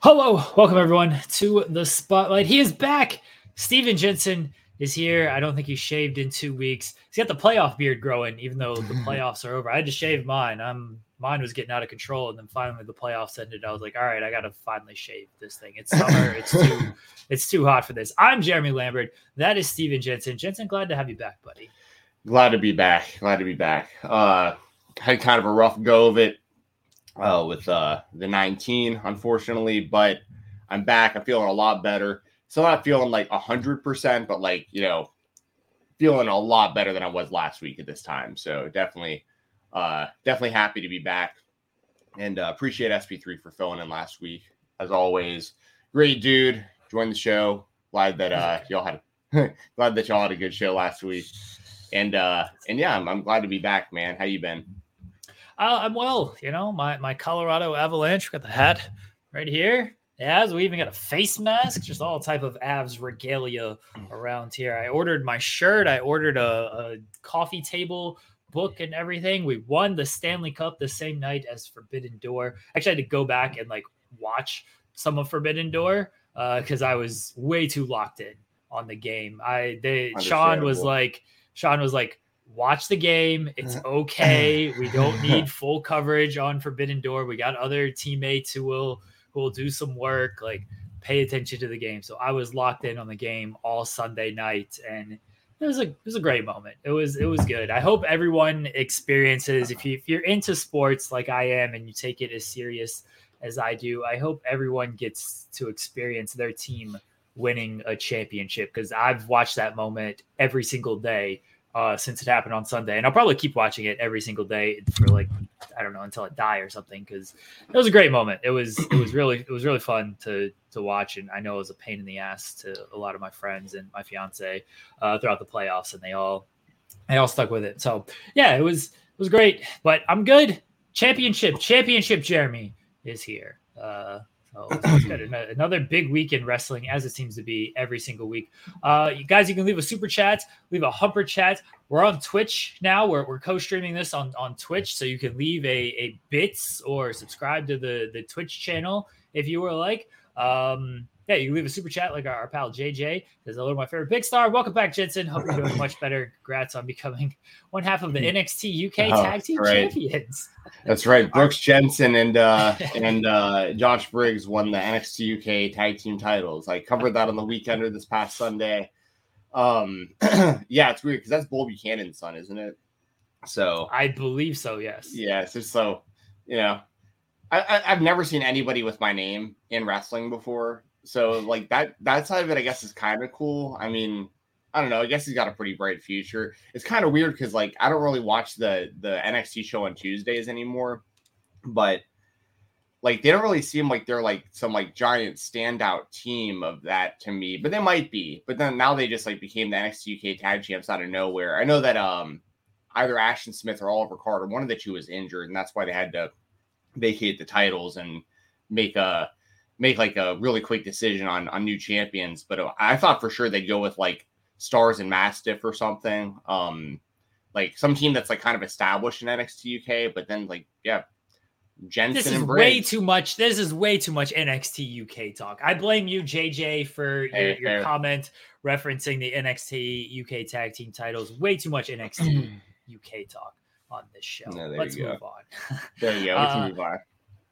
Hello, welcome everyone to the spotlight. He is back. Steven Jensen is here. I don't think he shaved in two weeks. He's got the playoff beard growing, even though the playoffs are over. I had to shave mine. I'm mine was getting out of control, and then finally the playoffs ended. I was like, all right, I gotta finally shave this thing. It's summer. it's too it's too hot for this. I'm Jeremy Lambert. That is Steven Jensen. Jensen, glad to have you back, buddy. Glad to be back. Glad to be back. Uh had kind of a rough go of it uh, with uh, the 19, unfortunately, but I'm back. I'm feeling a lot better. Still not feeling like 100%, but like, you know, feeling a lot better than I was last week at this time. So definitely, uh, definitely happy to be back and uh, appreciate SP3 for filling in last week. As always, great dude. Joined the show. Glad that uh, y'all had glad that y'all had a good show last week. And uh, and yeah, I'm, I'm glad to be back, man. How you been? Uh, I'm well. You know, my my Colorado Avalanche got the hat right here. Yeah, we even got a face mask, just all type of Avs regalia around here. I ordered my shirt. I ordered a, a coffee table book and everything. We won the Stanley Cup the same night as Forbidden Door. Actually, I had to go back and like watch some of Forbidden Door because uh, I was way too locked in on the game. I they Sean was like Sean was like watch the game. It's uh-huh. okay. we don't need full coverage on Forbidden Door. We got other teammates who will who will do some work. Like pay attention to the game. So I was locked in on the game all Sunday night, and it was a it was a great moment. It was it was good. I hope everyone experiences if you if you're into sports like I am and you take it as serious as I do. I hope everyone gets to experience their team winning a championship because I've watched that moment every single day uh, since it happened on Sunday, and I'll probably keep watching it every single day for like I don't know until I die or something because it was a great moment. It was it was really it was really fun to to watch, and I know it was a pain in the ass to a lot of my friends and my fiance uh, throughout the playoffs, and they all they all stuck with it. So yeah, it was it was great. But I'm good. Championship, championship. Jeremy is here. Uh, Oh. Another big week in wrestling, as it seems to be every single week. Uh, you guys, you can leave a super chat, leave a humper chat. We're on Twitch now. We're, we're co-streaming this on, on Twitch, so you can leave a, a bits or subscribe to the the Twitch channel if you were like. Um, yeah, you leave a super chat like our, our pal JJ says, Hello, my favorite big star. Welcome back, Jensen. Hope you're doing much better. Congrats on becoming one half of the. NXT UK oh, Tag Team right. Champions. That's right. Brooks Jensen and uh and uh Josh Briggs won the NXT UK Tag Team titles. I covered that on the weekend or this past Sunday. Um yeah, it's weird because that's Bull Buchanan's son, isn't it? So I believe so, yes. Yeah, it's just so you know. I, I, I've never seen anybody with my name in wrestling before so like that that side of it, I guess, is kind of cool. I mean, I don't know. I guess he's got a pretty bright future. It's kind of weird because like I don't really watch the the NXT show on Tuesdays anymore, but like they don't really seem like they're like some like giant standout team of that to me. But they might be. But then now they just like became the NXT UK tag champs out of nowhere. I know that um either Ashton Smith or Oliver Carter, one of the two was injured, and that's why they had to vacate the titles and make a make like a really quick decision on on new champions. But I thought for sure they'd go with like Stars and Mastiff or something. Um, like some team that's like kind of established in NXT UK, but then like yeah, Jensen this is way too much. This is way too much NXT UK talk. I blame you, JJ, for your, hey, your comment referencing the NXT UK tag team titles. Way too much NXT UK talk on this show. No, Let's move go. on. there you go. Let's uh, move on.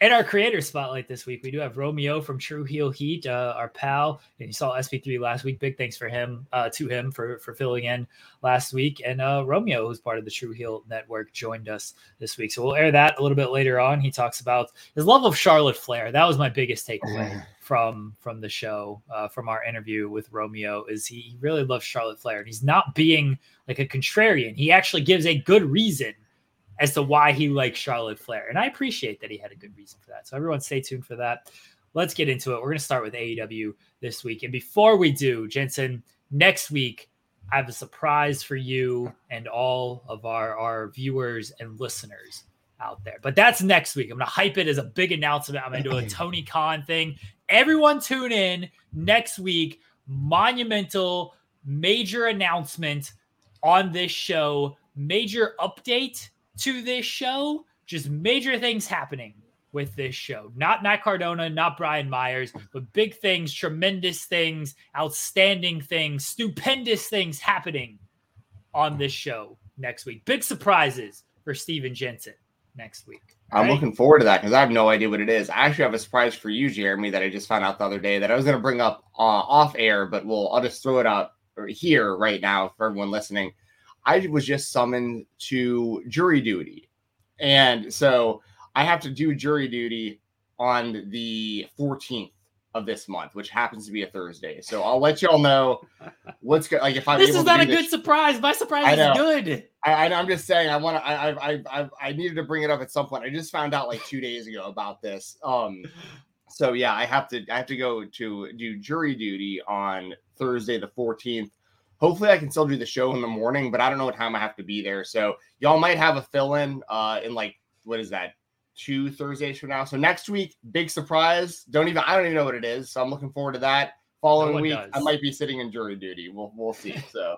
And our creator spotlight this week, we do have Romeo from True Heel Heat, uh, our pal. And you saw SP3 last week. Big thanks for him, uh, to him for for filling in last week. And uh, Romeo, who's part of the True Heel Network, joined us this week. So we'll air that a little bit later on. He talks about his love of Charlotte Flair. That was my biggest takeaway from from the show, uh, from our interview with Romeo. Is he really loves Charlotte Flair, and he's not being like a contrarian. He actually gives a good reason as to why he likes Charlotte Flair. And I appreciate that he had a good reason for that. So everyone stay tuned for that. Let's get into it. We're going to start with AEW this week. And before we do, Jensen, next week, I have a surprise for you and all of our, our viewers and listeners out there. But that's next week. I'm going to hype it as a big announcement. I'm going to do a Tony Khan thing. Everyone tune in next week. Monumental, major announcement on this show, major update to this show. Just major things happening with this show. Not Matt Cardona, not Brian Myers, but big things, tremendous things, outstanding things, stupendous things happening on this show next week. Big surprises for Steven Jensen next week. I'm looking forward to that because I have no idea what it is. I actually have a surprise for you, Jeremy, that I just found out the other day that I was going to bring up uh, off air, but we'll I'll just throw it out here right now for everyone listening. I was just summoned to jury duty. And so I have to do jury duty on the 14th of this month, which happens to be a Thursday. So I'll let y'all know what's good. Like if I'm this is not a good surprise. My surprise is good. I, am just saying. I want to. I, I I I needed to bring it up at some point. I just found out like two days ago about this. Um. So yeah, I have to. I have to go to do jury duty on Thursday the 14th hopefully I can still do the show in the morning, but I don't know what time I have to be there. So y'all might have a fill in uh in like what is that? Two Thursdays from now. So next week, big surprise. Don't even I don't even know what it is. So I'm looking forward to that. Following no week, does. I might be sitting in jury duty. We'll we'll see. So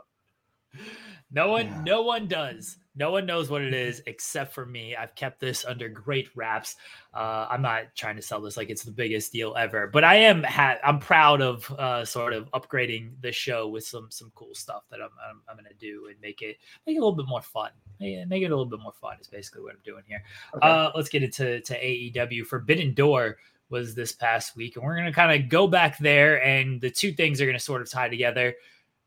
no one, yeah. no one does. No one knows what it is except for me. I've kept this under great wraps. Uh, I'm not trying to sell this like it's the biggest deal ever, but I am. Ha- I'm proud of uh, sort of upgrading the show with some some cool stuff that I'm I'm, I'm going to do and make it make it a little bit more fun. Make it, make it a little bit more fun. Is basically what I'm doing here. Okay. Uh, let's get into to AEW. Forbidden Door was this past week, and we're going to kind of go back there, and the two things are going to sort of tie together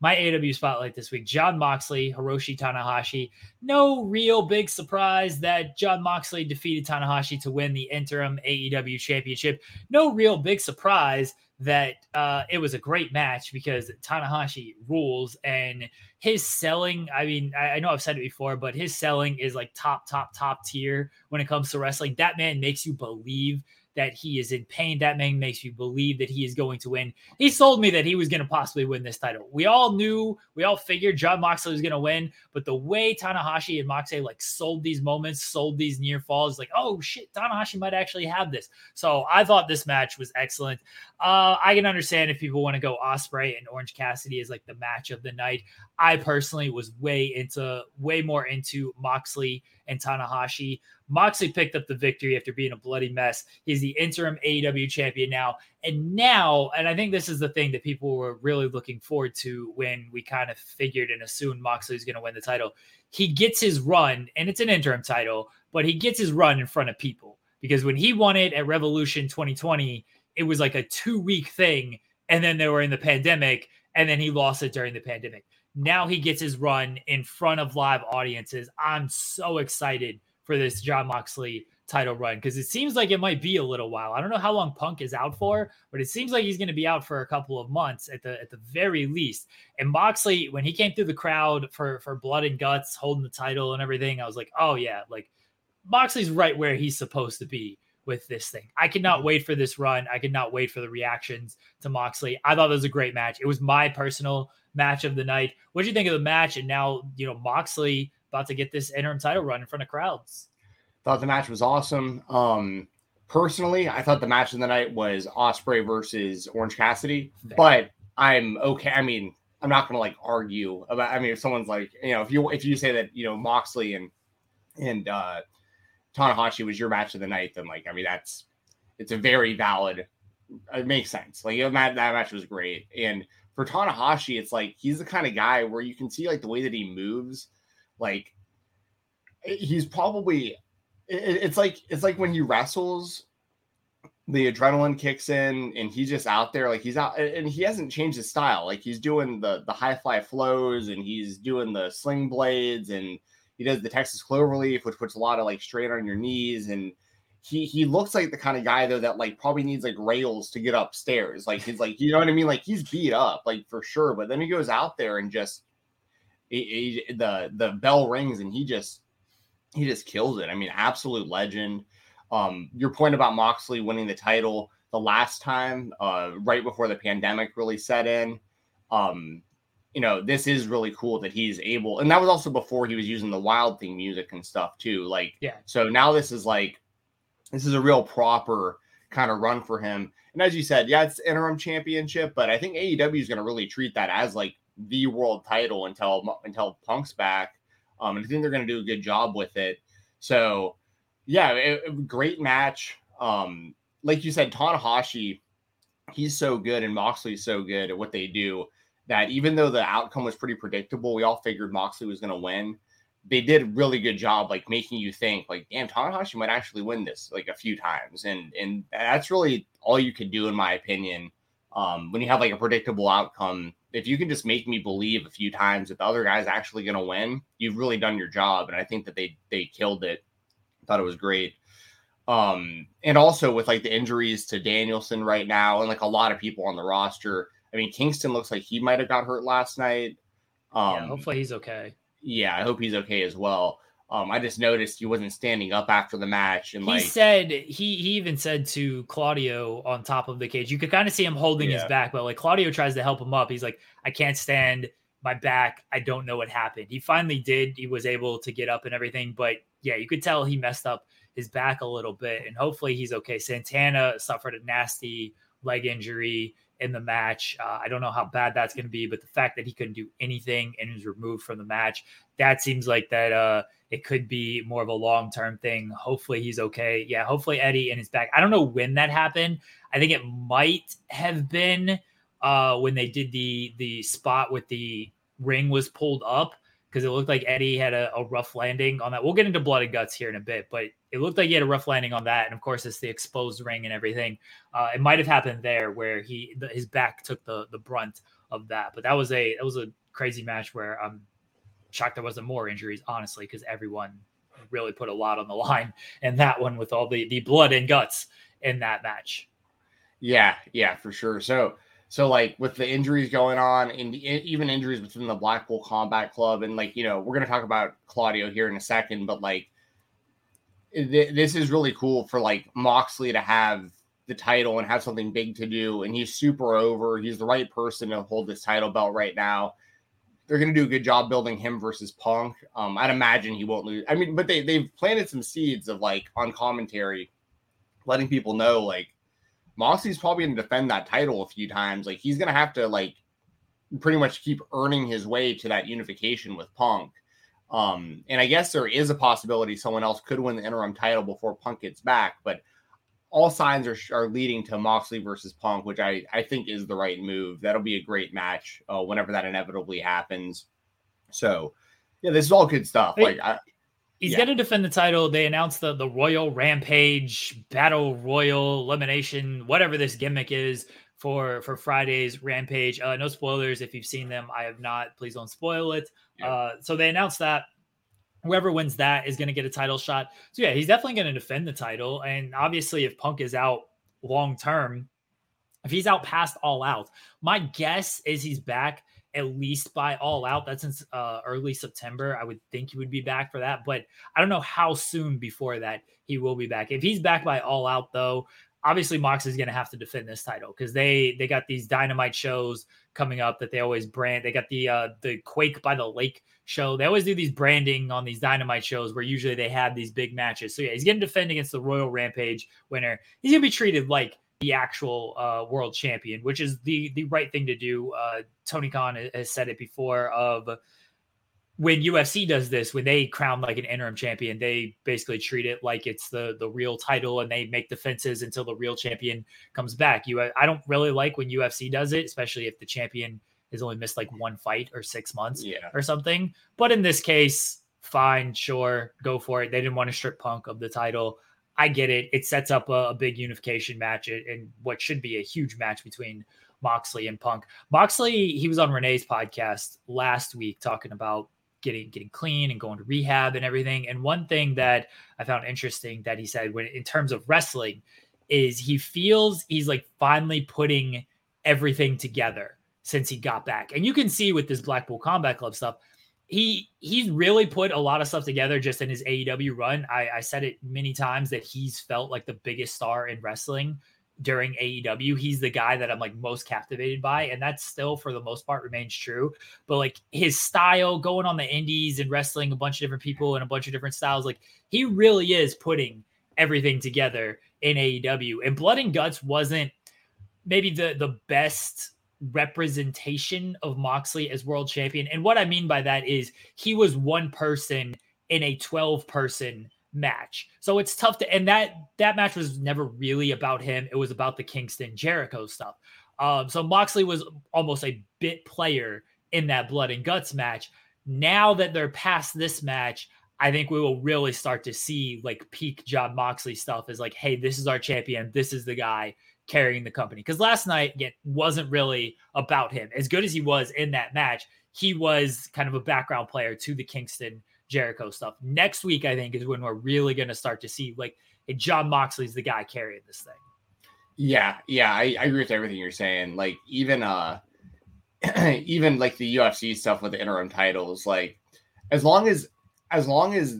my AEW spotlight this week Jon Moxley, Hiroshi Tanahashi. No real big surprise that Jon Moxley defeated Tanahashi to win the interim AEW championship. No real big surprise that uh, it was a great match because Tanahashi rules and his selling. I mean, I, I know I've said it before, but his selling is like top, top, top tier when it comes to wrestling. That man makes you believe that he is in pain. That man makes you believe that he is going to win. He sold me that he was going to possibly win this title. We all knew, we all figured Jon Moxley was going to win, but the way Tanahashi and Moxley like sold these moments, sold these near falls, like, oh shit, Tanahashi might actually have this. So I thought this match was excellent. Uh, I can understand if people want to go Ospreay and Orange Cassidy as like the match of the night. I personally was way into, way more into Moxley and Tanahashi. Moxley picked up the victory after being a bloody mess. He's the interim AEW champion now. And now, and I think this is the thing that people were really looking forward to when we kind of figured and assumed Moxley was going to win the title. He gets his run, and it's an interim title, but he gets his run in front of people because when he won it at Revolution 2020, it was like a two week thing. And then they were in the pandemic, and then he lost it during the pandemic. Now he gets his run in front of live audiences. I'm so excited for this John Moxley title run because it seems like it might be a little while. I don't know how long Punk is out for, but it seems like he's going to be out for a couple of months at the at the very least. And Moxley, when he came through the crowd for for Blood and Guts, holding the title and everything, I was like, oh yeah, like Moxley's right where he's supposed to be with this thing. I cannot mm-hmm. wait for this run. I cannot wait for the reactions to Moxley. I thought it was a great match. It was my personal match of the night. What do you think of the match? And now, you know, Moxley about to get this interim title run in front of crowds. Thought the match was awesome. Um, personally, I thought the match of the night was Ospreay versus Orange Cassidy, but I'm okay. I mean, I'm not going to like argue about. I mean, if someone's like, you know, if you if you say that you know Moxley and and uh Tanahashi was your match of the night, then like, I mean, that's it's a very valid. It makes sense. Like you that that match was great, and for Tanahashi, it's like he's the kind of guy where you can see like the way that he moves, like eh, he's probably it's like it's like when he wrestles the adrenaline kicks in and he's just out there like he's out and he hasn't changed his style. Like he's doing the the high fly flows and he's doing the sling blades and he does the texas cloverleaf which puts a lot of like strain on your knees and he he looks like the kind of guy though that like probably needs like rails to get upstairs like he's like you know what i mean like he's beat up like for sure but then he goes out there and just he, he, the the bell rings and he just he just kills it i mean absolute legend um, your point about Moxley winning the title the last time, uh, right before the pandemic really set in, um, you know, this is really cool that he's able, and that was also before he was using the Wild Thing music and stuff too. Like, yeah. So now this is like, this is a real proper kind of run for him. And as you said, yeah, it's interim championship, but I think AEW is going to really treat that as like the world title until until Punk's back. Um, and I think they're going to do a good job with it. So yeah, it, it, great match. Um, like you said, Tanahashi, he's so good, and Moxley's so good at what they do that even though the outcome was pretty predictable, we all figured Moxley was going to win. They did a really good job, like making you think, like, damn, Tanahashi might actually win this like a few times, and and that's really all you can do, in my opinion. Um, when you have like a predictable outcome, if you can just make me believe a few times that the other guy's actually going to win, you've really done your job. And I think that they they killed it thought it was great. Um, and also with like the injuries to Danielson right now, and like a lot of people on the roster. I mean, Kingston looks like he might have got hurt last night. Um, yeah, hopefully he's okay. Yeah, I hope he's okay as well. Um, I just noticed he wasn't standing up after the match, and he like said, he he even said to Claudio on top of the cage, you could kind of see him holding yeah. his back, but like Claudio tries to help him up. He's like, I can't stand my back. I don't know what happened. He finally did. He was able to get up and everything, but yeah, you could tell he messed up his back a little bit, and hopefully he's okay. Santana suffered a nasty leg injury in the match. Uh, I don't know how bad that's going to be, but the fact that he couldn't do anything and was removed from the match, that seems like that uh, it could be more of a long term thing. Hopefully he's okay. Yeah, hopefully Eddie and his back. I don't know when that happened. I think it might have been uh, when they did the the spot with the ring was pulled up because it looked like Eddie had a, a, rough landing on that. We'll get into blood and guts here in a bit, but it looked like he had a rough landing on that. And of course, it's the exposed ring and everything. Uh, it might have happened there where he the, his back took the the brunt of that. But that was a that was a crazy match where I'm shocked there wasn't more injuries, honestly, because everyone really put a lot on the line in that one with all the the blood and guts in that match. Yeah, yeah, for sure. So so like with the injuries going on and even injuries within the Blackpool Combat Club and like you know we're going to talk about Claudio here in a second but like th- this is really cool for like Moxley to have the title and have something big to do and he's super over. He's the right person to hold this title belt right now. They're going to do a good job building him versus Punk. Um I'd imagine he won't lose I mean but they they've planted some seeds of like on commentary letting people know like Moxley's probably going to defend that title a few times. Like he's going to have to like pretty much keep earning his way to that unification with Punk. Um, and I guess there is a possibility someone else could win the interim title before Punk gets back, but all signs are, are leading to Moxley versus Punk, which I, I think is the right move. That'll be a great match uh, whenever that inevitably happens. So, yeah, this is all good stuff. Like, I, He's yeah. going to defend the title. They announced the the Royal Rampage Battle Royal Elimination, whatever this gimmick is for for Friday's Rampage. Uh, no spoilers if you've seen them. I have not. Please don't spoil it. Yeah. Uh, so they announced that whoever wins that is going to get a title shot. So yeah, he's definitely going to defend the title. And obviously, if Punk is out long term, if he's out past All Out, my guess is he's back at least by all out. That's since uh, early September. I would think he would be back for that, but I don't know how soon before that he will be back. If he's back by all out, though, obviously Mox is going to have to defend this title because they they got these dynamite shows coming up that they always brand. They got the uh the Quake by the Lake show. They always do these branding on these dynamite shows where usually they have these big matches. So yeah, he's going to defend against the Royal Rampage winner. He's gonna be treated like the actual uh, world champion, which is the the right thing to do. Uh, Tony Khan has said it before of when UFC does this, when they crown like an interim champion, they basically treat it like it's the the real title, and they make defenses until the real champion comes back. You, I don't really like when UFC does it, especially if the champion has only missed like one fight or six months, yeah. or something. But in this case, fine, sure, go for it. They didn't want to strip Punk of the title. I get it. It sets up a, a big unification match and what should be a huge match between Moxley and Punk. Moxley, he was on Renee's podcast last week talking about getting getting clean and going to rehab and everything. And one thing that I found interesting that he said when in terms of wrestling is he feels he's like finally putting everything together since he got back. And you can see with this Blackpool Combat Club stuff, he he's really put a lot of stuff together just in his AEW run. I, I said it many times that he's felt like the biggest star in wrestling during AEW. He's the guy that I'm like most captivated by, and that still for the most part remains true. But like his style, going on the indies and wrestling a bunch of different people and a bunch of different styles, like he really is putting everything together in AEW. And Blood and Guts wasn't maybe the the best representation of Moxley as world champion. And what I mean by that is he was one person in a 12 person match. So it's tough to and that that match was never really about him. It was about the Kingston Jericho stuff. Um, so Moxley was almost a bit player in that blood and guts match. Now that they're past this match, I think we will really start to see like peak Jon Moxley stuff is like, hey, this is our champion. This is the guy carrying the company. Because last night, again, wasn't really about him. As good as he was in that match, he was kind of a background player to the Kingston Jericho stuff. Next week, I think, is when we're really going to start to see like hey, Jon Moxley's the guy carrying this thing. Yeah, yeah, I, I agree with everything you're saying. Like even uh even like the UFC stuff with the interim titles, like as long as as long as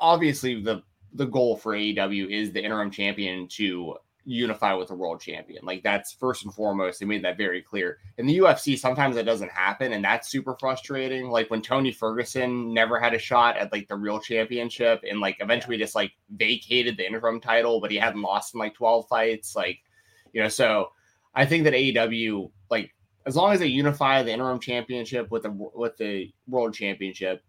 obviously the the goal for AEW is the interim champion to unify with a world champion. Like that's first and foremost. They made that very clear. In the UFC, sometimes that doesn't happen, and that's super frustrating. Like when Tony Ferguson never had a shot at like the real championship, and like eventually just like vacated the interim title, but he hadn't lost in like 12 fights. Like, you know, so I think that AEW, like, as long as they unify the interim championship with the with the world championship,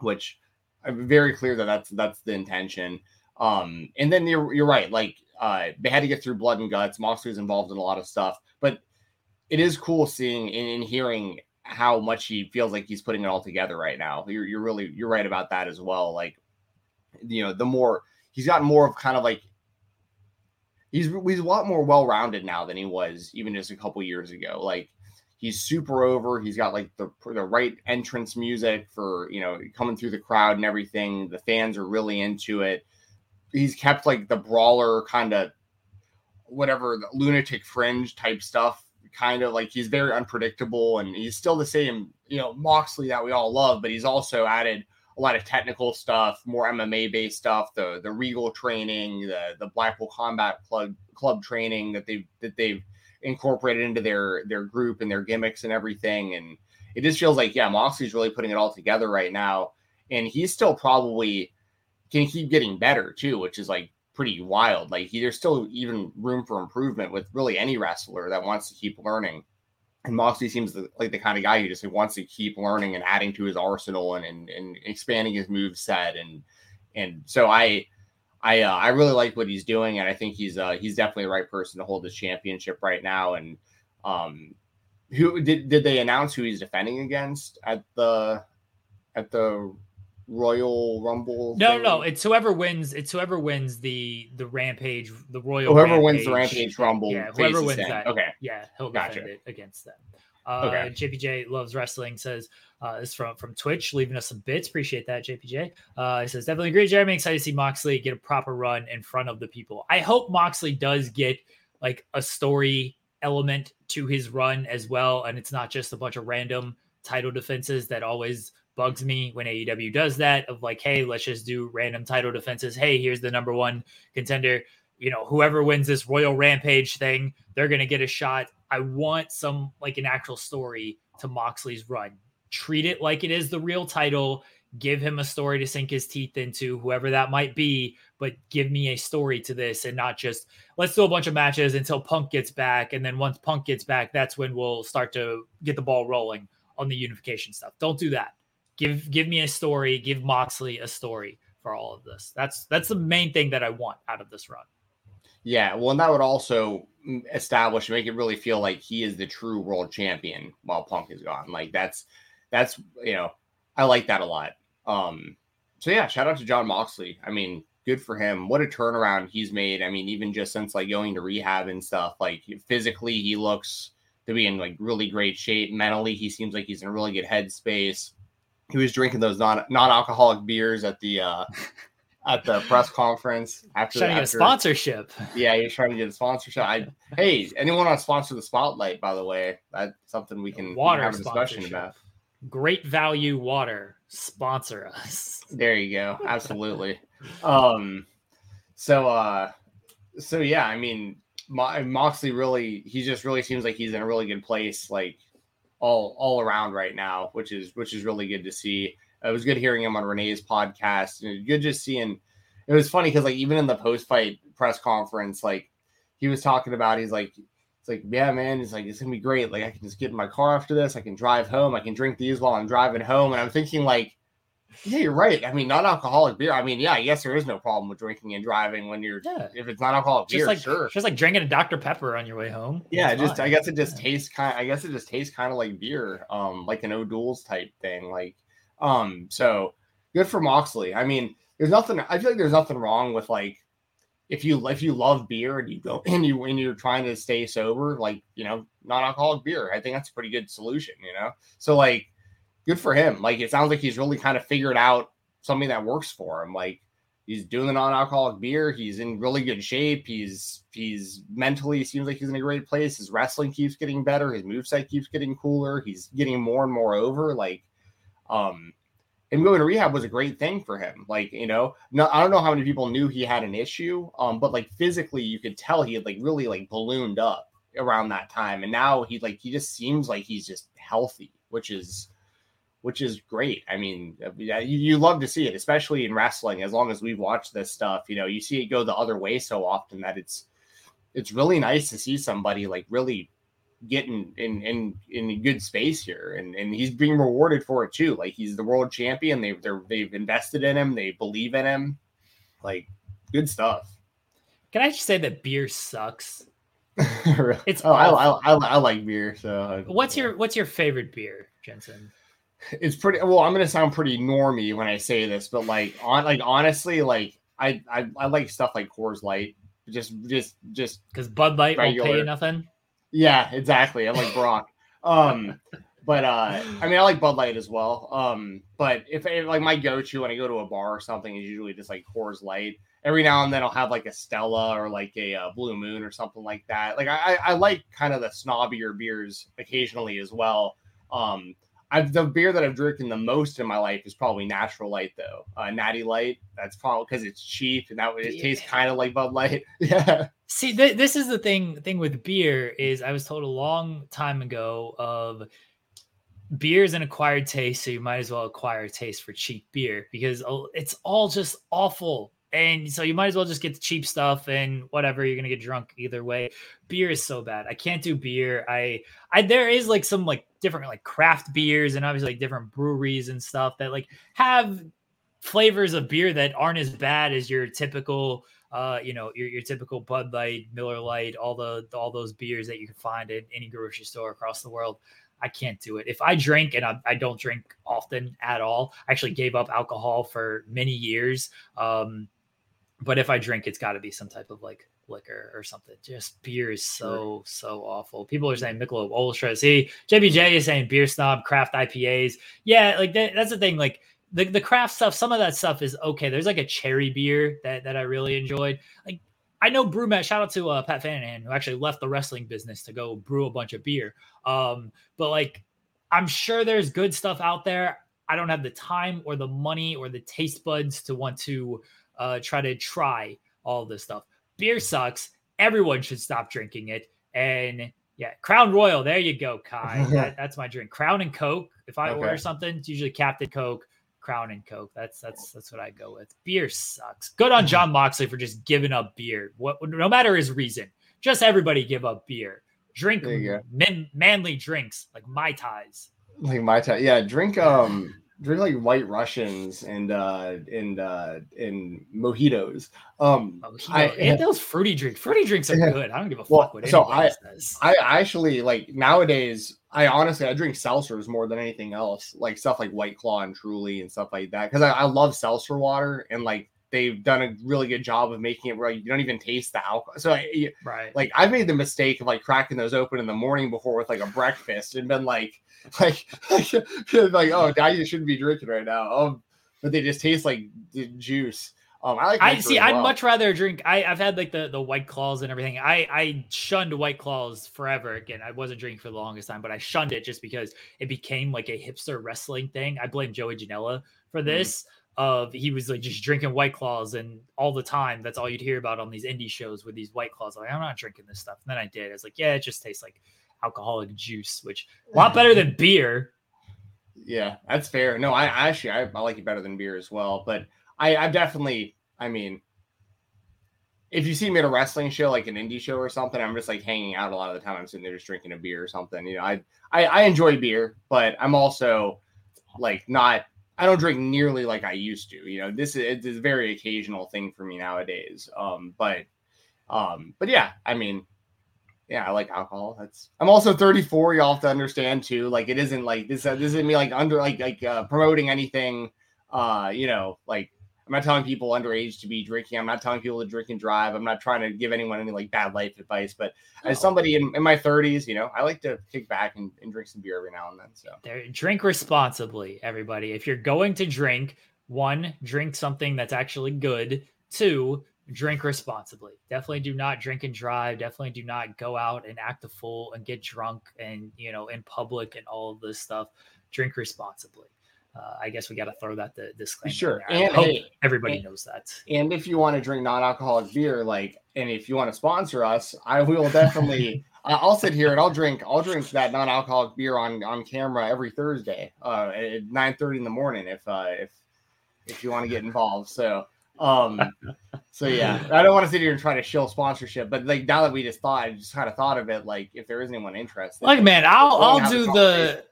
which I'm very clear that that's that's the intention. Um, and then you're you're right, like uh, they had to get through blood and guts. Moxley was involved in a lot of stuff, but it is cool seeing and, hearing how much he feels like he's putting it all together right now. You're, you're really you're right about that as well. Like, you know, the more he's gotten more of kind of like he's he's a lot more well rounded now than he was even just a couple years ago. Like he's super over. He's got like the the right entrance music for you know coming through the crowd and everything. The fans are really into it he's kept like the brawler kind of whatever the lunatic fringe type stuff kind of like he's very unpredictable and he's still the same you know moxley that we all love but he's also added a lot of technical stuff more mma based stuff the the regal training the the blackpool combat club club training that they've that they've incorporated into their their group and their gimmicks and everything. And it just feels like yeah moxley's really putting it all together right now. And he's still probably can keep getting better too, which is like pretty wild. Like there's still even room for improvement with really any wrestler that wants to keep learning. And Moxley seems like the kind of guy who just wants to keep learning and adding to his arsenal and and, and expanding his move set and and so I I uh, I really like what he's doing and I think he's uh he's definitely the right person to hold this championship right now and um who did did they announce who he's defending against at the at the Royal Rumble? No, no, no, it's whoever wins. It's whoever wins the the Rampage, the Royal. Whoever Rampage, wins the Rampage Rumble. Yeah, whoever wins that. Okay. Yeah, he'll gotcha. defend it against them. Uh, okay. JPJ loves wrestling. Says uh, is from from Twitch, leaving us some bits. Appreciate that, JPJ. Uh, he says definitely agree, Jeremy. Excited to see Moxley get a proper run in front of the people. I hope Moxley does get like a story element to his run as well, and it's not just a bunch of random title defenses that always bugs me when AEW does that of like, hey, let's just do random title defenses. Hey, here's the number one contender. you know, whoever wins this Royal Rampage thing, they're going to get a shot. I want some like an actual story to Moxley's run. Treat it like it is the real title. Give him a story to sink his teeth into, whoever that might be, but give me a story to this and not just let's do a bunch of matches until Punk gets back. And then once Punk gets back, that's when we'll start to get the ball rolling on the unification stuff. Don't do that. Give give me a story, give Moxley a story for all of this. That's that's the main thing that I want out of this run. Yeah, well, and that would also establish, make it really feel like he is the true world champion while Punk is gone. Like that's that's you know, I like that a lot. Um, so yeah, shout out to Jon Moxley. I mean, good for him. What a turnaround he's made. I mean, even just since like going to rehab and stuff, like physically, he looks to be in like really great shape. Mentally, he seems like he's in a really good headspace. He was drinking those non non alcoholic beers at the uh at the press conference after trying to get a sponsorship. Yeah, he's trying to get a sponsorship. I hey, anyone on sponsor the spotlight, by the way, that's something we can water have a discussion about. Great value water sponsor us. There you go. Absolutely. um so uh so yeah, I mean Mo- Moxley really he just really seems like he's in a really good place like all all around right now, which is which is really good to see. It was good hearing him on Renee's podcast. And good just seeing. It was funny because like even in the post fight press conference, like he was talking about, he's like, it's like, yeah, man, it's like it's gonna be great. Like I can just get in my car after this. I can drive home. I can drink these while I'm driving home. And I'm thinking like, yeah, you're right. I mean, non-alcoholic beer. I mean, yeah, yes, there is no problem with drinking and driving when you're yeah. if it's non-alcoholic just beer. Like, sure, just like drinking a Dr Pepper on your way home. Yeah, just fine. I guess it just yeah. tastes kind. I guess it just tastes kind of like beer, um, like an O'Doul's type thing. Like, um, so good for Moxley. I mean, there's nothing. I feel like there's nothing wrong with like if you if you love beer and you go and you and you're trying to stay sober, like you know, non-alcoholic beer. I think that's a pretty good solution. You know, so like, good for him. Like, it sounds like he's really kind of figured out something that works for him. Like, he's doing the non-alcoholic beer. He's in really good shape. He's he's mentally seems like he's in a great place. His wrestling keeps getting better. His moveset keeps getting cooler. He's getting more and more over. Like um, and going to rehab was a great thing for him. Like, you know, no, I don't know how many people knew he had an issue, um, but like physically, you could tell he had like really like ballooned up around that time, and now he like he just seems like he's just healthy, which is which is great. I mean, uh, you, you love to see it, especially in wrestling. As long as we've watched this stuff, you know, you see it go the other way so often that it's it's really nice to see somebody like really getting in in in good space here. And and he's being rewarded for it too. Like he's the world champion. They they're they've invested in him. They believe in him. Like good stuff. Can i just say that beer sucks? It's oh I, I, I, I, like beer so. What's your what's your favorite beer jensen it's pretty well i'm gonna sound pretty normy when i say this but like on like honestly like i i, I like stuff like coors light just just just because bud light regular. won't pay you nothing yeah, exactly. I'm like Brock. Um, but uh, I mean, I like Bud Light as well. Um, but if, if like my go-to when I go to a bar or something is usually just like Coors Light. Every now and then I'll have like a Stella or like a, uh, Blue Moon or something like that. Like I, I like kind of the snobbier beers occasionally as well. Um, I've the beer that I've drinking the most in my life is probably Natural Light though. Uh, Natty Light. That's probably because it's cheap and that it yeah. tastes kind of like Bud Light. yeah. See, th- this is the thing. Thing with beer is I was told a long time ago of beer is an acquired taste, so you might as well acquire a taste for cheap beer because oh, it's all just awful and so you might as well just get the cheap stuff and whatever you're gonna get drunk either way beer is so bad i can't do beer i i there is like some like different like craft beers and obviously like different breweries and stuff that like have flavors of beer that aren't as bad as your typical uh you know your, your typical bud light miller light all the all those beers that you can find in any grocery store across the world I can't do it. If I drink and I, I, don't drink often at all, I actually gave up alcohol for many years. Um, but if I drink, it's got to be some type of like liquor or something. Just beer is so so awful. People are saying Michelob Ultra. See, JBJ is saying beer snob, craft IPAs. Yeah, like that, that's the thing. Like the the craft stuff, some of that stuff is okay. There's like a cherry beer that that I really enjoyed. Like I know BrewMaster. Shout out to uh, Pat Fanahan who actually left the wrestling business to go brew a bunch of beer. Um, but like I'm sure there's good stuff out there. I don't have the time or the money or the taste buds to want to uh, try to try all this stuff. beer sucks. Everyone should stop drinking it. And yeah, Crown Royal. There you go, Kai. that, that's my drink. Crown and Coke. If I okay. order something, it's usually Captain Coke, Crown and Coke. That's that's that's what I go with. Beer sucks. Good on Jon Moxley for just giving up beer. What no matter his reason, just everybody give up beer. Drink man, manly drinks like mai tais. Like mai tai, yeah. Drink um drink like white Russians and uh and uh and mojitos. Um Mojito. I and those fruity drinks. Fruity drinks are good. I don't give a well, fuck what so I, says. I actually like nowadays I honestly I drink seltzers more than anything else. Like stuff like White Claw and Truly and stuff like that. Because I, I love seltzer water and like they've done a really good job of making it where you don't even taste the alcohol. So, right, like I've made the mistake of like cracking those open in the morning before with like a breakfast and been like, like, like, like oh, I shouldn't be drinking right now. Um, but they just taste like the juice. Um, I like. I see. Well. I'd much rather drink. I, I've had like the the white claws and everything. I I shunned white claws forever. Again, I wasn't drinking for the longest time, but I shunned it just because it became like a hipster wrestling thing. I blame Joey Janela for mm. this. Mm of he was like just drinking white claws and all the time that's all you'd hear about on these indie shows with these white claws. Like i'm not drinking this stuff. And then i did. It's like yeah it just tastes like alcoholic juice which a lot better than beer. Yeah that's fair. No i, I actually I, I, like it better than beer as well but i i definitely i mean if you see me at a wrestling show like an indie show or something i'm just like hanging out a lot of the time. I'm sitting there just drinking a beer or something you know i i, I enjoy beer but i'm also like not I don't drink nearly like I used to. You know, this is it's a very occasional thing for me nowadays. Um, but um, but yeah, I mean, yeah, I like alcohol. That's I'm also 34. Y'all have to understand too. Like it isn't like this. Uh, this isn't me like under like like uh, promoting anything. Uh, you know, like I'm not telling people underage to be drinking. I'm not telling people to drink and drive. I'm not trying to give anyone any like bad life advice. But oh. as somebody in, in my 30s, you know, I like to kick back and, and drink some beer every now and then. So there, drink responsibly, everybody. If you're going to drink, one, drink something that's actually good. Two, drink responsibly. Definitely do not drink and drive. Definitely do not go out and act a fool and get drunk and you know in public and all of this stuff. Drink responsibly uh, I guess we got to throw that the disclaimer. Sure, and hey, everybody and, knows that. And if you want to drink non-alcoholic beer, like, and if you want to sponsor us, I will definitely. I'll sit here and I'll drink. I'll drink that non-alcoholic beer on on camera every Thursday uh, at nine thirty in the morning. If uh, if if you want to get involved, so um, so yeah, I don't want to sit here and try to shill sponsorship, but like now that we just thought, I just kind of thought of it. Like if there is anyone interested, like man, I'll I'll do the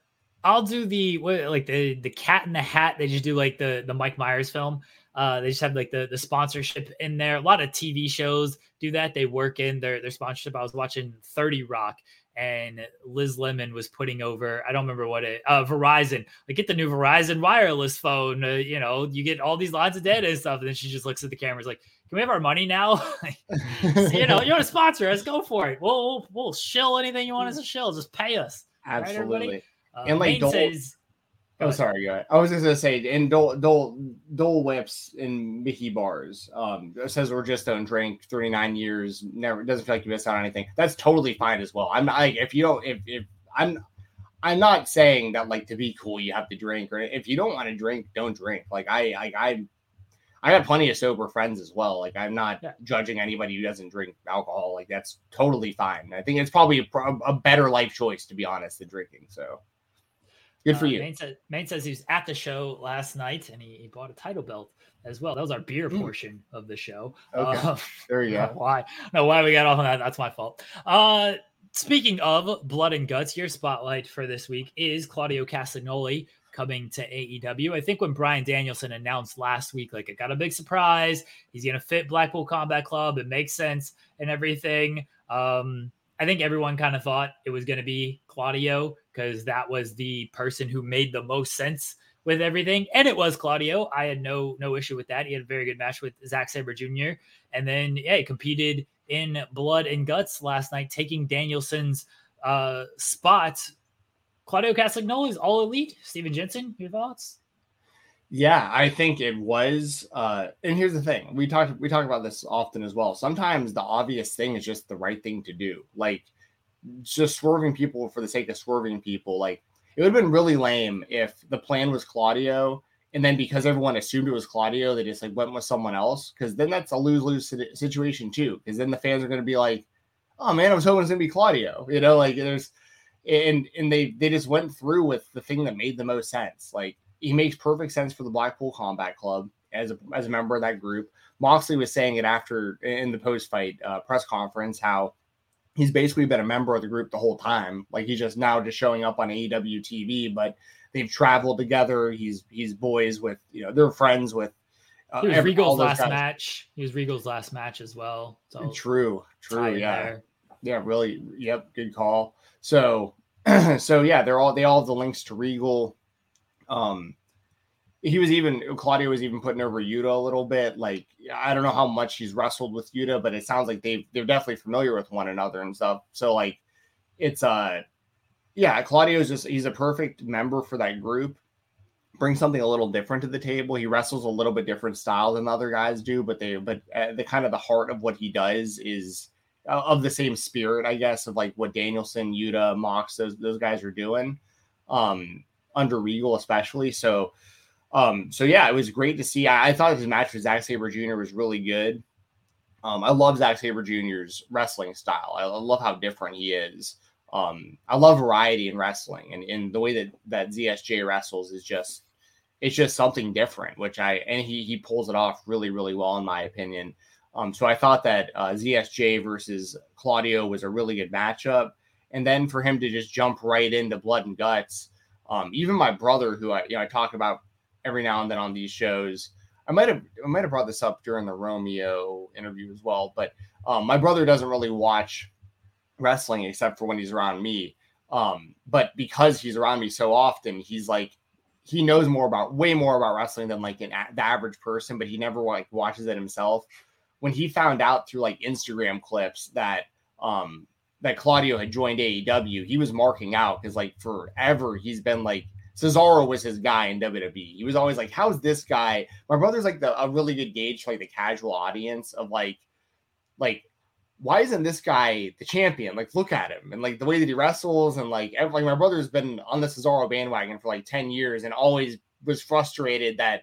I'll do the what, like the the Cat in the Hat. They just do like the the Mike Myers film. Uh, they just have like the the sponsorship in there. A lot of TV shows do that. They work in their their sponsorship. I was watching Thirty Rock, and Liz Lemon was putting over. I don't remember what it. Uh, Verizon. Like get the new Verizon wireless phone. Uh, you know, you get all these lines of data and stuff. And then she just looks at the cameras like, "Can we have our money now? you know, you want to sponsor us? Go for it. We'll we'll, we'll shill anything you want us to shill. Just pay us. Absolutely." Right, uh, and like Dole, says, oh, sorry. I was just gonna say, and Dole Dole Dole Whips and Mickey Bars um, says we're just don't drink 39 years, never doesn't feel like you missed out on anything. That's totally fine as well. I'm not like if you don't if if I'm I'm not saying that like to be cool you have to drink or if you don't want to drink, don't drink. Like I I I I got plenty of sober friends as well. Like I'm not yeah. judging anybody who doesn't drink alcohol. Like that's totally fine. I think it's probably a, a better life choice to be honest than drinking. So Good for uh, you. Main, said, Main says he was at the show last night and he, he, bought a title belt as well. That was our beer mm. portion of the show. Okay. Uh, there you go. Why? No, why we got off on that? That's my fault. Uh, speaking of blood and guts, your spotlight for this week is Claudio Castagnoli coming to AEW. I think when Bryan Danielson announced last week, like it got a big surprise. He's going to fit Blackpool Combat Club. It makes sense and everything. Um, I think everyone kind of thought it was going to be Claudio because that was the person who made the most sense with everything. And it was Claudio. I had no no issue with that. He had a very good match with Zack Sabre Jr. And then yeah, he competed in blood and guts last night, taking Danielson's uh spot. Claudio Castagnoli is all elite. Steven Jensen, your thoughts? Yeah, I think it was. Uh, and here's the thing: we talk we talk about this often as well. Sometimes the obvious thing is just the right thing to do. Like just swerving people for the sake of swerving people. Like it would have been really lame if the plan was Claudio and then because everyone assumed it was Claudio, they just like went with someone else. Because then that's a lose lose situation too. Because then the fans are going to be like, "Oh man, I was hoping it's going to be Claudio." You know, like there's and and they they just went through with the thing that made the most sense. Like he makes perfect sense for the Blackpool Combat Club as a as a member of that group. Moxley was saying it after in the post fight uh, press conference how he's basically been a member of the group the whole time. Like he's just now just showing up on AEW TV, but they've traveled together. He's he's boys with you know they're friends with. Uh, he was every, Regal's last guys. match. He was Regal's last match as well. So true, true, yeah, there. yeah, really, yep, good call. So, so yeah, they're all they all have the links to Regal. Um, he was even Claudio was even putting over Yuta a little bit. Like I don't know how much he's wrestled with Yuta, but it sounds like they they're definitely familiar with one another and stuff. So like it's uh yeah, Claudio's just he's a perfect member for that group. Brings something a little different to the table. He wrestles a little bit different style than other guys do, but they but uh, the kind of the heart of what he does is uh, of the same spirit, I guess, of like what Danielson, Yuta, Mox, those those guys are doing, um, under Regal especially. So, um, so yeah, it was great to see. I, I thought his match with Zack Sabre Jr. was really good. Um, I love Zack Sabre Jr.'s wrestling style. I, I love how different he is. Um, I love variety in wrestling, and, and the way that that ZSJ wrestles is just it's just something different. Which I and he he pulls it off really really well in my opinion. Um, so I thought that uh, ZSJ versus Claudio was a really good matchup. And then for him to just jump right into blood and guts, um, even my brother, who I you know I talk about every now and then on these shows, I might have I might have brought this up during the Romeo interview as well. But um, my brother doesn't really watch wrestling except for when he's around me. Um, but because he's around me so often, he's like he knows more about way more about wrestling than like an, the average person, but he never like watches it himself when he found out through like Instagram clips that um that Claudio had joined AEW, he was marking out because like forever he's been like Cesaro was his guy in WWE. He was always like, "How's this guy?" My brother's like the, a really good gauge for like the casual audience of like, like, why isn't this guy the champion? Like, look at him and like the way that he wrestles and like, every, like my brother's been on the Cesaro bandwagon for like ten years and always was frustrated that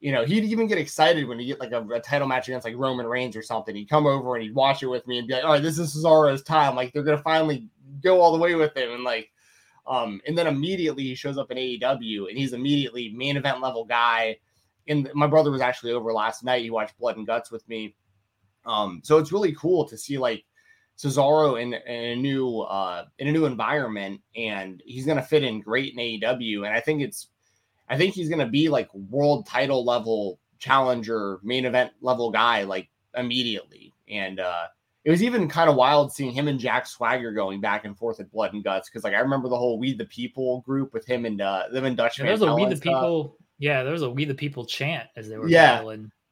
you know, he'd even get excited when he get like a, a, title match against like Roman Reigns or something. He'd come over and he'd watch it with me and be like, "All right, this is Cesaro's time. Like they're gonna finally go all the way with him." And like, um, and then immediately he shows up in AEW and he's immediately main event level guy. And my brother was actually over last night. He watched Blood and Guts with me. Um, so it's really cool to see like Cesaro in, in a new uh in a new environment, and he's gonna fit in great in AEW. And I think it's I think he's to be like world title level challenger, main event level guy like immediately. And uh, it was even kind of wild seeing him and Jack Swagger going back and forth at Blood and Guts because like I remember the whole We the People group with him and uh, them and Dutch. Yeah, there's a We the People. Yeah, there was a We the People chant as they were yeah.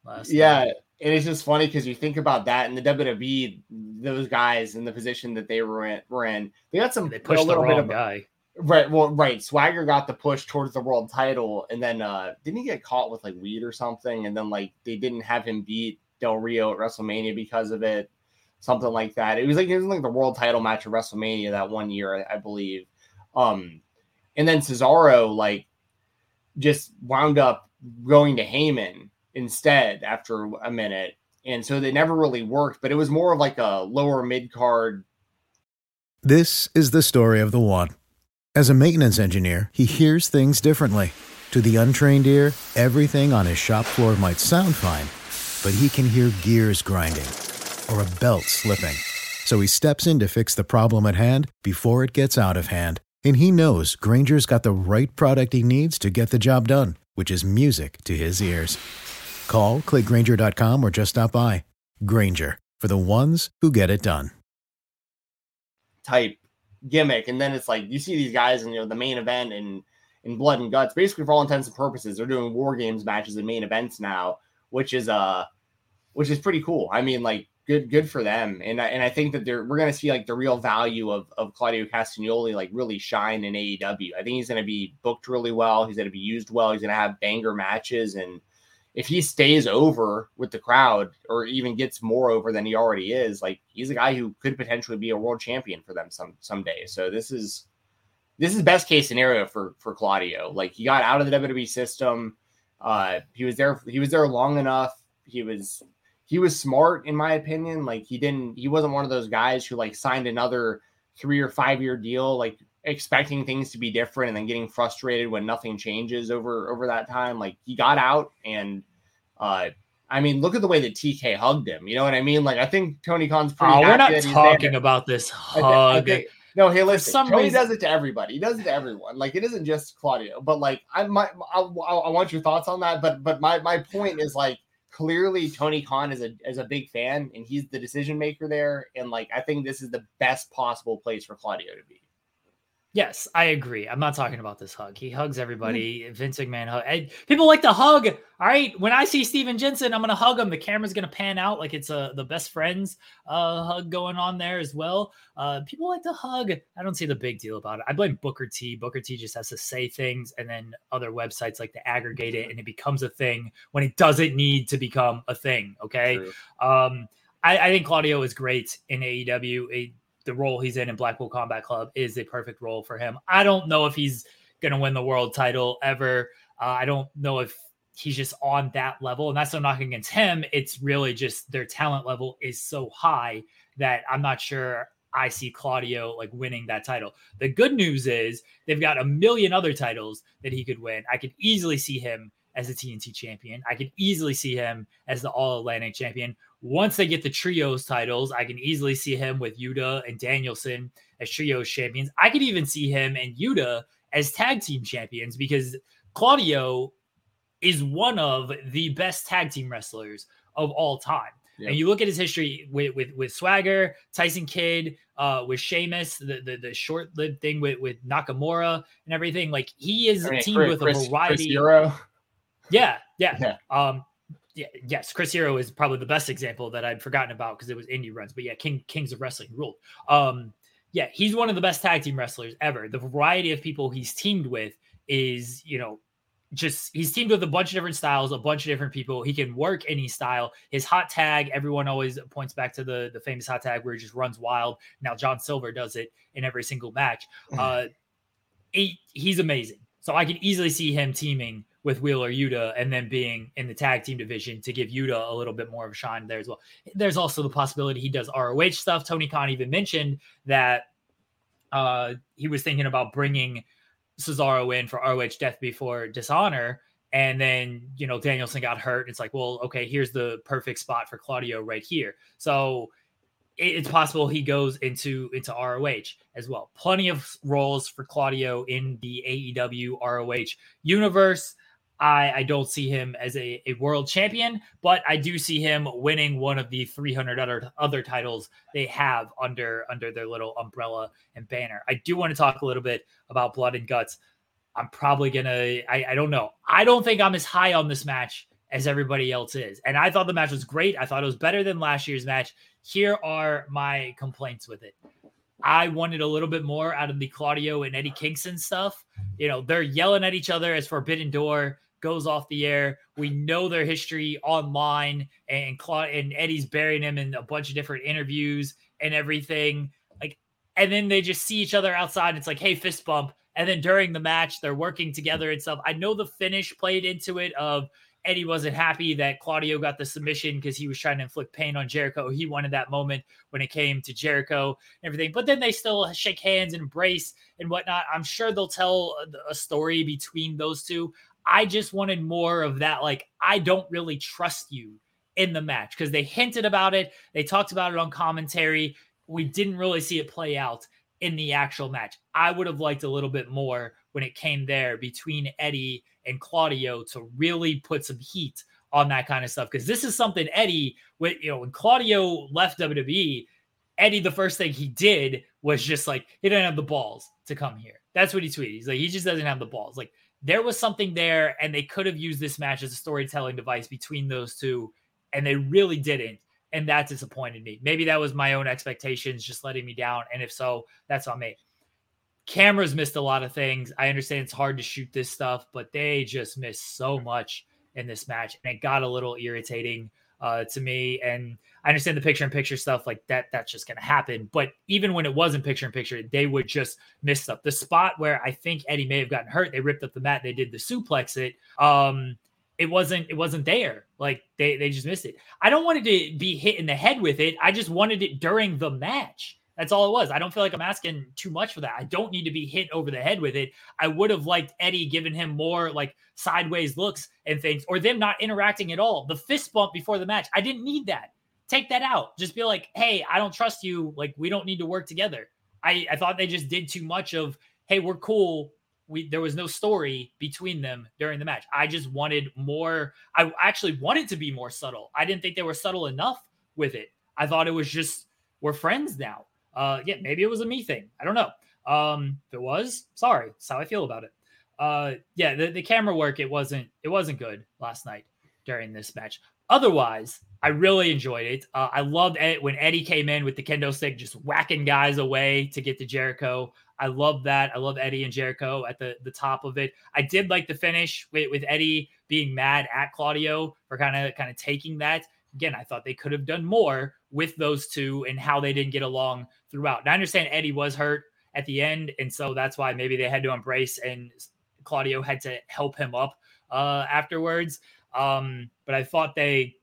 last. Yeah. Night. And it's just funny because you think about that in the WWE, those guys in the position that they were in, were in they got some they pushed a little the wrong bit of, guy Right. Well, right. Swagger got the push towards the world title, and then uh didn't he get caught with like weed or something? And then like they didn't have him beat Del Rio at WrestleMania because of it, something like that. It was like it was like the world title match at WrestleMania that one year, I, I believe. Um, and then Cesaro like just wound up going to Heyman instead after a minute, and so they never really worked. But it was more of like a lower mid card. This is the story of the one. As a maintenance engineer, he hears things differently. To the untrained ear, everything on his shop floor might sound fine, but he can hear gears grinding or a belt slipping. So he steps in to fix the problem at hand before it gets out of hand. And he knows Grainger's got the right product he needs to get the job done, which is music to his ears. Call, clickgrainger.com, or just stop by. Granger, for the ones who get it done. Type gimmick, and then it's like you see these guys in you know the main event and in blood and guts. Basically, for all intents and purposes, they're doing war games matches and main events now, which is uh which is pretty cool. I mean, like good good for them. And I, and I think that they're we're gonna see like the real value of of Claudio Castagnoli like really shine in AEW. I think he's gonna be booked really well. He's gonna be used well. He's gonna have banger matches and if he stays over with the crowd or even gets more over than he already is, like he's a guy who could potentially be a world champion for them some someday. So this is this is best case scenario for for Claudio. Like he got out of the WWE system, Uh, he was there. He was there long enough. He was he was smart in my opinion. Like he didn't. He wasn't one of those guys who like signed another three or five year deal like expecting things to be different and then getting frustrated when nothing changes over over that time. Like he got out and uh I mean, look at the way that TK hugged him. You know what I mean? Like, I think Tony Khan's pretty. Oh, we're not talking about this hug. Think, no, hey, listen. Tony reason... does it to everybody. He does it to everyone. Like, it isn't just Claudio. But like, I my I, I want your thoughts on that. But but my my point is like, clearly Tony Khan is a is a big fan and he's the decision maker there. And like, I think this is the best possible place for Claudio to be. Yes, I agree. I'm not talking about this hug. He hugs everybody. Mm-hmm. Vince McMahon hug. I, people like to hug. All right. When I see Steven Jensen, I'm gonna hug him. The camera's gonna pan out like it's a the best friends uh, hug going on there as well. Uh, people like to hug. I don't see the big deal about it. I blame Booker T. Booker T just has to say things, and then other websites like to aggregate it, and it becomes a thing when it doesn't need to become a thing. Okay. Um, I, I, think Claudio is great in AEW. It, the role he's in in Blackpool Combat Club is a perfect role for him. I don't know if he's going to win the world title ever. Uh, I don't know if he's just on that level. And that's no knocking against him. It's really just their talent level is so high that I'm not sure I see Claudio like winning that title. The good news is they've got a million other titles that he could win. I could easily see him as a TNT champion. I could easily see him as the All Atlantic champion. Once they get the trios titles, I can easily see him with Yuta and Danielson as trios champions. I could even see him and Yuta as tag team champions because Claudio is one of the best tag team wrestlers of all time. Yep. And you look at his history with with, with Swagger, Tyson Kidd, uh, with Sheamus, the the, the short lived thing with, with Nakamura and everything. Like he is I mean, teamed with a variety. Chris yeah, yeah. yeah. Um, yeah, yes, Chris Hero is probably the best example that I'd forgotten about because it was indie runs. But yeah, King Kings of Wrestling ruled. Um, yeah, he's one of the best tag team wrestlers ever. The variety of people he's teamed with is, you know, just he's teamed with a bunch of different styles, a bunch of different people. He can work any style. His hot tag, everyone always points back to the the famous hot tag where he just runs wild. Now John Silver does it in every single match. Mm. Uh, he, he's amazing. So I can easily see him teaming with Wheeler Yuta and then being in the tag team division to give Yuta a little bit more of a shine there as well. There's also the possibility he does ROH stuff. Tony Khan even mentioned that uh, he was thinking about bringing Cesaro in for ROH Death Before Dishonor. And then, you know, Danielson got hurt. It's like, well, okay, here's the perfect spot for Claudio right here. So it's possible he goes into into ROH as well. Plenty of roles for Claudio in the AEW ROH universe. I, I don't see him as a, a world champion, but I do see him winning one of the 300 other, other titles they have under under their little umbrella and banner. I do want to talk a little bit about blood and guts. I'm probably gonna. I, I don't know. I don't think I'm as high on this match as everybody else is, and I thought the match was great. I thought it was better than last year's match. Here are my complaints with it. I wanted a little bit more out of the Claudio and Eddie Kingston stuff. You know, they're yelling at each other as Forbidden Door goes off the air. We know their history online, and Claude and Eddie's burying him in a bunch of different interviews and everything. Like, and then they just see each other outside. And It's like, hey, fist bump. And then during the match, they're working together and stuff. I know the finish played into it of Eddie wasn't happy that Claudio got the submission because he was trying to inflict pain on Jericho. He wanted that moment when it came to Jericho and everything. But then they still shake hands and embrace and whatnot. I'm sure they'll tell a story between those two. I just wanted more of that. Like, I don't really trust you in the match because they hinted about it. They talked about it on commentary. We didn't really see it play out in the actual match. I would have liked a little bit more when it came there between Eddie and Claudio to really put some heat on that kind of stuff. Because this is something Eddie, with you know, when Claudio left WWE, Eddie, the first thing he did was just like he didn't have the balls to come here. That's what he tweeted. He's like, he just doesn't have the balls. Like there was something there, and they could have used this match as a storytelling device between those two, and they really didn't. And that disappointed me. Maybe that was my own expectations just letting me down. And if so, that's on me. Cameras missed a lot of things. I understand it's hard to shoot this stuff, but they just missed so much in this match. And it got a little irritating uh, to me. And I understand the picture in picture stuff like that. That's just going to happen. But even when it wasn't picture in picture, they would just miss stuff. The spot where I think Eddie may have gotten hurt, they ripped up the mat. They did the suplex it. Um, it wasn't it wasn't there. Like they they just missed it. I don't want it to be hit in the head with it. I just wanted it during the match. That's all it was. I don't feel like I'm asking too much for that. I don't need to be hit over the head with it. I would have liked Eddie giving him more like sideways looks and things, or them not interacting at all. The fist bump before the match, I didn't need that. Take that out. Just be like, hey, I don't trust you. Like, we don't need to work together. I, I thought they just did too much of, hey, we're cool. We there was no story between them during the match. I just wanted more. I actually wanted to be more subtle. I didn't think they were subtle enough with it. I thought it was just we're friends now. Uh, yeah, maybe it was a me thing. I don't know. Um, if it was, sorry. That's how I feel about it. Uh, yeah, the, the camera work it wasn't it wasn't good last night during this match. Otherwise, I really enjoyed it. Uh, I loved it when Eddie came in with the kendo stick, just whacking guys away to get to Jericho. I love that. I love Eddie and Jericho at the, the top of it. I did like the finish with, with Eddie being mad at Claudio for kind of kind of taking that. Again, I thought they could have done more with those two and how they didn't get along throughout. And I understand Eddie was hurt at the end, and so that's why maybe they had to embrace and Claudio had to help him up uh, afterwards. Um, but I thought they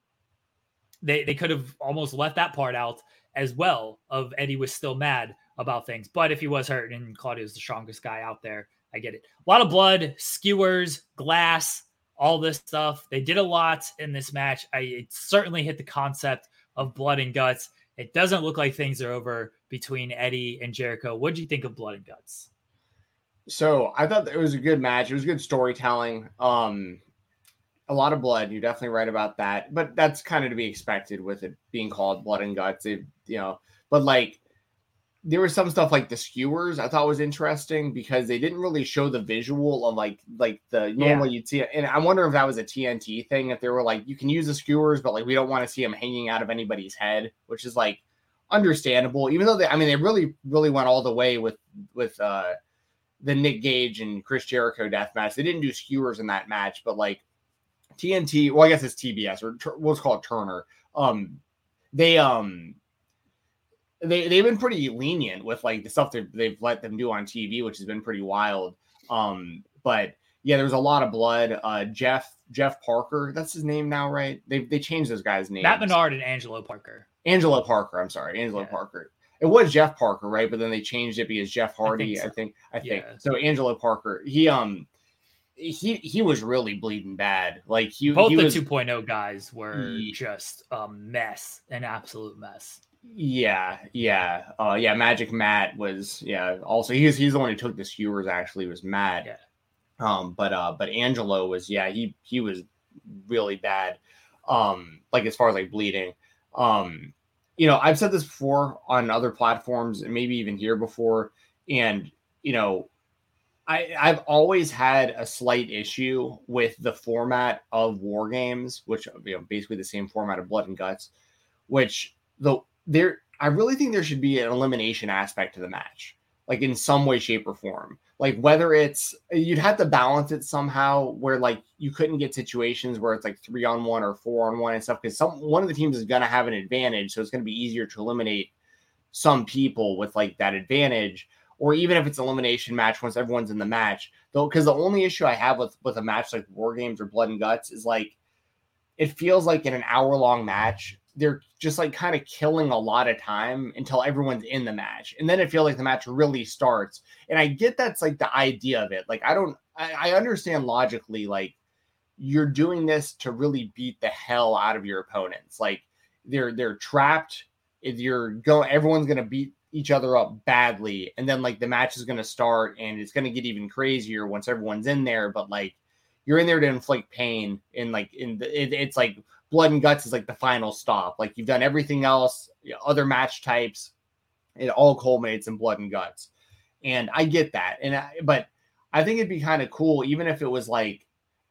they they could have almost left that part out as well. Of Eddie was still mad about things, but if he was hurt and Claudio's the strongest guy out there, I get it. A lot of blood, skewers, glass, all this stuff. They did a lot in this match. I it certainly hit the concept of blood and guts. It doesn't look like things are over between Eddie and Jericho. What do you think of blood and guts? So I thought it was a good match. It was good storytelling. Um, a lot of blood. You're definitely right about that. But that's kind of to be expected with it being called blood and guts. It, you know, but like there was some stuff like the skewers I thought was interesting because they didn't really show the visual of like like the normally yeah. you'd see it. And I wonder if that was a TNT thing. If they were like, you can use the skewers, but like we don't want to see them hanging out of anybody's head, which is like understandable. Even though they, I mean, they really really went all the way with with uh the Nick Gage and Chris Jericho death match. They didn't do skewers in that match, but like TNT, well, I guess it's TBS or what's called Turner. Um, they um they they've been pretty lenient with like the stuff they've, they've let them do on TV, which has been pretty wild. Um, but yeah, there was a lot of blood. Uh, Jeff Jeff Parker, that's his name now, right? They they changed those guys' names. Matt Menard and Angelo Parker. Angelo Parker, I'm sorry, Angelo yeah. Parker. It was Jeff Parker, right? But then they changed it because Jeff Hardy, I think. So. I think, I think. Yeah. So Angelo Parker, he um he he was really bleeding bad. Like he both he the was, 2.0 guys were he, just a mess, an absolute mess. Yeah, yeah, uh, yeah. Magic Matt was yeah. Also, he's he's the one who took the skewers. Actually, was Matt. Yeah. Um, but uh, but Angelo was yeah. He he was really bad. Um, like as far as like bleeding. Um, you know, I've said this before on other platforms and maybe even here before, and you know, I, I've always had a slight issue with the format of war games, which you know basically the same format of blood and guts, which the there I really think there should be an elimination aspect to the match, like in some way, shape, or form. Like whether it's you'd have to balance it somehow where like you couldn't get situations where it's like three on one or four on one and stuff because some one of the teams is gonna have an advantage, so it's gonna be easier to eliminate some people with like that advantage. Or even if it's elimination match once everyone's in the match, though, because the only issue I have with with a match like War Games or Blood and Guts is like it feels like in an hour long match they're just like kind of killing a lot of time until everyone's in the match and then it feels like the match really starts and i get that's like the idea of it like i don't I, I, understand logically like you're doing this to really beat the hell out of your opponents like they're they're trapped if you're going everyone's gonna beat each other up badly and then like the match is gonna start and it's gonna get even crazier once everyone's in there but like you're in there to inflict pain and like in the, it, it's like blood and guts is like the final stop. Like you've done everything else, you know, other match types, it all culminates in blood and guts. And I get that. And I, but I think it'd be kind of cool, even if it was like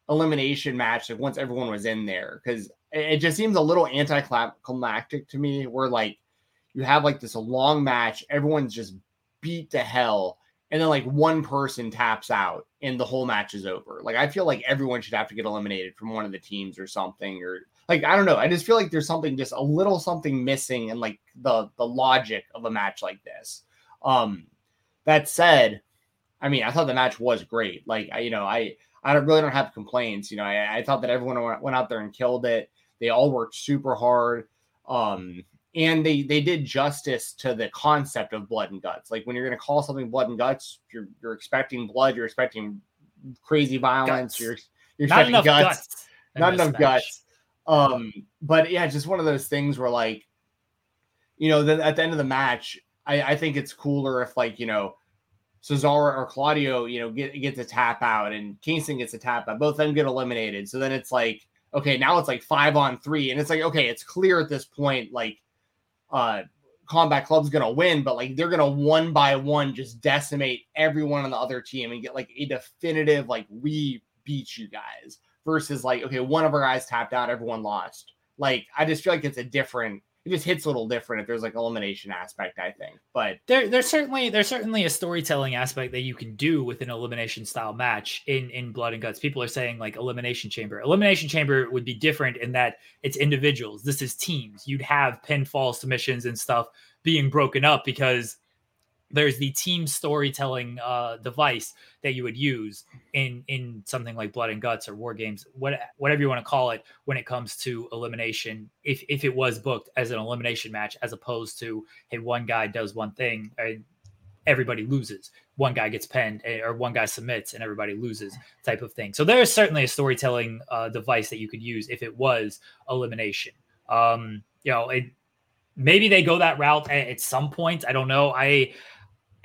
elimination match, like once everyone was in there, because it just seems a little anticlimactic to me, where like you have like this long match, everyone's just beat to hell, and then like one person taps out and the whole match is over. Like I feel like everyone should have to get eliminated from one of the teams or something, or like I don't know. I just feel like there's something just a little something missing in like the the logic of a match like this. Um that said, I mean, I thought the match was great. Like, I, you know, I I really don't have complaints. You know, I, I thought that everyone went out there and killed it. They all worked super hard. Um, and they they did justice to the concept of blood and guts. Like when you're going to call something blood and guts, you're you're expecting blood, you're expecting crazy violence, guts. you're you're not enough guts, guts not enough match. guts. Um, but yeah, just one of those things where like, you know, the, at the end of the match, I, I think it's cooler if like you know Cesaro or Claudio, you know, get, gets a tap out and Kingston gets a tap out. Both of them get eliminated. So then it's like, okay, now it's like five on three. And it's like, okay, it's clear at this point, like uh Combat Club's gonna win, but like they're gonna one by one just decimate everyone on the other team and get like a definitive, like, we beat you guys versus like, okay, one of our guys tapped out, everyone lost. Like, I just feel like it's a different it just hits a little different if there's like elimination aspect, I think. But there, there's certainly there's certainly a storytelling aspect that you can do with an elimination style match in in Blood and Guts. People are saying like elimination chamber. Elimination chamber would be different in that it's individuals. This is teams. You'd have pinfall submissions and stuff being broken up because there's the team storytelling uh, device that you would use in in something like blood and guts or war games what, whatever you want to call it when it comes to elimination if if it was booked as an elimination match as opposed to hey one guy does one thing and everybody loses. One guy gets penned eh, or one guy submits and everybody loses type of thing. So there is certainly a storytelling uh, device that you could use if it was elimination. Um you know it maybe they go that route at, at some point i don't know. I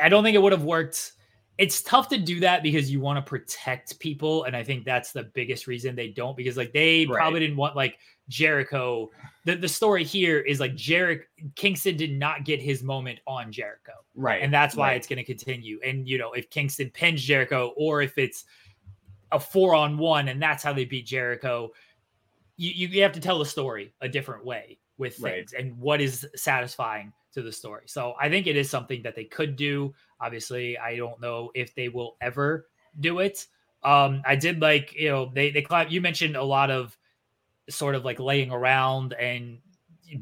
I don't think it would have worked. It's tough to do that because you want to protect people, and I think that's the biggest reason they don't. Because like they right. probably didn't want like Jericho. The the story here is like Jericho Kingston did not get his moment on Jericho, right? And that's why right. it's going to continue. And you know, if Kingston pins Jericho, or if it's a four on one, and that's how they beat Jericho, you you have to tell the story a different way with things right. and what is satisfying to the story. So I think it is something that they could do. Obviously, I don't know if they will ever do it. Um, I did like, you know, they they you mentioned a lot of sort of like laying around and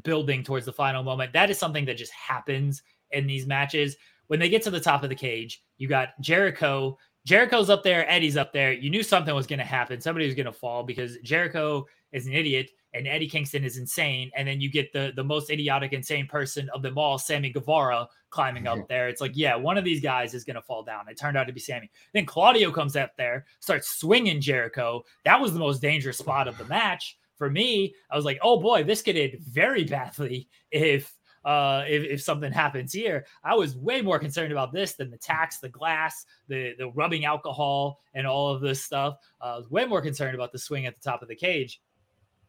building towards the final moment. That is something that just happens in these matches. When they get to the top of the cage, you got Jericho. Jericho's up there, Eddie's up there. You knew something was going to happen. Somebody was going to fall because Jericho is an idiot and Eddie Kingston is insane. And then you get the the most idiotic, insane person of them all, Sammy Guevara, climbing up there. It's like, yeah, one of these guys is going to fall down. It turned out to be Sammy. Then Claudio comes up there, starts swinging Jericho. That was the most dangerous spot of the match for me. I was like, oh boy, this could end very badly if uh, if, if something happens here. I was way more concerned about this than the tacks, the glass, the the rubbing alcohol, and all of this stuff. Uh, I was way more concerned about the swing at the top of the cage.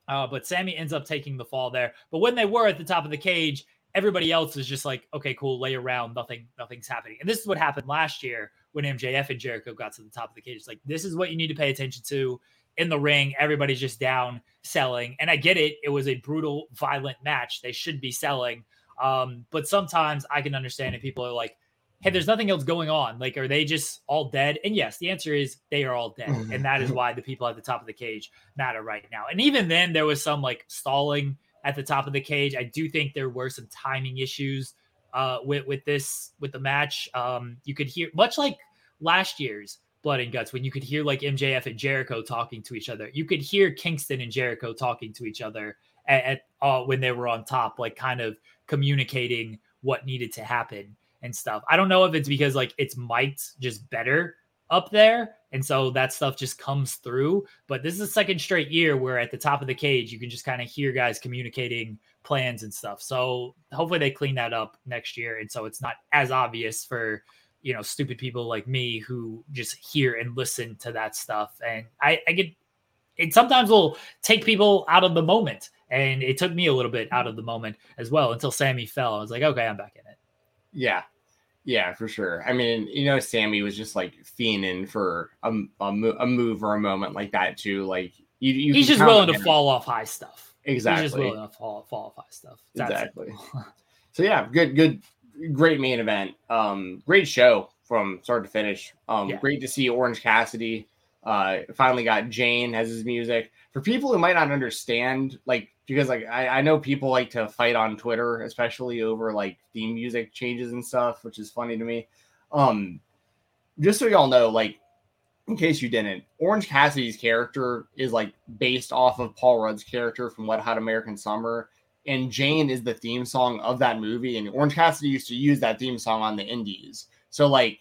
Uh, but Sammy ends up taking the fall there. But when they were at the top of the cage, everybody else was just like, okay, cool, lay around, nothing, nothing's happening. And this is what happened last year when MJF and Jericho got to the top of the cage. It's like this is what you need to pay attention to in the ring. Everybody's just down selling, and I get it. It was a brutal, violent match. They should be selling, um, but sometimes I can understand if people are like, hey, there's nothing else going on. Like, are they just all dead? And yes, the answer is they are all dead. and that is why the people at the top of the cage matter right now. And even then, there was some like stalling at the top of the cage. I do think there were some timing issues uh, with, with this, with the match. Um, you could hear, much like last year's Blood and Guts, when you could hear like MJF and Jericho talking to each other, you could hear Kingston and Jericho talking to each other at, at uh, when they were on top, like kind of communicating what needed to happen and stuff. I don't know if it's because like it's mic'd just better up there. And so that stuff just comes through. But this is the second straight year where at the top of the cage, you can just kind of hear guys communicating plans and stuff. So hopefully they clean that up next year. And so it's not as obvious for, you know, stupid people like me who just hear and listen to that stuff. And I, I get it sometimes will take people out of the moment. And it took me a little bit out of the moment as well until Sammy fell. I was like, okay, I'm back in it. Yeah, yeah, for sure. I mean, you know, Sammy was just like fiending for a, a, a move or a moment like that too. Like you, you he's just willing to fall off high stuff. Exactly. He's just willing to fall fall off high stuff. That's exactly. so yeah, good, good, great main event. Um, great show from start to finish. Um, yeah. great to see Orange Cassidy. Uh, finally got Jane as his music. For people who might not understand, like because like I, I know people like to fight on Twitter, especially over like theme music changes and stuff, which is funny to me. Um, just so y'all know, like in case you didn't, Orange Cassidy's character is like based off of Paul Rudd's character from Wet Hot American Summer. And Jane is the theme song of that movie. And Orange Cassidy used to use that theme song on the Indies. So, like,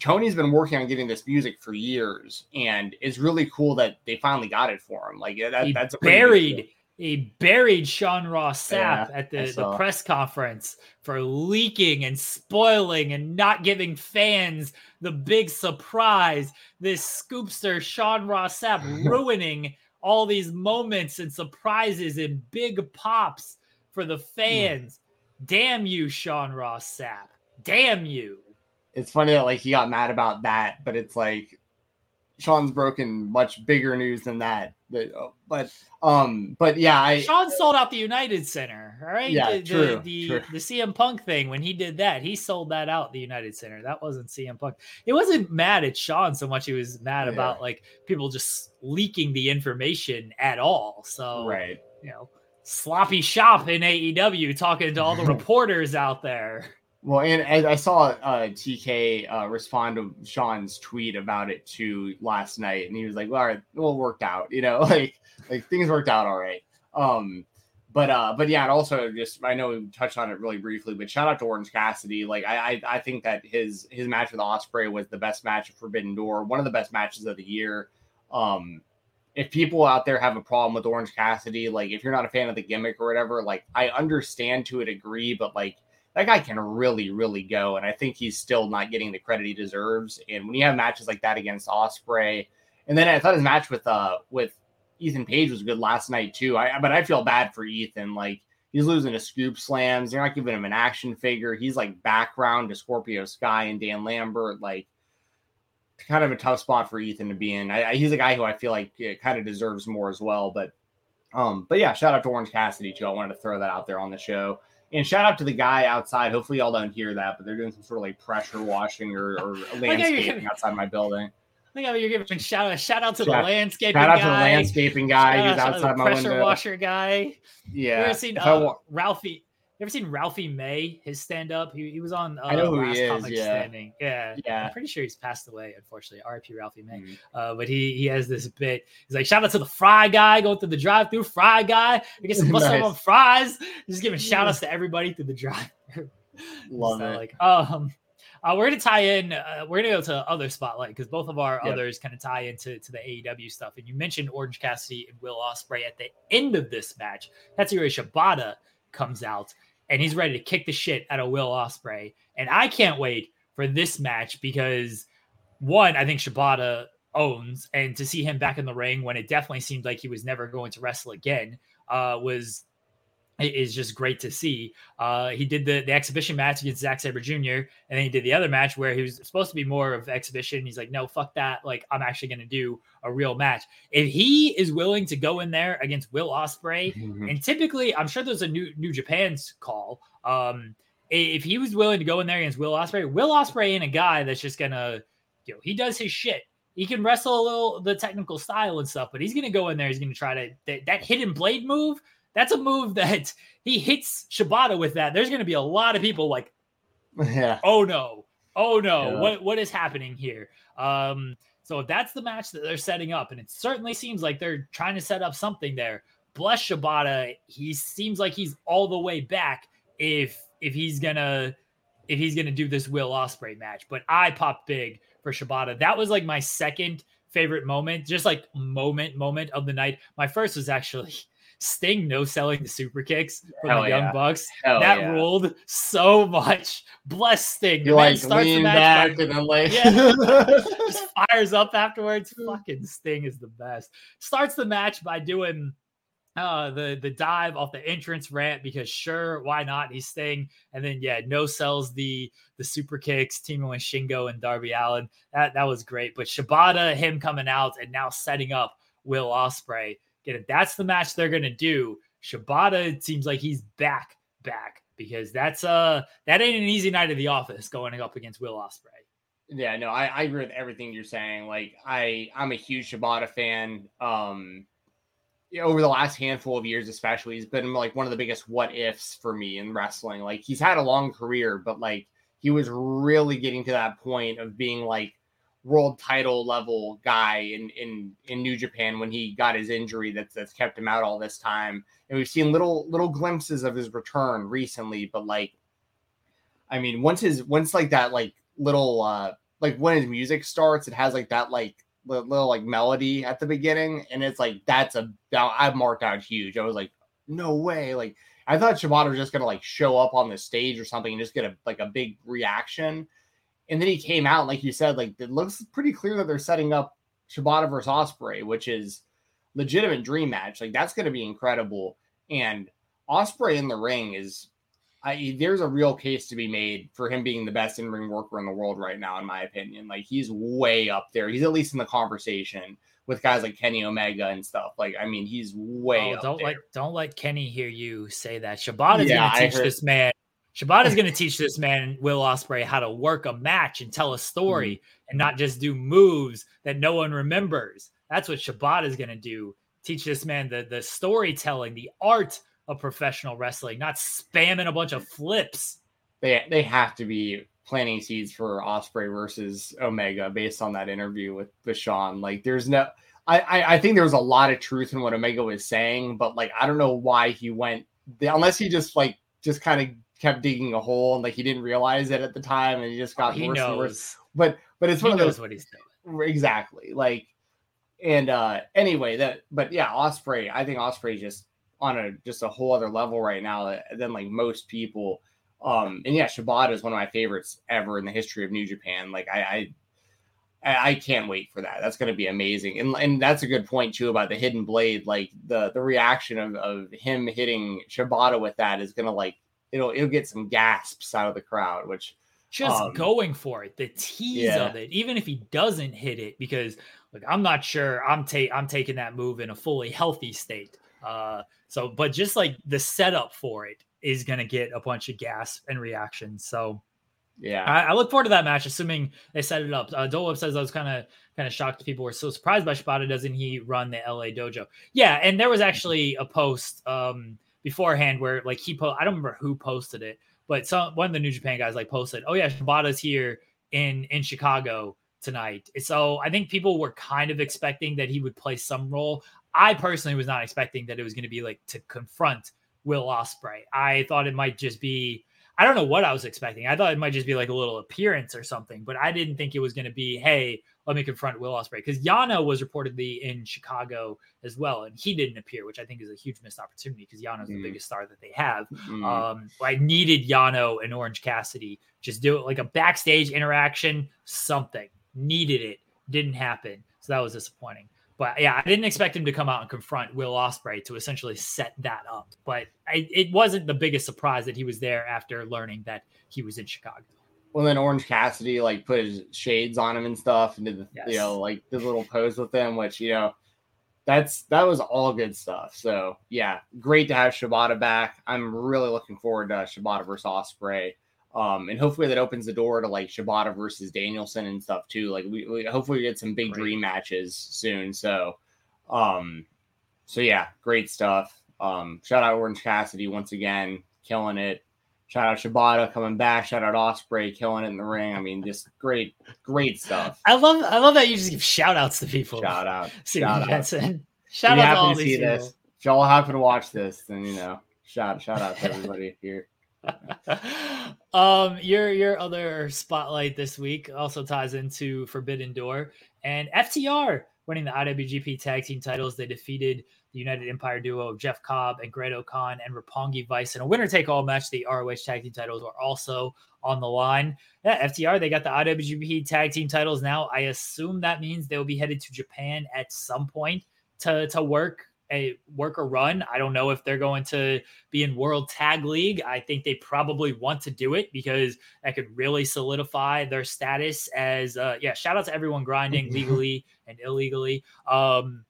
Tony's been working on getting this music for years. And it's really cool that they finally got it for him. Like, that, he that's a buried. He buried Sean Ross Sapp Yeah, at the, the press conference for leaking and spoiling and not giving fans the big surprise. This scoopster, Sean Ross Sapp, ruining all these moments and surprises and big pops for the hmm. fans. Damn you, Sean Ross Sapp. Damn you. It's funny that like he got mad about that, but it's like Sean's broken much bigger news than that. But, but um, but yeah, I Sean sold out the United Center, all right? Yeah, the, true, the, the, true. the CM Punk thing, when he did that, he sold that out, the United Center. That wasn't CM Punk. It wasn't mad at Sean so much, he was mad Yeah. about like people just leaking the information at all. So, right. you know, sloppy shop in AEW talking to all the reporters out there. Well, and I, I saw uh, TK uh, respond to Sean's tweet about it too last night, and he was like, "Well, all right, well, worked out, you know, like like things worked out all right." Um, but uh, but yeah, and also just I know we touched on it really briefly, but shout out to Orange Cassidy. Like I I, I think that his his match with Ospreay was the best match of Forbidden Door, one of the best matches of the year. Um, if people out there have a problem with Orange Cassidy, like if you're not a fan of the gimmick or whatever, like I understand to a degree, but like that guy can really, really go. And I think he's still not getting the credit he deserves. And when you have matches like that against Ospreay, and then I thought his match with uh with Ethan Page was good last night too. I but I feel bad for Ethan. Like he's losing to scoop slams. They're not giving him an action figure. He's like background to Scorpio Sky and Dan Lambert. Like kind of a tough spot for Ethan to be in. I, I, he's a guy who I feel like kind of deserves more as well. But um, but yeah, shout out to Orange Cassidy too. I wanted to throw that out there on the show. And shout out to the guy outside. Hopefully, y'all don't hear that, but they're doing some sort of like pressure washing or, or landscaping outside my building. I think you're giving shout out shout out to the Shout- landscaping Shout out guy. to the landscaping guy shout who's out the outside my pressure window. washer guy. Yeah, You ever seen uh, wa- Ralphie? You ever seen Ralphie May? His stand up. He, he was on. Uh, I know who he Last is, Comic yeah. Standing. Yeah, Yeah. I'm pretty sure he's passed away. Unfortunately, R.I.P. Ralphie May. Mhm. Uh, but he he has this bit. He's like, shout out to the fry guy going through the drive through. Fry guy, I guess some bust Nice. on fries. Just giving shout outs to everybody through the drive. Love So, it. Like, um, uh, we're gonna tie in. Uh, we're gonna go to other spotlight because both of our Yep. others kind of tie into to the AEW stuff. And you mentioned Orange Cassidy and Will Ospreay at the end of this match. Katsuyori Shibata comes out and he's ready to kick the shit out of Will Ospreay. And I can't wait for this match because one, I think Shibata owns, and to see him back in the ring when it definitely seemed like he was never going to wrestle again uh, was it is just great to see. Uh, he did the, the exhibition match against Zack Sabre Jr. and then he did the other match where he was supposed to be more of exhibition. He's like, no, fuck that. Like, I'm actually going to do a real match. If he is willing to go in there against Will Ospreay, Mhm. and typically, I'm sure there's a new New Japan's call. Um, if he was willing to go in there against Will Ospreay, Will Ospreay ain't a guy that's just gonna, you know, he does his shit. He can wrestle a little the technical style and stuff, but he's gonna go in there. He's gonna try to that, that hidden blade move. That's a move that he hits Shibata with. That there's gonna be a lot of people like, yeah. oh no, oh no, Yeah. what what is happening here? Um, so if that's the match that they're setting up, and it certainly seems like they're trying to set up something there. Bless Shibata, he seems like he's all the way back if if he's gonna if he's gonna do this Will Ospreay match. But I popped big for Shibata. That was like my second favorite moment, just like moment moment of the night. My first was actually Sting no selling the super kicks for Hell the Young yeah. Bucks. Hell that yeah. ruled so much. Bless Sting. You The man like starts the match back and then like Yeah. just fires up afterwards. Fucking Sting is the best. Starts the match by doing uh the the dive off the entrance ramp because sure, why not? He's Sting, and then yeah, no sells the the super kicks, teaming with Shingo and Darby Allin. That that was great. But Shibata, him coming out and now setting up Will Ospreay. It? That's the match they're gonna do. Shibata it seems like he's back, back because that's uh that ain't an easy night at the office going up against Will Ospreay. Yeah, no, I, I agree with everything you're saying. Like, I I'm a huge Shibata fan. Um, over the last handful of years, especially, he's been like one of the biggest what ifs for me in wrestling. Like, he's had a long career, but like he was really getting to that point of being like world title level guy in in in New Japan when he got his injury that's that's kept him out all this time. And we've seen little little glimpses of his return recently, but like I mean, once his once like that like little uh like when his music starts, it has like that like little, like melody at the beginning, and it's like that's a I've marked out huge. I was like, no way, like I thought Shibata was just gonna like show up on the stage or something and just get a like a big reaction and then he came out, like you said, like it looks pretty clear that they're setting up Shibata versus Ospreay, which is legitimate dream match. Like that's going to be incredible. And Ospreay in the ring is, I there's a real case to be made for him being the best in ring worker in the world right now, in my opinion. Like he's way up there. He's at least in the conversation with guys like Kenny Omega and stuff. Like I mean, he's way. Oh, don't there. let don't let Kenny hear you say that. Shibata's yeah, gonna teach this man Shibata is going to teach this man, Will Ospreay how to work a match and tell a story mm-hmm. and not just do moves that no one remembers. That's what Shibata is going to do. Teach this man the, the storytelling, the art of professional wrestling, not spamming a bunch of flips. They, they have to be planting seeds for Ospreay versus Omega based on that interview with, with Sean. Like, there's no, I, I, I think there was a lot of truth in what Omega was saying, but like, I don't know why he went, unless he just like, just kind of kept digging a hole and like he didn't realize it at the time and he just got oh, worse knows. and worse. But but it's he one of those what he's doing. Exactly. Like and uh anyway that but yeah, Ospreay I think Ospreay just on a just a whole other level right now than like most people. Um and yeah, Shibata is one of my favorites ever in the history of New Japan. Like I I I can't wait for that. That's going to be amazing. And and that's a good point too about the hidden blade. Like the the reaction of, of him hitting Shibata with that is going to like it'll it'll get some gasps out of the crowd, which just um, going for it, the tease yeah. of it, even if he doesn't hit it, because like I'm not sure I'm take I'm taking that move in a fully healthy state. Uh, so but just like the setup for it is gonna get a bunch of gas and reactions. So yeah, I, I, look forward to that match, assuming they set it up. Uh, Dole says I was kind of kind of shocked people were so surprised by Shibata. Doesn't he run the LA dojo? Yeah, and there was actually a post um beforehand where like he po- I don't remember who posted it, but some one of the New Japan guys like posted, "Oh yeah, Shibata's here in in Chicago tonight." So I think people were kind of expecting that he would play some role. I personally was not expecting that it was going to be like to confront Will Ospreay. I thought it might just be I don't know what I was expecting. I thought it might just be like a little appearance or something, but I didn't think it was going to be, hey, let me confront Will Ospreay because Yano was reportedly in Chicago as well, and he didn't appear, which I think is a huge missed opportunity because Yano's mm. the biggest star that they have. Mm. Um, I needed Yano and Orange Cassidy just do it like a backstage interaction, something needed it, didn't happen, so that was disappointing. But yeah, I didn't expect him to come out and confront Will Ospreay to essentially set that up. But I, it wasn't the biggest surprise that he was there after learning that he was in Chicago. Well, then Orange Cassidy like put his shades on him and stuff, and did the yes. you know like the little pose with him, which you know that's that was all good stuff. So yeah, great to have Shibata back. I'm really looking forward to Shibata versus Ospreay. Um, and hopefully that opens the door to like Shibata versus Danielson and stuff too. Like we, we hopefully we get some big great. dream matches soon. So, um, so yeah, great stuff. Um, shout out Orange Cassidy once again, killing it. Shout out Shibata coming back. Shout out Ospreay killing it in the ring. I mean, just great, great stuff. I love, I love that you just give shout outs to people. Shout out, shout out. Shout out to all to these people. This. If y'all happen to watch this, then you know, shout shout out to everybody here. um, your your other spotlight this week also ties into Forbidden Door and FTR winning the IWGP Tag Team titles. They defeated the United Empire duo of Jeff Cobb and Great-O-Khan and Roppongi Vice in a winner take all match. The ROH Tag Team titles are also on the line. Yeah, FTR they got the IWGP Tag Team titles now. I assume that means they will be headed to Japan at some point to to work a work a run. I don't know if they're going to be in World Tag League. I think they probably want to do it because that could really solidify their status as uh yeah, shout out to everyone grinding legally and illegally. Um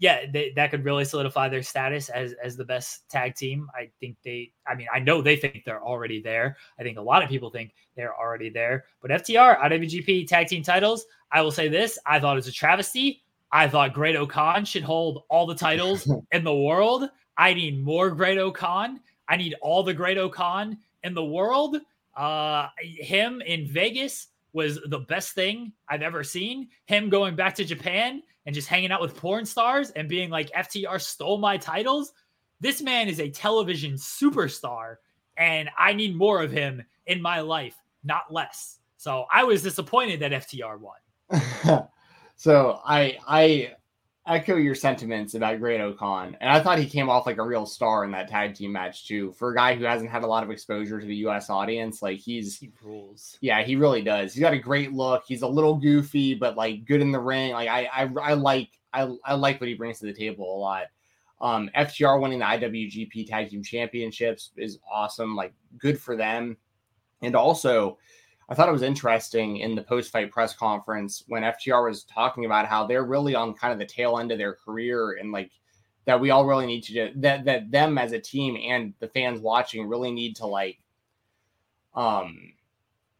yeah, they, that could really solidify their status as as the best tag team. I think they I mean, I know they think they're already there. I think a lot of people think they're already there. But FTR, IWGP tag team titles, I will say this, I thought it was a travesty I thought Great-O-Khan should hold all the titles in the world. I need more Great-O-Khan. I need all the Great-O-Khan in the world. Uh, him in Vegas was the best thing I've ever seen. Him going back to Japan and just hanging out with porn stars and being like, FTR stole my titles. This man is a television superstar, and I need more of him in my life, not less. So I was disappointed that FTR won. so I I echo your sentiments about Great-O-Khan. And I thought he came off like a real star in that tag team match too. For a guy who hasn't had a lot of exposure to the US audience, like he's he rules. Yeah, he really does. He's got a great look. He's a little goofy, but like good in the ring. Like I I, I like I, I like what he brings to the table a lot. Um, FTR winning the IWGP Tag Team Championships is awesome. Like good for them. And also, I thought it was interesting in the post fight press conference when FTR was talking about how they're really on kind of the tail end of their career and like that we all really need to do that that them as a team and the fans watching really need to like um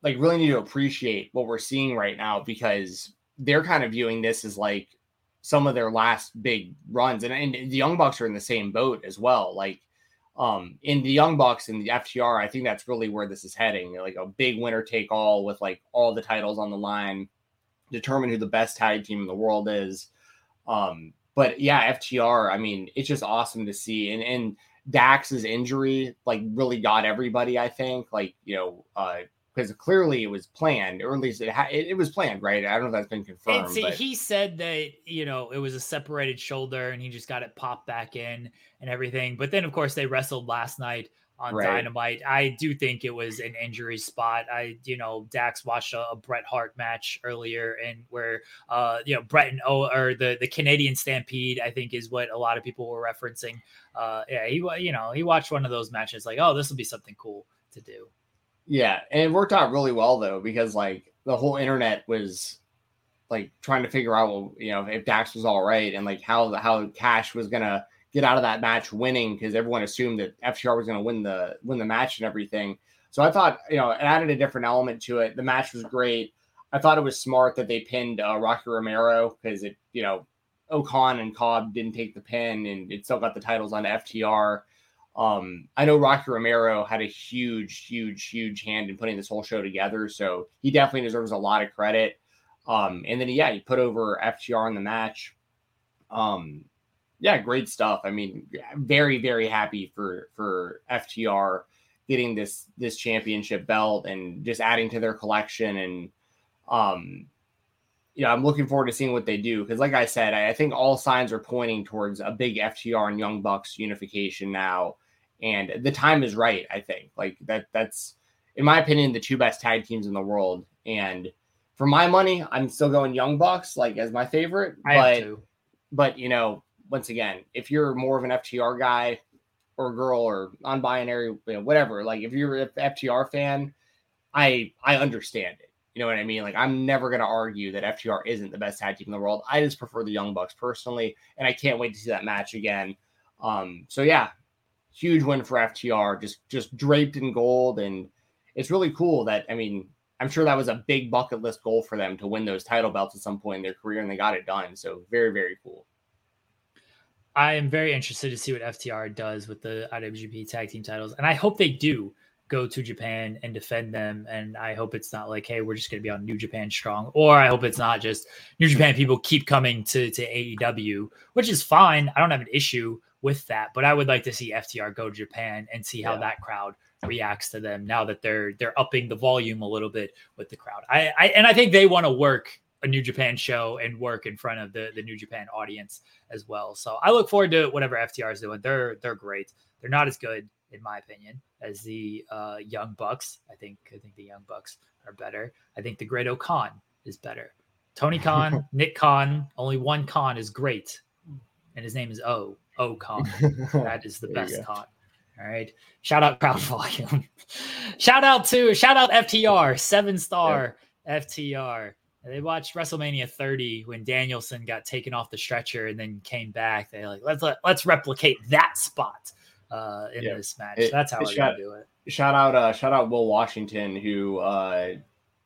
like really need to appreciate what we're seeing right now because they're kind of viewing this as like some of their last big runs. And, and the young bucks are in the same boat as well. Like um in the young bucks and the ftr i think that's really where this is heading. Like a big winner take all with like all the titles on the line determine who the best tag team in the world is. Um but yeah ftr i mean it's just awesome to see. And and dax's injury like really got everybody i think. Like you know uh because clearly it was planned, or at least it, ha- it, it, was planned, right? I don't know if that's been confirmed. But... He said that you know it was a separated shoulder, and he just got it popped back in and everything. But then, of course, they wrestled last night on right. Dynamite. I do think it was an injury spot. I, you know, Dax watched a, a Bret Hart match earlier, and where, uh, you know, Bret and O or the the Canadian Stampede, I think, is what a lot of people were referencing. Uh, yeah, he, you know, he watched one of those matches, like, oh, this will be something cool to do. Yeah, and it worked out really well though because like the whole internet was like trying to figure out, well, you know, if Dax was all right and like how how Cash was gonna get out of that match winning because everyone assumed that FTR was gonna win the win the match and everything. So I thought, you know, it added a different element to it. The match was great. I thought it was smart that they pinned uh, Rocky Romero because it, you know, O-Khan and Cobb didn't take the pin and it still got the titles on FTR. Um, I know Rocky Romero had a huge, huge, huge hand in putting this whole show together, so he definitely deserves a lot of credit. Um, and then yeah, he put over FTR in the match. Um, yeah, great stuff. I mean, very, very happy for for FTR getting this this championship belt and just adding to their collection and um yeah, I'm looking forward to seeing what they do because, like I said, I, I, think all signs are pointing towards a big FTR and Young Bucks unification now and the time is right. I think like that. That's in my opinion the two best tag teams in the world. And for my money, I'm still going Young Bucks like as my favorite. But but you know, once again, if you're more of an FTR guy or girl or non-binary, you know, whatever, like if you're an FTR fan, I I understand it. You know what I mean? Like I'm never going to argue that FTR isn't the best tag team in the world. I just prefer the Young Bucks personally, and I can't wait to see that match again. Um, so yeah, huge win for FTR, just just draped in gold, and it's really cool that I mean I'm sure that was a big bucket list goal for them to win those title belts at some point in their career, and they got it done. So very very cool. I am very interested to see what FTR does with the IWGP Tag Team titles, and I hope they do go to Japan and defend them. And I hope it's not like, hey, we're just going to be on New Japan Strong, or I hope it's not just New Japan people keep coming to to AEW, which is fine. I don't have an issue with that. But I would like to see FTR go to Japan and see how yeah. that crowd reacts to them now that they're they're upping the volume a little bit with the crowd. I, I and I think they want to work a New Japan show and work in front of the the New Japan audience as well. So I look forward to whatever FTR is doing. They're they're great. They're not as good in my opinion as the uh, Young Bucks. I think I think the Young Bucks are better. I think the Great-O-Khan is better. Tony Khan, Nick Khan, only one Khan is great, and his name is O. O Khan. that is the best Khan. All right. Shout out crowd volume. shout out to shout out FTR, seven star yep. FTR. They watched WrestleMania 30 when Danielson got taken off the stretcher and then came back. They like let's let, let's replicate that spot uh, in yep. this match. It, That's how we're gonna do it. Shout out uh shout out Will Washington who uh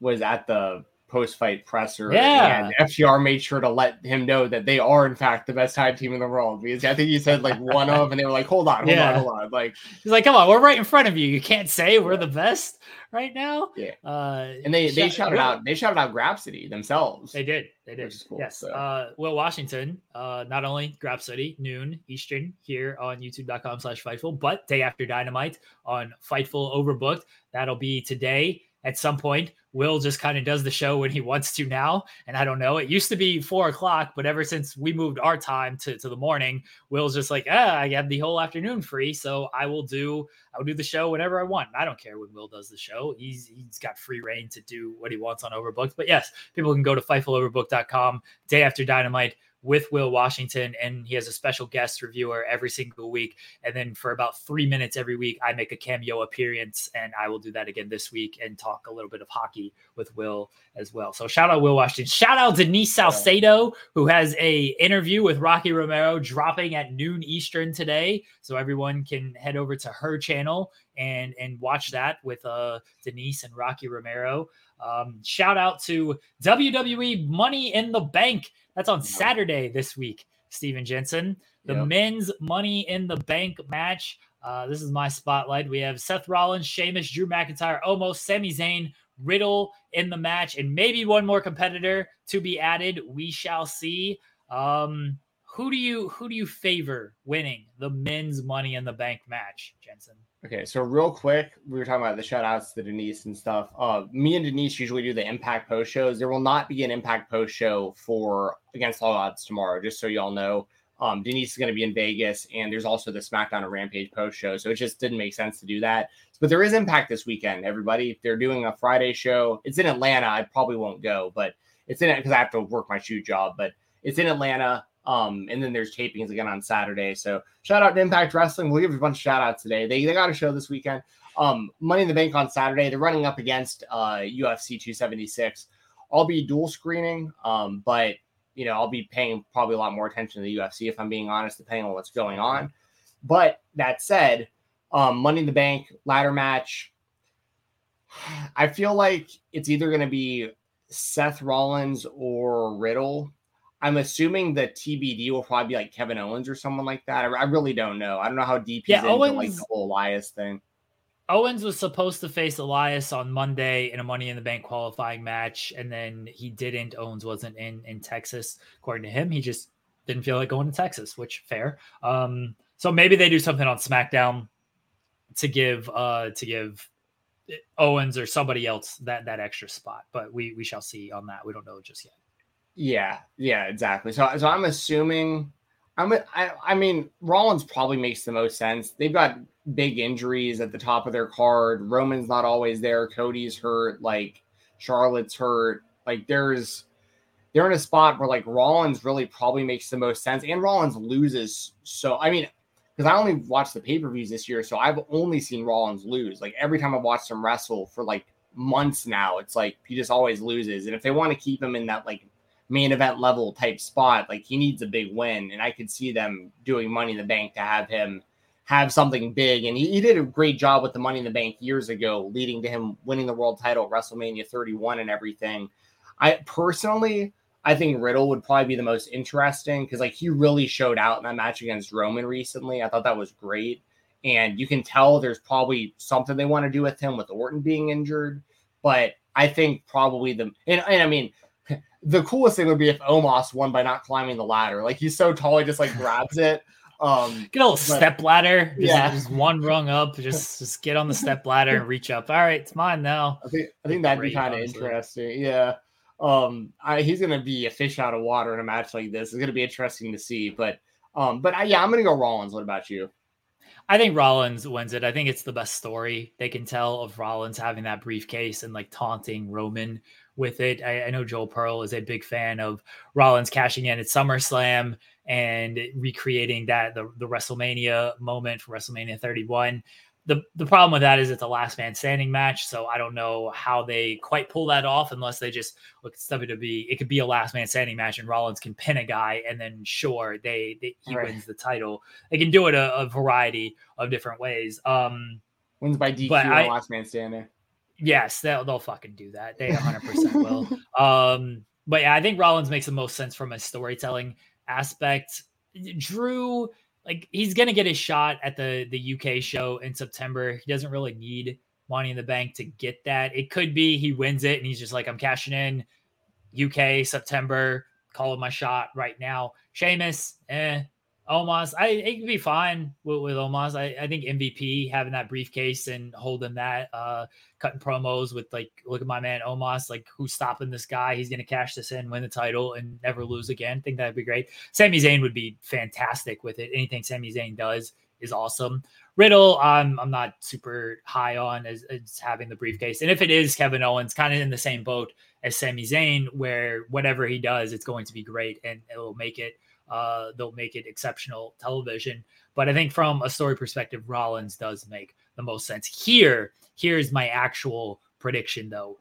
was at the post fight presser. Yeah. And FTR made sure to let him know that they are, in fact, the best tag team in the world. Because I think he said like one of, and they were like, hold on, hold Yeah. on, hold on. Like, He's like, come on, we're right in front of you. You can't say we're the best right now. Yeah. Uh, and they, they shout- shouted out, they shouted out Grapsody themselves. They did. They did. Cool, yes. so. Uh, Will Washington, uh, not only Grapsody, noon Eastern here on youtube.com slash Fightful, but day after Dynamite on Fightful Overbooked. That'll be today at some point. Will just kind of does the show when he wants to now. And I don't know. It used to be four o'clock, but ever since we moved our time to, to the morning, Will's just like, ah, I have the whole afternoon free. So I will do I will do the show whenever I want. I don't care when Will does the show. He's he's got free reign to do what he wants on Overbooked. But yes, people can go to fightfuloverbook.com day after dynamite with Will Washington, and he has a special guest reviewer every single week. And then for about three minutes every week, I make a cameo appearance, and I will do that again this week and talk a little bit of hockey with Will as well. So shout out Will Washington. Shout out Denise Salcedo, who has a interview with Rocky Romero dropping at noon Eastern today. So everyone can head over to her channel and and watch that with uh Denise and Rocky Romero. Um, shout out to WWE Money in the Bank. That's on Saturday this week, Steven Jensen. The Yep. men's Money in the Bank match. Uh, this is my spotlight. We have Seth Rollins, Sheamus, Drew McIntyre, almost Sami Zayn, Riddle in the match, and maybe one more competitor to be added. We shall see. Um, who do you who do you favor winning the men's Money in the Bank match, Jensen? Okay, so real quick, we were talking about the shout outs to Denise and stuff. Uh, me and Denise usually do the Impact post shows. There will not be an Impact post show for Against All Odds tomorrow, just so y'all know. Um, Denise is going to be in Vegas, and there's also the SmackDown and Rampage post show, so it just didn't make sense to do that. But there is Impact this weekend, everybody. They're doing a Friday show. It's in Atlanta. I probably won't go, but it's in it because I have to work my shoot job. But it's in Atlanta. Um, and then there's tapings again on Saturday. So shout out to Impact Wrestling. We'll give a bunch of shout outs today. They, they got a show this weekend. Um, Money in the Bank on Saturday. They're running up against uh, UFC 276. I'll be dual screening, um, but you know I'll be paying probably a lot more attention to the UFC if I'm being honest, depending on what's going on. But that said, um, Money in the Bank ladder match. I feel like it's either going to be Seth Rollins or Riddle. I'm assuming the TBD will probably be like Kevin Owens or someone like that. I, I really don't know. I don't know how deep he's Yeah, into like Owens- the whole Elias thing. Owens was supposed to face Elias on Monday in a Money in the Bank qualifying match, and then he didn't. Owens wasn't in in Texas, according to him. He just didn't feel like going to Texas, which fair. Um, so maybe they do something on SmackDown to give uh to give Owens or somebody else that that extra spot. But we we shall see on that. We don't know just yet. Yeah, yeah, exactly. So, so I'm assuming, I'm, I, I mean, Rollins probably makes the most sense. They've got big injuries at the top of their card. Roman's not always there. Cody's hurt. Like Charlotte's hurt. Like there's, they're in a spot where like Rollins really probably makes the most sense, and Rollins loses. So I mean, because I only watched the pay per views this year, so I've only seen Rollins lose. Like every time I've watched him wrestle for like months now, it's like he just always loses. And if they want to keep him in that like main event level type spot, like he needs a big win. And I could see them doing Money in the Bank to have him have something big. And he, he did a great job with the Money in the Bank years ago, leading to him winning the world title at WrestleMania 31 and everything. I personally, I think Riddle would probably be the most interesting because like he really showed out in that match against Roman recently. I thought that was great. And you can tell there's probably something they want to do with him with Orton being injured. But I think probably the and, and I mean the coolest thing would be if Omos won by not climbing the ladder. Like he's so tall, he just like grabs it. Um, Get a little But- step ladder. Just, Yeah. just one rung up. Just just get on the step ladder and reach up. All right, it's mine now. I think I think that'd be kind of interesting. Yeah. Um, I, he's gonna be a fish out of water in a match like this. It's gonna be interesting to see. But um, but I, yeah, I'm gonna go Rollins. What about you? I think Rollins wins it. I think it's the best story they can tell of Rollins having that briefcase and like taunting Roman with it. I, I know Joel Pearl is a big fan of Rollins cashing in at SummerSlam and recreating that the, the WrestleMania moment for WrestleMania 31. The the problem with that is it's a last man standing match, so I don't know how they quite pull that off unless they just look it's WWE. It could be a last man standing match, and Rollins can pin a guy, and then sure they, they he Right. wins the title. They can do it a, a variety of different ways. Um, Wins by DQ But I- last man standing. Yes, they'll they'll fucking do that. They 100 percent will. Um, but yeah, I think Rollins makes the most sense from a storytelling aspect. Drew, like he's gonna get his shot at the the UK show in September. He doesn't really need Money in the Bank to get that. It could be he wins it and he's just like, I'm cashing in UK September, calling my shot right now. Sheamus, eh, Omos, I it could be fine with, with Omos. I, I think MVP having that briefcase and holding that, uh, cutting promos with like, look at my man Omos, like who's stopping this guy? He's gonna cash this in, win the title, and never lose again. Think that'd be great. Sami Zayn would be fantastic with it. Anything Sami Zayn does is awesome. Riddle, I'm I'm not super high on as, as having the briefcase, and if it is Kevin Owens, kind of in the same boat as Sami Zayn, where whatever he does, it's going to be great and it'll make it uh, they'll make it exceptional television. But I think from a story perspective, Rollins does make the most sense. Here, here's my actual prediction though.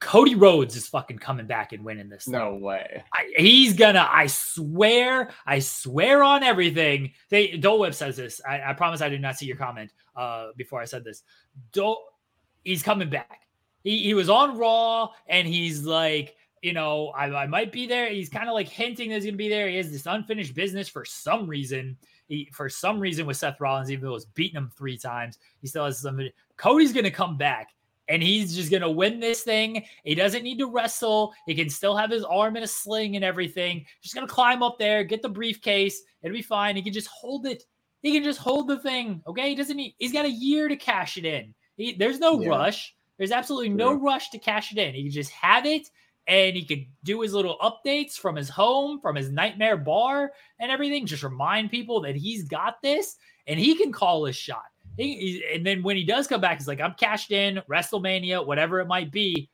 Cody Rhodes is fucking coming back and winning this. No thing. way. I, he's gonna. I swear. I swear on everything. They Dole Whip says this. I, I, promise I did not see your comment uh, before I said this. Dole, he's coming back. He, he was on Raw and he's like, you know, I, I might be there. He's kind of like hinting that he's going to be there. He has this unfinished business for some reason. He, for some reason, with Seth Rollins, even though he's beating him three times, he still has some. Cody's going to come back and he's just going to win this thing. He doesn't need to wrestle. He can still have his arm in a sling and everything. Just going to climb up there, get the briefcase. It'll be fine. He can just hold it. He can just hold the thing. Okay. He doesn't need, he's got a year to cash it in. He, there's no yeah. rush. There's absolutely no rush to cash it in. He can just have it and he could do his little updates from his home, from his nightmare bar and everything. Just remind people that he's got this and he can call his shot. He, and then when he does come back, he's like, I'm cashed in, WrestleMania, whatever it might be.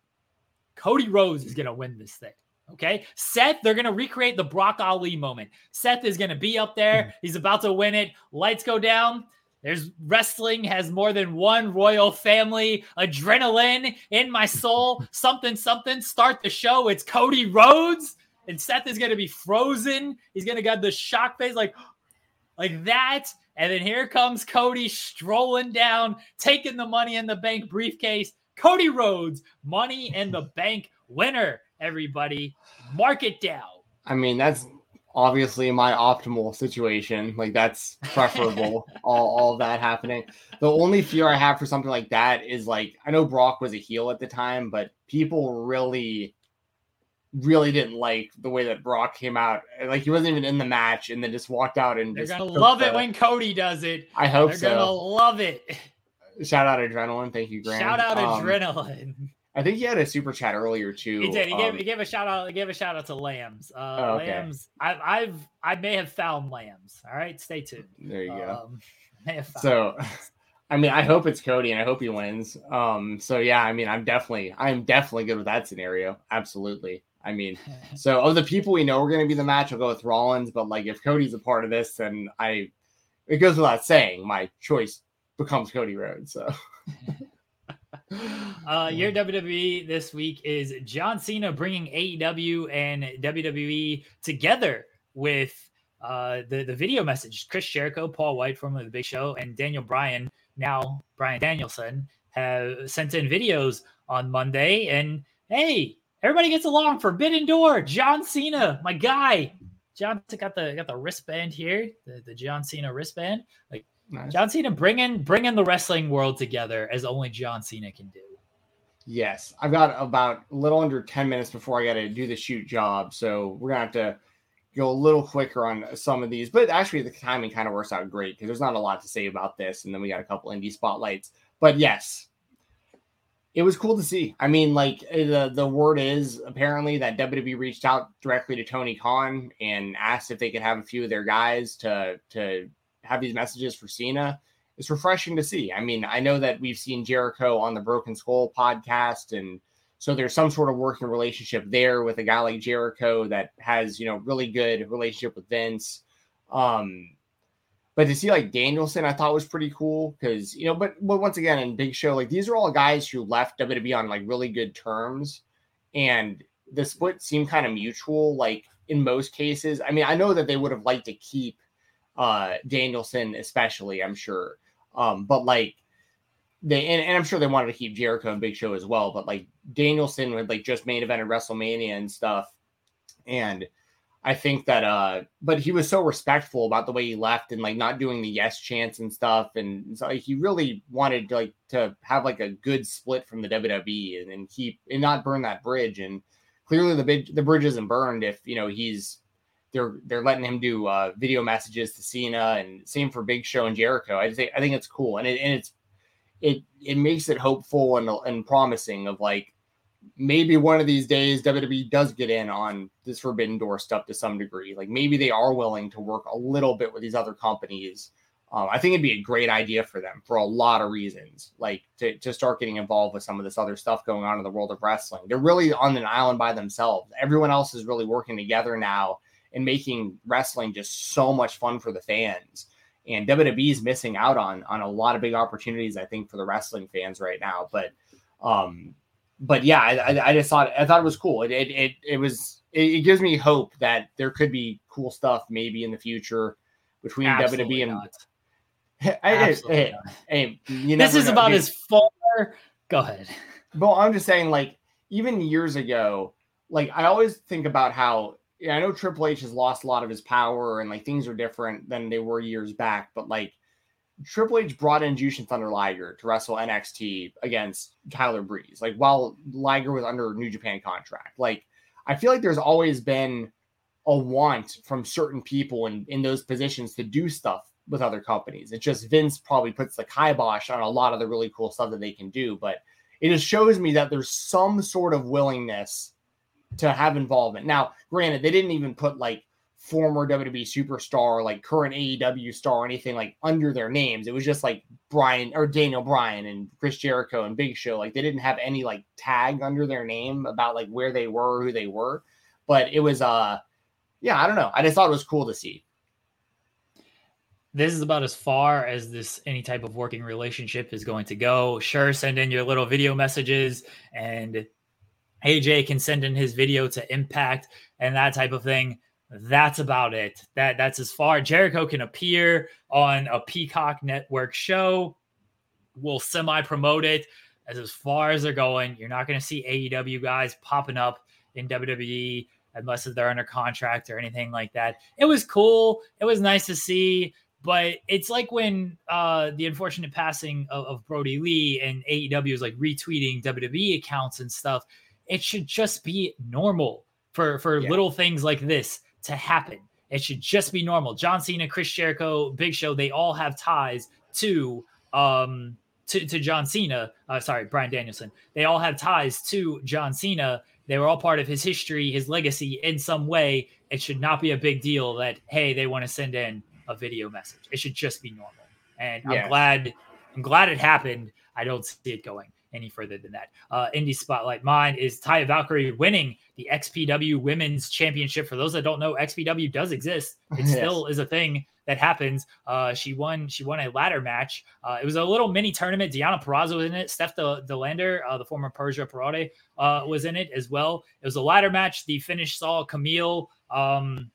Cody Rhodes is going to win this thing. Okay. Seth, they're going to recreate the Brock Ali moment. Seth is going to be up there. Hmm. He's about to win it. Lights go down. There's wrestling has more than one royal family. Adrenaline in my soul. something, something. Start the show. It's Cody Rhodes, and Seth is gonna be frozen. He's gonna get the shock face, like, like that. And then here comes Cody strolling down, taking the money in the bank briefcase. Cody Rhodes, money in the bank winner. Everybody, mark it down. I mean, that's obviously my optimal situation. Like that's preferable, all, all that happening. The only fear I have for something like that is like I know Brock was a heel at the time, but people really really didn't like the way that Brock came out. Like he wasn't even in the match and then just walked out and they're gonna love it when Cody does it. I hope they're so. gonna love it. Shout out adrenaline. Thank you, Grant. Shout out um, adrenaline. I think he had a super chat earlier too. He did. He, um, gave, he gave a shout out. He gave a shout out to Lambs. Uh, oh, okay. Lambs. I've, I've, I may have found Lambs. All right, stay tuned. There you go. Um, may have so, I mean, I hope it's Cody, and I hope he wins. Um, so yeah, I mean, I'm definitely, I'm definitely good with that scenario. Absolutely. I mean, so of the people we know we're going to be the match, I'll go with Rollins. But like, if Cody's a part of this, then I, it goes without saying, my choice becomes Cody Rhodes. So. Uh, your WWE this week is John Cena bringing AEW and WWE together with uh, the the video message. Chris Jericho, Paul White, formerly the Big Show, and Daniel Bryan, now Bryan Danielson, have sent in videos on Monday. And hey, everybody gets along. Forbidden Door, John Cena, my guy. John got the got the wristband here, the, the John Cena wristband. Like Nice. John Cena bringing bringing the wrestling world together as only John Cena can do. Yes, I've got about a little under ten minutes before I got to do the shoot job, so we're gonna have to go a little quicker on some of these. But actually, the timing kind of works out great because there's not a lot to say about this, and then we got a couple indie spotlights. But yes, it was cool to see. I mean, like eh, the the word is apparently that WWE reached out directly to Tony Khan and asked if they could have a few of their guys to to have these messages for Cena. It's refreshing to see. I mean, I know that we've seen Jericho on the Broken Skull podcast, and so there's some sort of working relationship there with a guy like Jericho that has, you know, really good relationship with Vince. Um, but to see like Danielson, I thought was pretty cool because you know, but but once again in Big Show, like these are all guys who left WWE on like really good terms, and the split seemed kind of mutual. Like in most cases, I mean, I know that they would have liked to keep uh Danielson, especially, I'm sure. Um, but like they and, and I'm sure they wanted to keep Jericho and Big Show as well, but like Danielson would like just main evented WrestleMania and stuff, and I think that uh but he was so respectful about the way he left and like not doing the yes chants and stuff. And so like, he really wanted like to have like a good split from the WWE and, and keep and not burn that bridge. And clearly the big the bridge isn't burned if you know he's they're they're letting him do uh video messages to Cena and same for Big Show and Jericho. I think I think it's cool and it and it's it it makes it hopeful and and promising of like maybe one of these days WWE does get in on this Forbidden Door stuff to some degree. Like maybe they are willing to work a little bit with these other companies. Um, I think it'd be a great idea for them for a lot of reasons, like to, to start getting involved with some of this other stuff going on in the world of wrestling. They're really on an island by themselves. Everyone else is really working together now and making wrestling just so much fun for the fans. And WWE is missing out on on a lot of big opportunities, I think, for the wrestling fans right now. But um, but yeah, I, I, just thought I thought it was cool. It it it, it was it, it, gives me hope that there could be cool stuff maybe in the future between Absolutely WWE and. Not. hey, hey, hey, this is know. about as far. Go ahead. Well, I'm just saying, like even years ago, like I always think about how yeah, I know Triple H has lost a lot of his power and like things are different than they were years back, but like Triple H brought in Jushin Thunder Liger to wrestle NXT against Tyler Breeze, like while Liger was under New Japan contract. Like, I feel like there's always been a want from certain people in, in those positions to do stuff with other companies. It's just Vince probably puts the kibosh on a lot of the really cool stuff that they can do. But it just shows me that there's some sort of willingness to have involvement. Now, granted, they didn't even put like former WWE superstar, like current AEW star, or anything like under their names. It was just like Bryan or Daniel Bryan and Chris Jericho and Big Show. Like they didn't have any like tag under their name about like where they were, who they were. But it was uh yeah, I don't know. I just thought it was cool to see. This is about as far as this any type of working relationship is going to go. Sure, send in your little video messages and AJ can send in his video to Impact and that type of thing that's about it. That that's as far. Jericho can appear on a Peacock network show. We'll semi promote it as as far as they're going. You're not going to see AEW guys popping up in WWE unless they're under contract or anything like that. It was cool. It was nice to see, but it's like when uh, the unfortunate passing of, of Brodie Lee and AEW is like retweeting WWE accounts and stuff. It should just be normal for for yeah. little things like this to happen. It should just be normal. John Cena, Chris Jericho, Big Show, they all have ties to um to, to John Cena. Uh, sorry, Bryan Danielson. They all have ties to John Cena. They were all part of his history, his legacy in some way. It should not be a big deal that hey, they want to send in a video message. It should just be normal. And I'm glad I'm glad it happened. I don't see it going any further than that. Uh, Indie Spotlight. Mine is Taya Valkyrie winning the XPW Women's Championship. For those that don't know, XPW does exist. It yes. still is a thing that happens. Uh, she won. She won a ladder match. Uh, it was a little mini tournament. Deonna Purrazzo was in it. Steph De, Delander, uh, the former Persia Pirotta, uh, was in it as well. It was a ladder match. The finish saw Kamille. Um,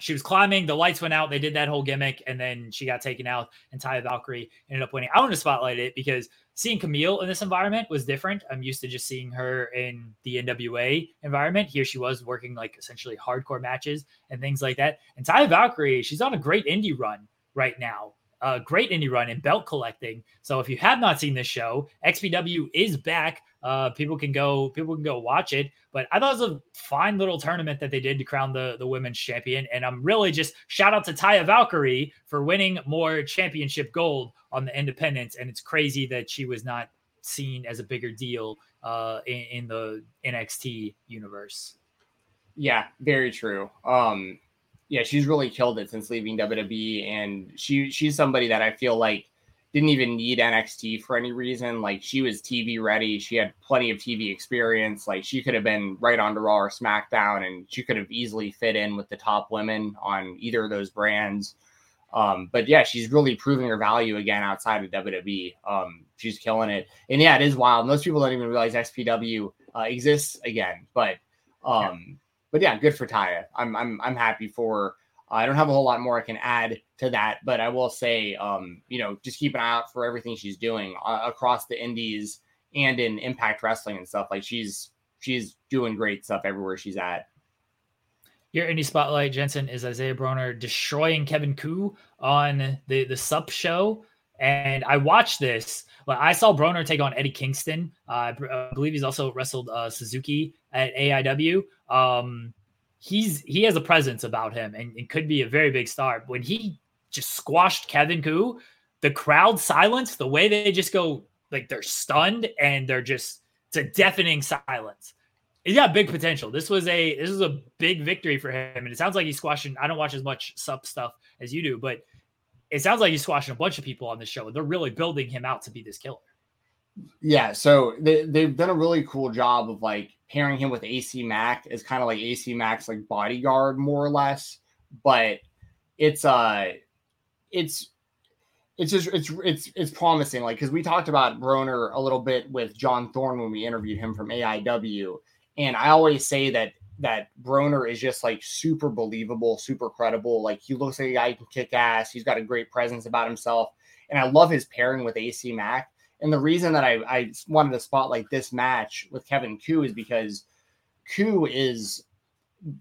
she was climbing, the lights went out, they did that whole gimmick, and then she got taken out, and Ty Valkyrie ended up winning. I want to spotlight it because seeing Kamille in this environment was different. I'm used to just seeing her in the NWA environment. Here she was working like essentially hardcore matches and things like that. And Ty Valkyrie, she's on a great indie run right now. A great indie run in belt collecting. So if you have not seen this show, XPW is back. Uh, people can go, people can go watch it. But I thought it was a fine little tournament that they did to crown the the women's champion. And I'm really just shout out to Taya Valkyrie for winning more championship gold on the independents. And it's crazy that she was not seen as a bigger deal uh, in, in the NXT universe. Yeah, very true. Um, yeah, she's really killed it since leaving WWE, and she she's somebody that I feel like didn't even need NXT for any reason. Like she was TV ready, she had plenty of TV experience. Like she could have been right on to Raw or SmackDown, and she could have easily fit in with the top women on either of those brands. Um, but yeah, she's really proving her value again outside of WWE. Um, she's killing it, and yeah, it is wild. Most people don't even realize XPW uh, exists again, but um, yeah. but yeah, good for Taya. I'm I'm I'm happy for. Her. I don't have a whole lot more I can add to that, but I will say, um, you know, just keep an eye out for everything she's doing uh, across the indies and in Impact Wrestling and stuff. Like she's she's doing great stuff everywhere she's at. Your indie spotlight, Jensen, is Isaiah Broner destroying Kevin Ku on the the Sup show, and I watched this. But I saw Broner take on Eddie Kingston. Uh, I believe he's also wrestled uh, Suzuki at AIW. Um, he's he has a presence about him and, and could be a very big star. When he just squashed Kevin Ku, the crowd silence, the way they just go like they're stunned and they're just it's a deafening silence. He's got big potential. This was a this is a big victory for him, and it sounds like he's squashing. I don't watch as much sub stuff as you do, but it sounds like he's squashing a bunch of people on the show. and They're really building him out to be this killer. Yeah, so they, they've done a really cool job of like pairing him with AC Mack as kind of like AC Mack's like bodyguard, more or less. But it's uh it's it's just it's it's it's promising. Like because we talked about Broner a little bit with John Thorne when we interviewed him from AIW, and I always say that that Broner is just like super believable, super credible. Like he looks like a guy who can kick ass. He's got a great presence about himself, and I love his pairing with AC Mack. And the reason that I, I wanted to spotlight this match with Kevin Ku is because Ku is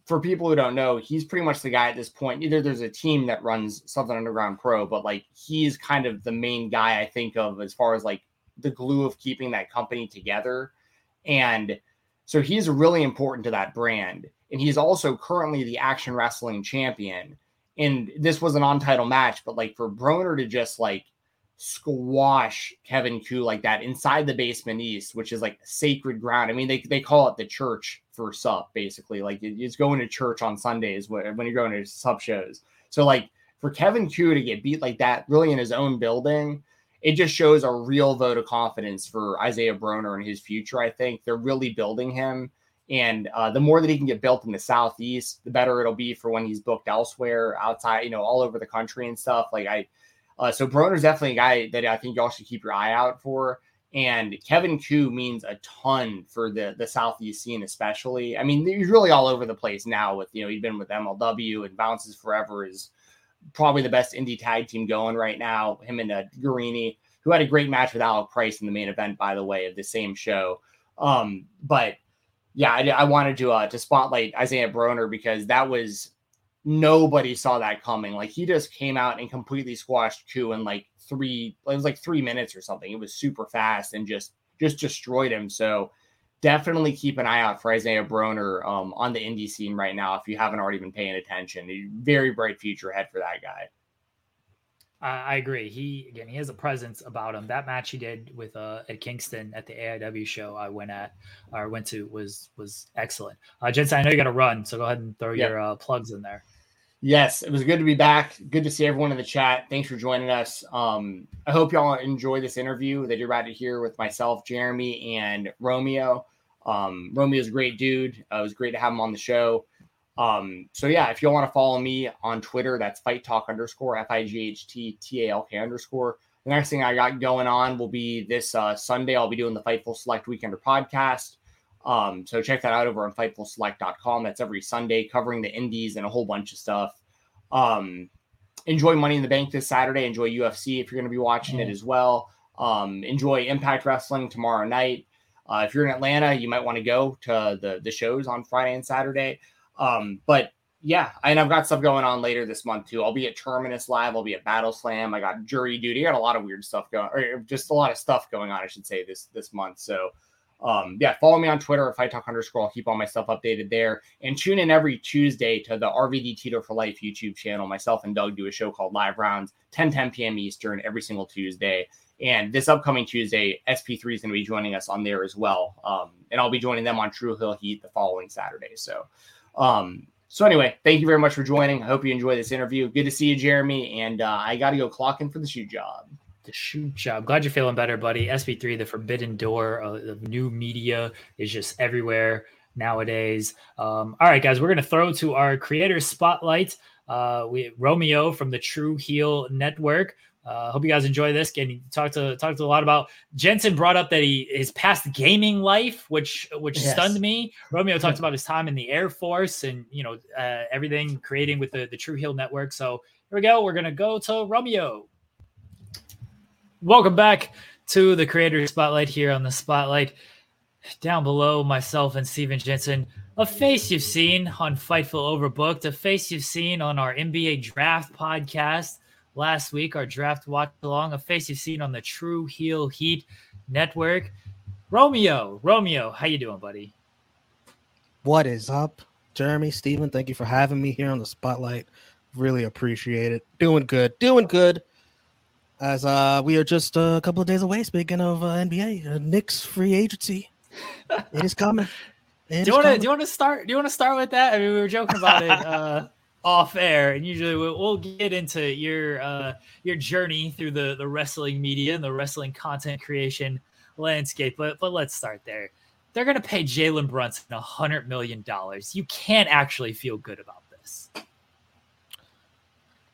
for people who don't know, he's pretty much the guy at this point. Either there's a team that runs Southern Underground Pro, but like he's kind of the main guy I think of as far as like the glue of keeping that company together. And so he's really important to that brand. And he's also currently the action wrestling champion. And this was an on title match, but like for Broner to just like squash Kevin Ku like that inside the basement east, which is like sacred ground. I mean, they, they call it the church for sup, basically. Like it's going to church on Sundays when, when you're going to sub shows. So like for Kevin Ku to get beat like that, really in his own building, it just shows a real vote of confidence for Isaiah Broner and his future. I think they're really building him. And uh, the more that he can get built in the Southeast, the better it'll be for when he's booked elsewhere, outside, you know, all over the country and stuff. Like I, uh, so Broner's definitely a guy that I think y'all should keep your eye out for. And Kevin Ku means a ton for the the Southeast scene, especially. I mean, he's really all over the place now. With you know, he's been with MLW and Violence Is Forever is probably the best indie tag team going right now. Him and uh, Garrini, who had a great match with Alec Price in the main event, by the way, of the same show. Um, but yeah, I, I wanted to uh, to spotlight Isaiah Broner because that was nobody saw that coming. Like he just came out and completely squashed Ku in like three, it was like three minutes or something. It was super fast and just just destroyed him. So definitely keep an eye out for Isaiah Broner um, on the indie scene right now if you haven't already been paying attention. Very bright future ahead for that guy. I agree. He again, he has a presence about him. That match he did with uh at Kingston at the AIW show I went at or went to was was excellent. Uh Jensen, I know you got to run, so go ahead and throw your uh, plugs in there. Yes, it was good to be back. Good to see everyone in the chat. Thanks for joining us. Um, I hope y'all enjoy this interview that you're about to hear with myself, Jeremy, and Romeo. Um, Romeo's a great dude. Uh, it was great to have him on the show. Um, so yeah, if you want to follow me on Twitter, that's fight talk underscore F I G H T T A L K underscore. The next thing I got going on will be this uh, Sunday. I'll be doing the Fightful Select Weekender podcast. Um, so check that out over on FightfulSelect.com. That's every Sunday covering the indies and a whole bunch of stuff. Um, enjoy Money in the Bank this Saturday. Enjoy UFC if you're going to be watching it as well. Um, enjoy Impact Wrestling tomorrow night. Uh, if you're in Atlanta, you might want to go to the the shows on Friday and Saturday. Um, but yeah, and I've got stuff going on later this month too. I'll be at Terminus Live. I'll be at Battle Slam. I got Jury Duty. I got a lot of weird stuff going, or just a lot of stuff going on, I should say this this month. So um, yeah, follow me on Twitter if I talk underscore. I'll keep all my stuff updated there. And tune in every Tuesday to the RVD Tito for Life YouTube channel. Myself and Doug do a show called Live Rounds, 10 10 p.m. Eastern every single Tuesday. And this upcoming Tuesday, SP3 is going to be joining us on there as well. Um, and I'll be joining them on True Heel Heat the following Saturday. So, um, so anyway, thank you very much for joining. I hope you enjoy this interview. Good to see you, Jeremy. And uh, I got to go clocking for the shoot job the shoot job. Glad you're feeling better, buddy. SP3, the forbidden door of new media, is just everywhere nowadays. Um, all right, guys, we're gonna throw to our creator spotlight. Uh, we Romeo from the True Heel Network. uh, hope you guys enjoy this. Getting talked to talked to a lot about. Jensen brought up that he his past gaming life, which which Yes. stunned me. Romeo talked about his time in the Air Force and you know uh, everything creating with the the True Heel Network. So here we go. We're gonna go to Romeo. Welcome back to the Creator Spotlight here on the Spotlight. Down below, myself and Steven Jensen, a face you've seen on Fightful Overbooked, a face you've seen on our NBA Draft podcast last week, our draft watch along, a face you've seen on the True Heel Heat Network. Romeo, Romeo, how you doing, buddy? What is up, Jeremy, Steven? Thank you for having me here on the spotlight. Really appreciate it. Doing good, doing good. As uh, we are just a couple of days away. Speaking of uh, NBA, uh, Knicks free agency, it is coming. It do you want to do you want to start do you want to start with that? I mean, we were joking about it uh, off air, and usually we'll, we'll get into your uh, your journey through the the wrestling media and the wrestling content creation landscape. But but let's start there. They're gonna pay Jalen Brunson a hundred million dollars. You can't actually feel good about this.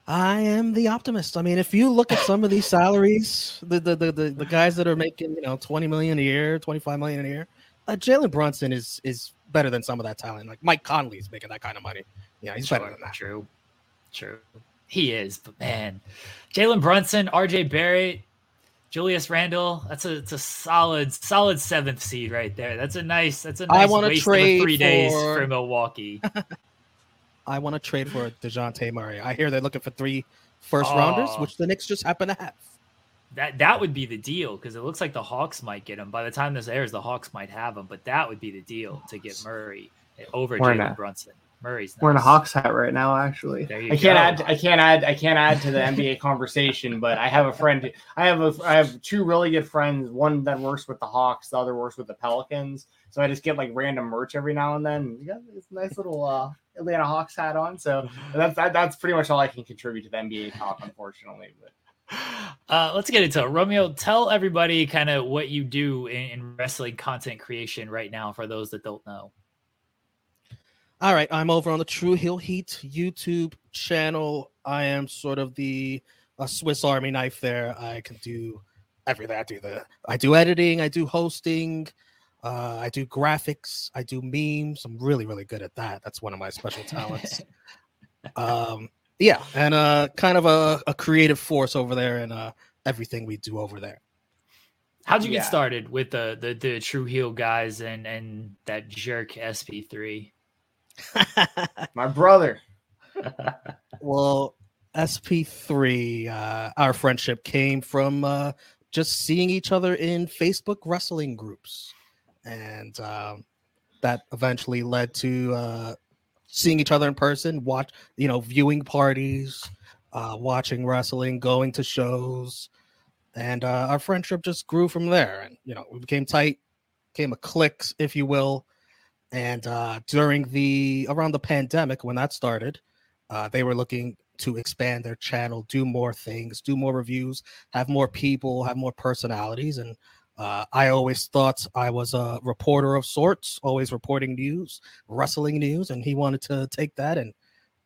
I am the optimist. I mean, if you look at some of these salaries, the the the, the, the guys that are making you know twenty million a year, twenty five million a year, uh, Jalen Brunson is is better than some of that talent. Like Mike Conley's making that kind of money. Yeah, he's better than that. True, true. He is, but man, Jalen Brunson, R.J. Barrett, Julius Randle. That's a it's a solid solid seventh seed right there. That's a nice that's a I nice wanna waste trade of three days for- for Milwaukee. I want to trade for Dejounte Murray. I hear they're looking for three first oh. rounders, Oh. which the Knicks just happen to have. that that would be the deal because it looks like the Hawks might get him. By the time this airs, the Hawks might have him, but that would be the deal to get Murray over We're Jalen Brunson. Murray's We're in a. Hawks hat right now, actually. There you I can't add. I can't add. I can't add to the NBA conversation. But I have a friend. I have a. I have two really good friends. One that works with the Hawks. The other works with the Pelicans. So I just get like random merch every now and then. You got this nice little uh, Atlanta Hawks hat on. So that's that, that's pretty much all I can contribute to the NBA talk, unfortunately. But Uh, let's get into it. Romeo. Tell everybody kind of what you do in, in wrestling content creation right now for those that don't know. All right, I'm over on the True Heel Heat YouTube channel. I am sort of the a Swiss Army knife there. I can do everything. I do the I do editing, I do hosting, uh, I do graphics, I do memes. I'm really really good at that. That's one of my special talents. um, yeah, and uh, kind of a, a creative force over there, and uh, everything we do over there. How'd you Yeah. get started with the, the the True Heel guys and and that jerk SP3? my brother. Well, SP3, uh, our friendship came from uh, just seeing each other in Facebook wrestling groups. And um, that eventually led to uh, seeing each other in person, watch, you know, viewing parties, uh, watching wrestling, going to shows. And uh, our friendship just grew from there. And, you know, we became tight, became a clique, if you will. And uh, during the, around the pandemic, when that started, uh, they were looking to expand their channel, do more things, do more reviews, have more people, have more personalities. And uh, I always thought I was a reporter of sorts, always reporting news, wrestling news. And he wanted to take that and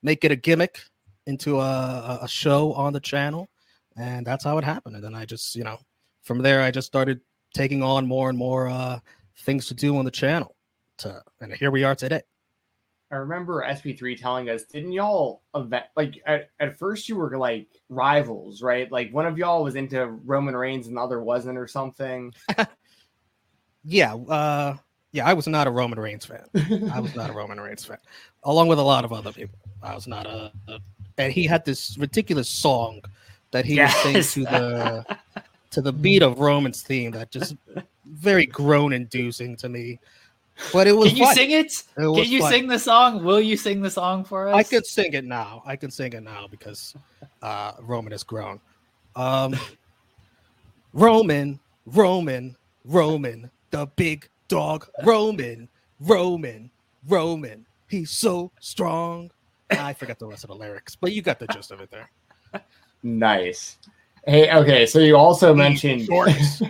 make it a gimmick into a, a- show on the channel. And that's how it happened. And then I just, you know, from there, I just started taking on more and more uh, things to do on the channel. To, and here we are today. I remember SP3 telling us, didn't y'all event like at, at first you were like rivals, right? Like one of y'all was into Roman Reigns and the other wasn't or something. Yeah, uh, yeah, I was not a Roman Reigns fan. I was not a Roman Reigns fan, along with a lot of other people. I was not a, a- and he had this ridiculous song that he Yes. would sing to the to the beat of Roman's theme that just very groan inducing to me. But it was Can you fun. sing it? It Can you fun. sing the song? Will you sing the song for us? I could sing it now. I can sing it now because uh, Roman has grown. Um, Roman, Roman, Roman, the big dog. Roman, Roman, Roman. He's so strong. I forgot the rest of the lyrics, but you got the gist of it there. Nice. Hey, okay, so you also mentioned shorts.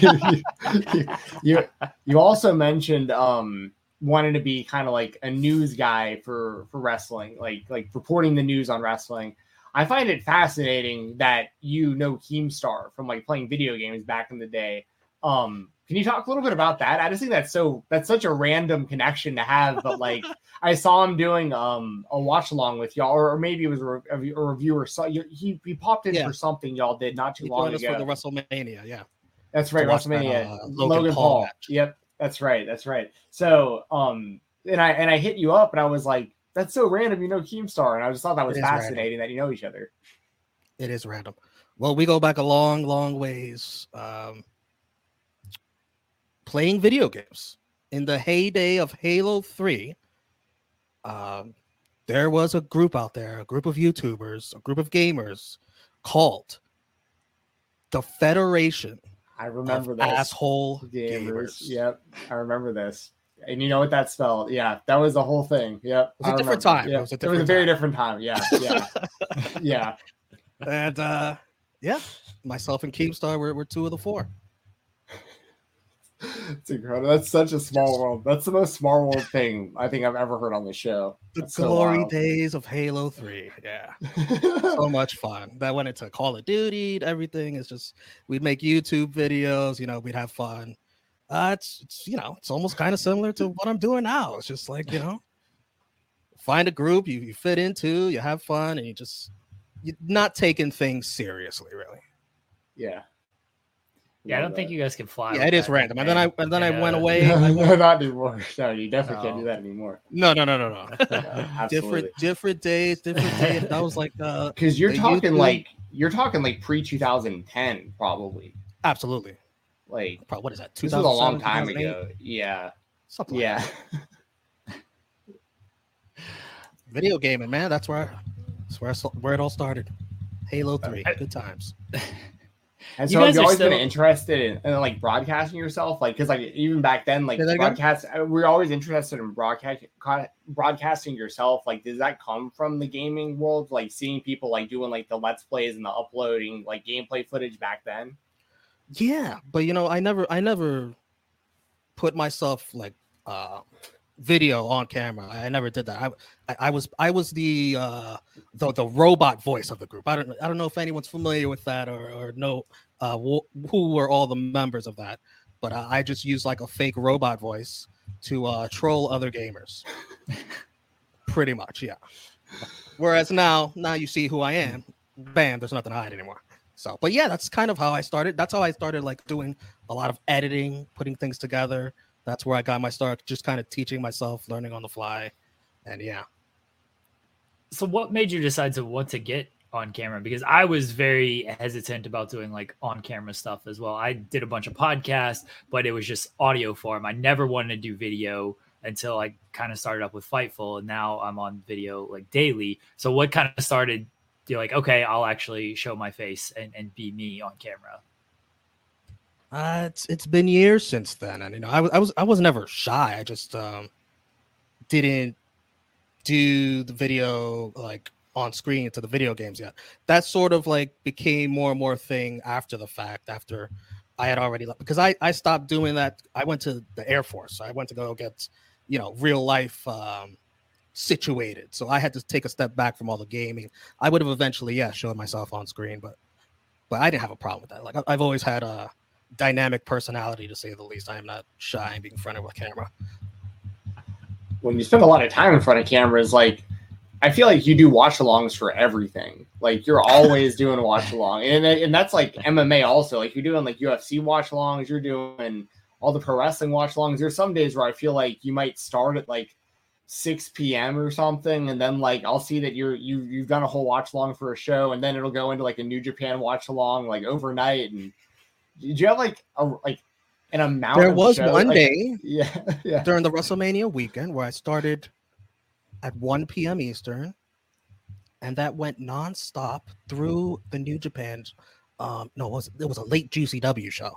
you, you you also mentioned um wanting to be kind of like a news guy for for wrestling, like like reporting the news on wrestling. I find it fascinating that you know Keemstar from like playing video games back in the day. Um, can you talk a little bit about that? I just think that's so that's such a random connection to have, but like I saw him doing um a watch along with y'all, or, or maybe it was a, re- a re- a reviewer. So he he popped in Yeah. for something y'all did not too He long ago. for the WrestleMania. Yeah. That's right, watch that, WrestleMania. uh, Logan, Logan Paul. Paul. Yep, that's right. That's right. So, um, and I and I hit you up, and I was like, "That's so random." You know, Keemstar, and I just thought that was is random. fascinating that you know each other. It is random. Well, we go back a long, long ways. Um, playing video games in the heyday of Halo 3. Um, there was a group out there, a group of YouTubers, a group of gamers called the Federation I remember this. Asshole gamers. Gamers. Yep, I remember this. And you know what that spelled? Yeah, that was the whole thing. Yep, was a different time. It was a it was a different very different time. Yeah, yeah, yeah. And uh, yeah, myself and Keemstar were, were two of the four. It's incredible. That's such a small world. That's the most small world thing I think I've ever heard on the show. The That's glory wild. days of Halo 3. Yeah. so much fun. That went into Call of Duty, everything. It's just we'd make YouTube videos, you know, we'd have fun. Uh, it's, it's you know, it's almost kind of similar to what I'm doing now. It's just like, you know, find a group you, you fit into, you have fun, and you just you're not taking things seriously, really. yeah. Yeah, I don't think you guys can fly. Yeah, it is random. And then I and then I went uh, away. I No, not anymore. No, you definitely can't do that anymore. no, no, no, no, no. Different different days, different days. That was like uh Because you're talking like you're talking like pre 2010, probably. absolutely. Like Probably, what is that? this was a long time ago. Yeah, Something like yeah. that. video gaming, man. That's where that's where where it all started. Halo Three, good times. And so have guys you are always been interested in, in like broadcasting yourself? Like, because like even back then, like broadcast, uh, we are always interested in broadcast broadcasting yourself. Like, does that come from the gaming world? Like seeing people like doing like the let's plays and the uploading like gameplay footage back then. Yeah, but you know, I never I never put myself like uh video on camera. I never did that. I I, I was I was the uh the the robot voice of the group. I don't I don't know if anyone's familiar with that or or know uh wh- who were all the members of that, but I, I just used like a fake robot voice to uh troll other gamers. Pretty much, yeah. Whereas now now you see who I am, bam, there's nothing to hide anymore. So, but yeah, that's kind of how I started. That's how I started like doing a lot of editing, putting things together. That's where I got my start, just kind of teaching myself, learning on the fly. And yeah, So, what made you decide to want to get on camera? Because I was very hesitant about doing like on camera stuff as well. I did a bunch of podcasts, but it was just audio form. I never wanted to do video until I kind of started up with Fightful, and now I'm on video like daily. So, what kind of started? You're like, okay, I'll actually show my face and, and be me on camera. Uh, it's it's been years since then, and you know, I was I was I was never shy. I just um didn't do the video like on screen to the video games yet. That sort of like became more and more thing after the fact. After I had already left, because I I stopped doing that. I went to the Air Force. I went to go get you know real life um situated. So I had to take a step back from all the gaming. I would have eventually yeah showed myself on screen, but but I didn't have a problem with that. Like I've always had a dynamic personality to say the least. I am not shy being in being fronted with camera. When you spend a lot of time in front of cameras, like I feel like you do watch alongs for everything. Like you're always doing a watch along, and and that's like MMA also. Like you're doing like UFC watch alongs, you're doing all the pro wrestling watch alongs. There's some days where I feel like you might start at like 6 p.m. or something, and then like I'll see that you're you you've done a whole watch along for a show, and then it'll go into like a New Japan watch along like overnight. And did you have like a like an amount? There was show- one like- day yeah, yeah. during the WrestleMania weekend where I started at 1 p.m. Eastern, and that went nonstop through the New Japan. Um, no, it was it was a late GCW show.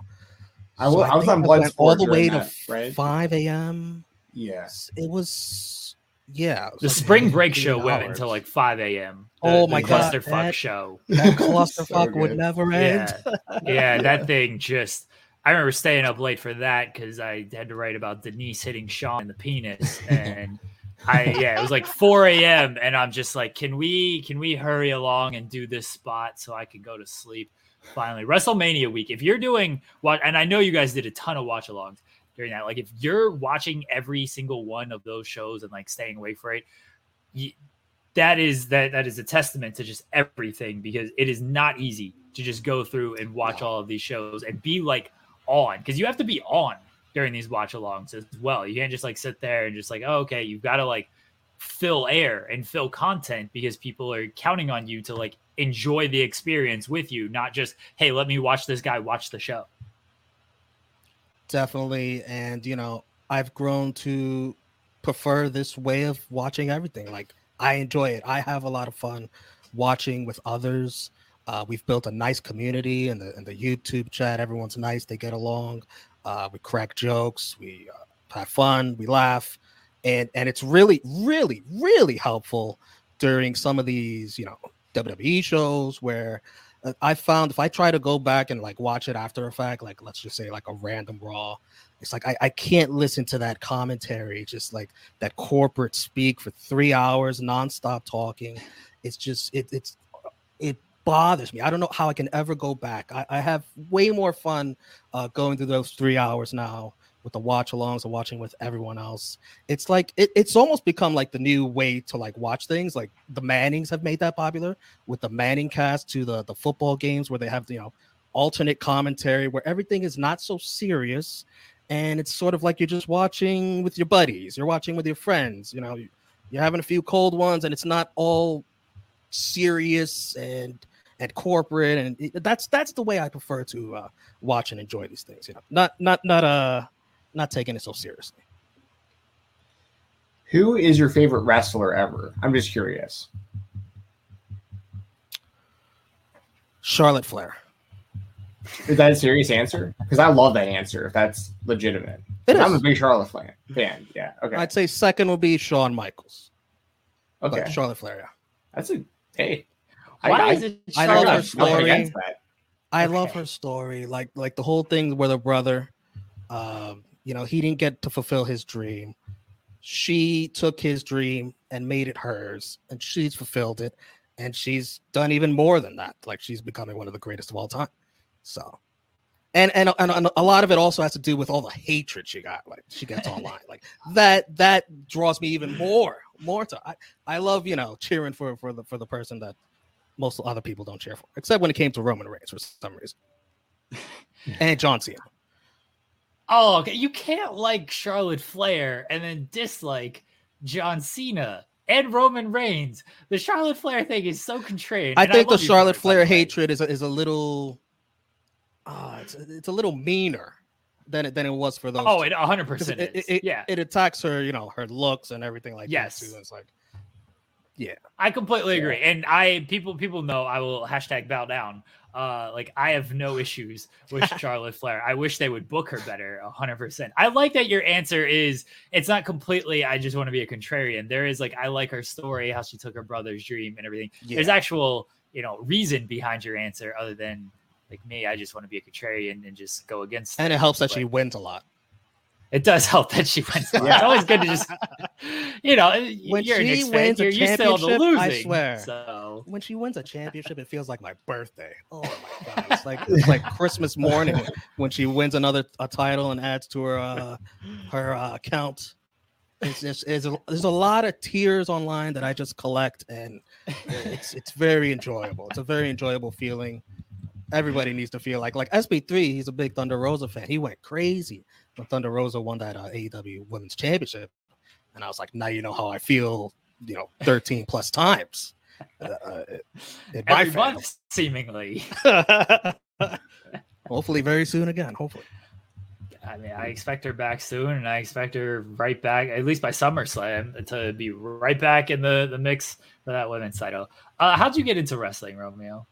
I wa- I was on that went all the way during to that, right? 5 a.m. Yeah. It was yeah. The like spring break 18 show went until like 5 a.m. The- Oh the my God, clusterfuck that- show. that So clusterfuck would never end. Yeah, yeah, that thing just. I remember staying up late for that because I had to write about Denise hitting Sean in the penis, and I yeah, it was like 4 a.m. and I'm just like, can we can we hurry along and do this spot so I can go to sleep? Finally, WrestleMania week. If you're doing what, and I know you guys did a ton of watch alongs during that. Like if you're watching every single one of those shows and like staying awake for it, you, that is that that is a testament to just everything because it is not easy to just go through and watch all of these shows and be like on because you have to be on during these watch alongs as well. You can't just like sit there and just like, oh, okay, you've got to like fill air and fill content because people are counting on you to like enjoy the experience with you, not just, hey, let me watch this guy watch the show. Definitely. And, you know, I've grown to prefer this way of watching everything. Like, I enjoy it. I have a lot of fun watching with others. Uh, we've built a nice community in the in the YouTube chat. Everyone's nice. They get along. Uh, we crack jokes, we uh, have fun, we laugh, and and it's really, really, really helpful during some of these, you know, WWE shows where I found if I try to go back and like watch it after a fact, like let's just say like a random Raw, it's like I, I can't listen to that commentary, just like that corporate speak for three hours nonstop talking. It's just it, it's it bothers me. I don't know how I can ever go back. I, I have way more fun uh, going through those three hours now with the watch alongs and watching with everyone else. It's like it, it's almost become like the new way to like watch things. Like the Mannings have made that popular with the Manning cast to the the football games where they have you know alternate commentary where everything is not so serious and it's sort of like you're just watching with your buddies. You're watching with your friends. You know, you're having a few cold ones and it's not all serious and and corporate and that's that's the way i prefer to uh, watch and enjoy these things you know not not not uh not taking it so seriously who is your favorite wrestler ever i'm just curious charlotte flair is that a serious answer because i love that answer if that's legitimate it is. i'm a big charlotte Flair fan yeah okay i'd say second will be shawn michaels okay but charlotte flair yeah that's a hey why I, is it? I love her Charlotte? story. I love her story. Like like the whole thing with her brother. Um, you know, he didn't get to fulfill his dream. She took his dream and made it hers, and she's fulfilled it. And she's done even more than that. Like she's becoming one of the greatest of all time. So, and and and, a lot of it also has to do with all the hatred she got. Like she gets online, like that. That draws me even more, more to. I I love you know cheering for for the for the person that most other people don't cheer for, except when it came to Roman Reigns for some reason, and John Cena. Oh, okay. You can't like Charlotte Flair and then dislike John Cena and Roman Reigns. The Charlotte Flair thing is so contrarian. I think I the Charlotte Flair hatred is a, is a little, uh, it's, it's a little meaner than it than it was for those. Oh, two. it 100 percent it, it, yeah, it attacks her, you know, her looks and everything like yes. that too. It's like, yeah, I completely agree. And I people people know I will hashtag bow down. Uh, like I have no issues with Charlotte Flair. I wish they would book her better, hundred percent. I like that your answer is it's not completely. I just want to be a contrarian. There is like I like her story, how she took her brother's dream and everything. Yeah. There's actual you know reason behind your answer other than like me. I just want to be a contrarian and just go against. And it helps that she wins a lot it does help that she wins. Yeah. It's always good to just, you know, when you're she an wins you're a championship, to losing. I swear. So when she wins a championship, it feels like my birthday. Oh my god, it's like it's like Christmas morning when she wins another a title and adds to her uh, her uh, account. It's just it's a, there's a lot of tears online that I just collect, and it's it's very enjoyable. It's a very enjoyable feeling. Everybody needs to feel like like SP3. He's a big Thunder Rosa fan. He went crazy when Thunder Rosa won that uh, AEW Women's Championship, and I was like, now you know how I feel, you know, 13 plus times. Uh, uh Every month, seemingly. hopefully, very soon again. Hopefully. I mean, I expect her back soon, and I expect her right back, at least by SummerSlam, to be right back in the, the mix for that women's title. Uh, how'd you get into wrestling, Romeo?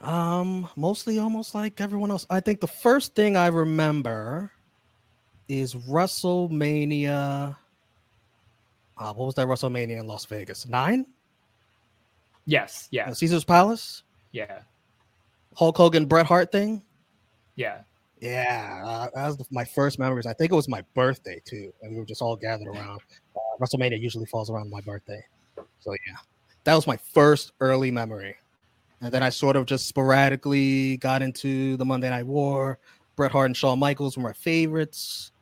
Um, mostly almost like everyone else. I think the first thing I remember is WrestleMania. Uh, what was that WrestleMania in Las Vegas? Nine? Yes. Yeah. Uh, Caesar's Palace? Yeah. Hulk Hogan Bret Hart thing? Yeah. Yeah, uh, that was my first memories. I think it was my birthday too, and we were just all gathered around. Uh, WrestleMania usually falls around my birthday, so yeah, that was my first early memory. And then I sort of just sporadically got into the Monday Night War. Bret Hart and Shawn Michaels were my favorites,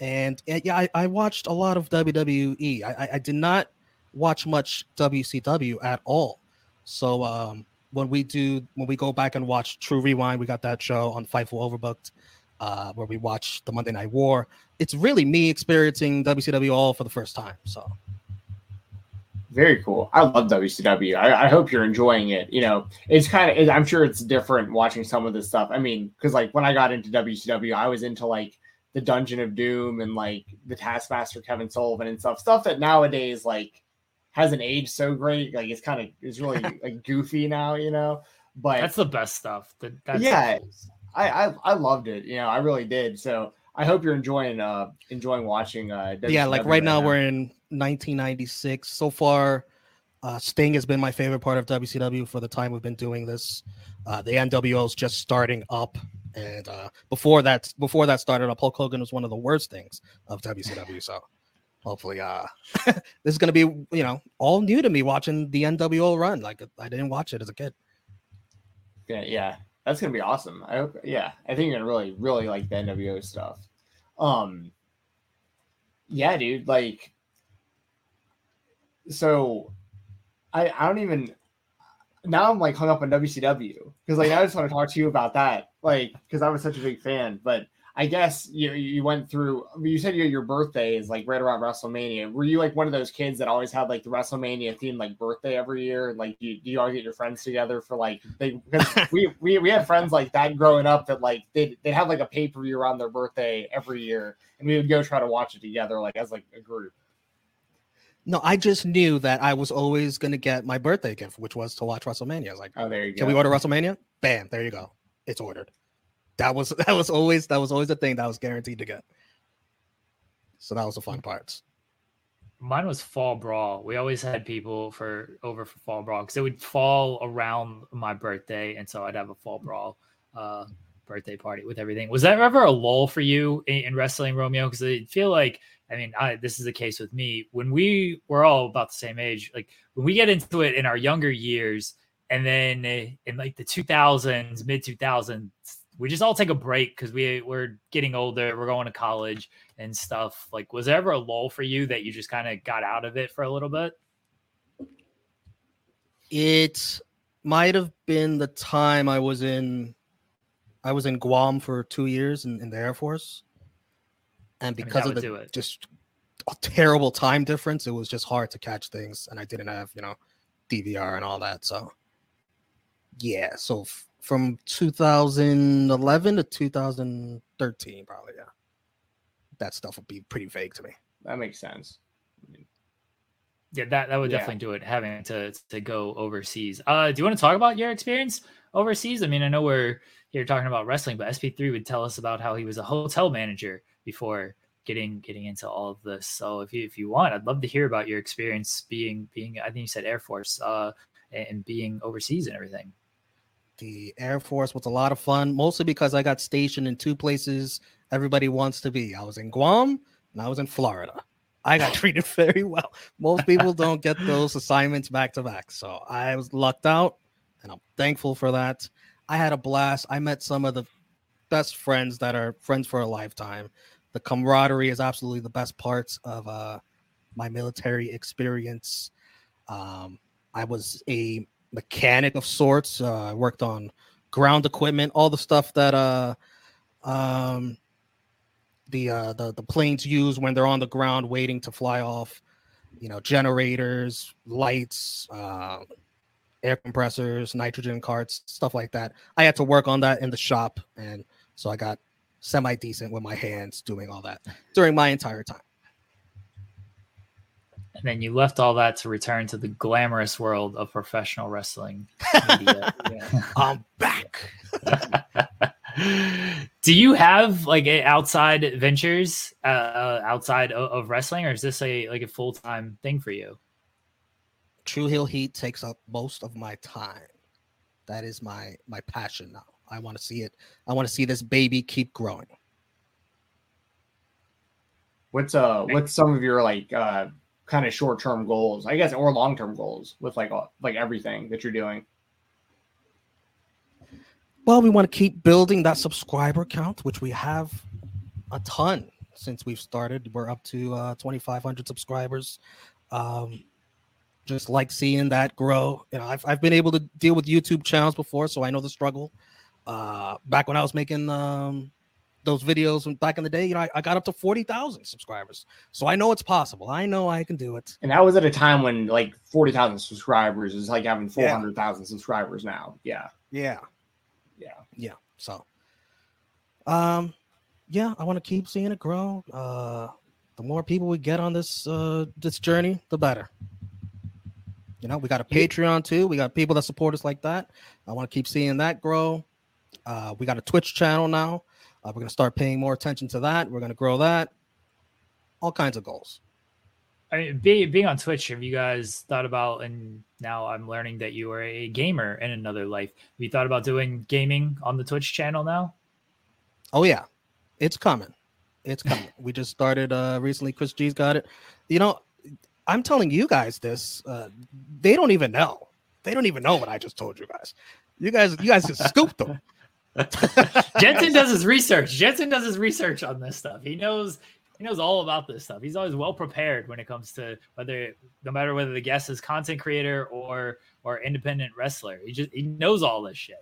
and, and yeah, I, I, watched a lot of WWE. I, I, I did not watch much WCW at all. So um, when we do when we go back and watch True Rewind, we got that show on Fightful Overbooked, uh, where we watch the Monday Night War. It's really me experiencing WCW all for the first time. So very cool. I love WCW. I, I, hope you're enjoying it. You know, it's kind of, I'm sure it's different watching some of this stuff. I mean, because like when I got into WCW, I was into like the Dungeon of Doom and like the Taskmaster Kevin Sullivan and stuff, stuff that nowadays like hasn't aged so great. Like it's kind of it's really like goofy now, you know. But that's the best stuff. That's yeah, I, I I loved it. You know, I really did. So I hope you're enjoying uh enjoying watching uh WCW yeah like right, right now, now, we're in 1996 so far uh Sting has been my favorite part of WCW for the time we've been doing this. Uh the NWO is just starting up and uh before that before that started up Hulk Hogan was one of the worst things of WCW so hopefully uh this is going to be you know all new to me watching the nwo run. Like i didn't watch it as a kid. Yeah yeah. That's going to be awesome. I hope yeah i think you're to really really like the nwo stuff. Um yeah dude like so i i don't even now i'm like hung up on wcw because like i just want to talk to you about that like because i was such a big fan but I guess you you went through. You said your your birthday is like right around WrestleMania. Were you like one of those kids that always had like the WrestleMania themed like birthday every year? And like, you, do you always get your friends together for like they? Because we we we had friends like that growing up that like they they have like a pay per view around their birthday every year, and we would go try to watch it together like as like a group. No, I just knew that I was always going to get my birthday gift, which was to watch WrestleMania. I was like, oh, there you go. Can we order WrestleMania? Bam, there you go. It's ordered that was that was always that was always the thing that was guaranteed to get. So that was the fun parts. Mine was fall brawl. We always had people for over for fall brawl because it would fall around my birthday, and so I'd have a fall brawl uh, birthday party with everything. Was that ever a lull for you in, in wrestling, Romeo? Because I feel like I mean, I, this is the case with me. When we were all about the same age, like when we get into it in our younger years, and then in like the 2000s, mid 2000s, we just all take a break because we we're getting older, we're going to college and stuff. Like, was there ever a lull for you that you just kind of got out of it for a little bit? It might have been the time I was in I was in Guam for two years in, in the Air Force. And because I mean, of the just a terrible time difference, it was just hard to catch things. And I didn't have, you know, DVR and all that. So yeah, so from 2011 to 2013, probably. Yeah, that stuff would be pretty vague to me. That makes sense. Yeah, that, that would yeah. definitely do it. Having to to go overseas. Uh, do you want to talk about your experience overseas? I mean, I know we're here talking about wrestling, but SP3 would tell us about how he was a hotel manager before getting getting into all of this. So if you if you want, I'd love to hear about your experience being being. I think you said Air Force, uh, and being overseas and everything the Air Force was a lot of fun, mostly because I got stationed in two places everybody wants to be. I was in Guam and I was in Florida. I got treated very well. Most people don't get those assignments back to back. So I was lucked out and I'm thankful for that. I had a blast. I met some of the best friends that are friends for a lifetime. The camaraderie is absolutely the best parts of uh, my military experience. Um, I was a mechanic of sorts. Uh, I worked on ground equipment, all the stuff that uh, um, the uh, the the planes use when they're on the ground waiting to fly off. You know, generators, lights, uh, air compressors, nitrogen carts, stuff like that. I had to work on that in the shop, and so I got semi decent with my hands doing all that during my entire time and then you left all that to return to the glamorous world of professional wrestling I'm back. Do you have like outside ventures uh, uh, outside of, of, wrestling, or is this a like a full time thing for you? True Heel Heat takes up most of my time. That is my my passion now. I want to see it. I want to see this baby keep growing. What's uh what's some of your like uh kind of short term goals, I guess, or long term goals with like all, like everything that you're doing? Well, we want to keep building that subscriber count, which we have a ton since we've started. We're up to uh, 2,500 subscribers. Um, just like seeing that grow. You know, I've, I've been able to deal with YouTube channels before, so I know the struggle. Uh, back when I was making um, those videos back in the day, you know, I, I got up to 40,000 subscribers. So I know it's possible. I know I can do it. And that was at a time when like 40,000 subscribers is like having 400,000 yeah. subscribers now. Yeah. Yeah. Yeah. Yeah. So, um, yeah, I want to keep seeing it grow. Uh, the more people we get on this uh this journey, the better. You know, we got a Patreon too. We got people that support us like that. I want to keep seeing that grow. Uh, we got a Twitch channel now. Uh, we're going to start paying more attention to that. We're going to grow that. All kinds of goals. I mean, being, being on Twitch, have you guys thought about, and now I'm learning that you are a gamer in another life. Have you thought about doing gaming on the Twitch channel now? Oh, yeah. It's coming. It's coming. we just started uh recently. Chris G's got it. You know, I'm telling you guys this. Uh, they don't even know. They don't even know what I just told you guys. You guys, you guys just scooped them. Jensen does his research. Jensen does his research on this stuff. He knows he knows all about this stuff. He's always well prepared when it comes to whether no matter whether the guest is content creator or or independent wrestler. He just he knows all this shit.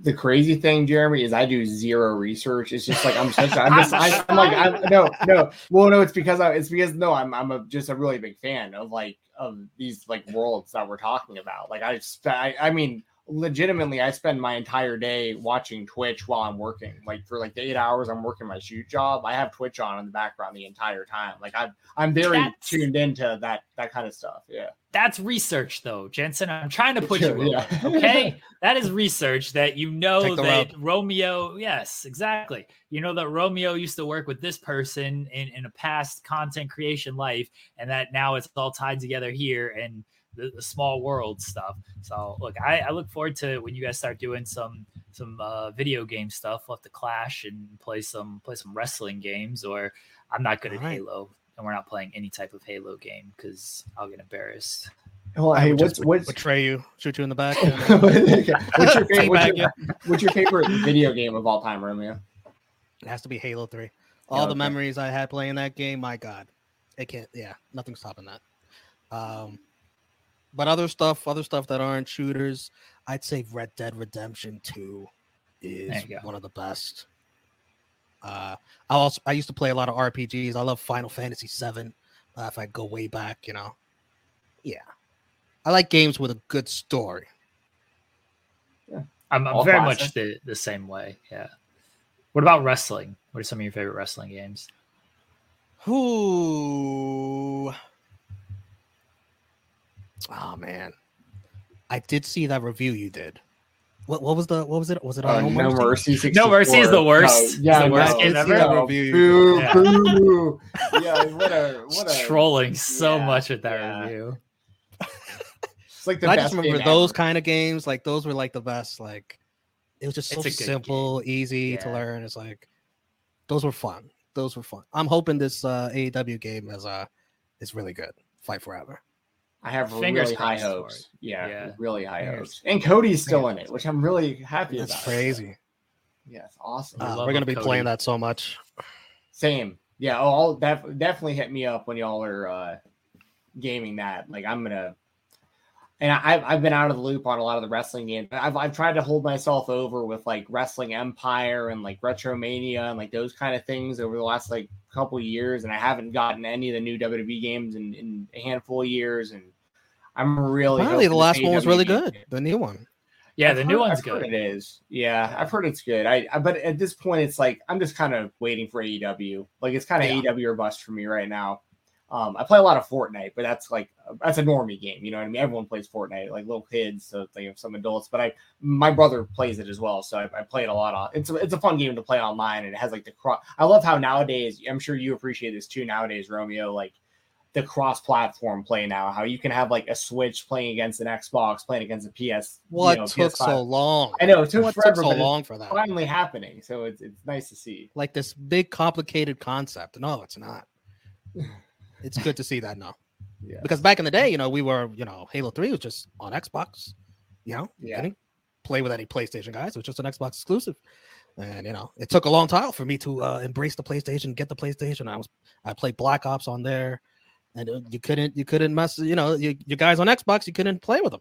The crazy thing, Jeremy, is I do zero research. It's just like I'm such. I'm just. I, am like I'm, no, no. Well, no, it's because I, it's because no, I'm I'm a, just a really big fan of like of these like worlds that we're talking about. Like I, I, I mean, legitimately I spend my entire day watching Twitch while I'm working. Like for like the eight hours I'm working my shoot job, I have Twitch on in the background the entire time. Like I'm I'm very That's, tuned into that that kind of stuff. Yeah. That's research though, Jensen. I'm trying to put you yeah. okay. that is research that you know that road. Romeo, yes, exactly. You know that Romeo used to work with this person in, in a past content creation life, and that now it's all tied together here. And the, the small world stuff. So look, I, I, look forward to when you guys start doing some some uh, video game stuff. We'll have to clash and play some play some wrestling games. Or I'm not good All at right. Halo, and we're not playing any type of Halo game because I'll get embarrassed. Well, hey, what's what's betray you, shoot you in the back? what's, your favorite, what's, your, what's your favorite video game of all time, Romeo? It has to be Halo Three. All okay. the memories I had playing that game, my God, it can't. Yeah, nothing's stopping that. Um, but other stuff, other stuff that aren't shooters, I'd say Red Dead Redemption 2 is one of the best. Uh, I also I used to play a lot of RPGs. I love Final Fantasy 7. Uh, if I go way back, you know. Yeah. I like games with a good story. Yeah. I'm, I'm very much the, the same way. Yeah. What about wrestling? What are some of your favorite wrestling games? Ooh. Oh man, I did see that review you did. What, what was the what was it? Was it on uh, No Mercy? 64. No Mercy is the worst. No, yeah, the worst game ever. Boo, yeah. boo. yeah, what a what a trolling so much with that yeah. review. it's like the I just remember those ever. kind of games. Like those were like the best. Like it was just so simple, game. easy to learn. It's like those were fun. Those were fun. I'm hoping this uh, AEW game is uh is really good. Fight forever. I have Fingers really high hopes. Yeah, yeah, really high Fingers. hopes. And Cody's still in it, which I'm really happy That's about. crazy. Yeah, it's awesome. Uh, we're gonna be Cody. playing that so much. Same. Yeah. Oh, I'll def- definitely hit me up when y'all are uh, gaming that. Like I'm gonna. And I've, I've been out of the loop on a lot of the wrestling games. I've, I've tried to hold myself over with like Wrestling Empire and like Retromania and like those kind of things over the last like couple years. And I haven't gotten any of the new WWE games in, in a handful of years. And I'm really finally the last one was really good. The new one. Yeah, I've the heard, new one's I've good. It is. Yeah, I've heard it's good. I, I, but at this point, it's like I'm just kind of waiting for AEW. Like it's kind of yeah. AEW or bust for me right now. Um, I play a lot of Fortnite, but that's like that's a normie game. You know what I mean? Everyone plays Fortnite, like little kids, so they have some adults. But I, my brother plays it as well, so I, I play it a lot. On it's a, it's a fun game to play online, and it has like the cross. I love how nowadays. I'm sure you appreciate this too. Nowadays, Romeo, like the cross-platform play now. How you can have like a Switch playing against an Xbox, playing against a PS. What you know, took PS5. so long? I know it took What took forever, so but long for that? finally happening. So it's it's nice to see. Like this big complicated concept. No, it's not. It's good to see that now. Yeah. Because back in the day, you know, we were, you know, Halo 3 was just on Xbox. You know, Yeah. couldn't play with any PlayStation guys. It was just an Xbox exclusive. And you know, it took a long time for me to uh, embrace the PlayStation, get the PlayStation. I was I played Black Ops on there, and uh, you couldn't you couldn't mess. You know, you, you guys on Xbox, you couldn't play with them.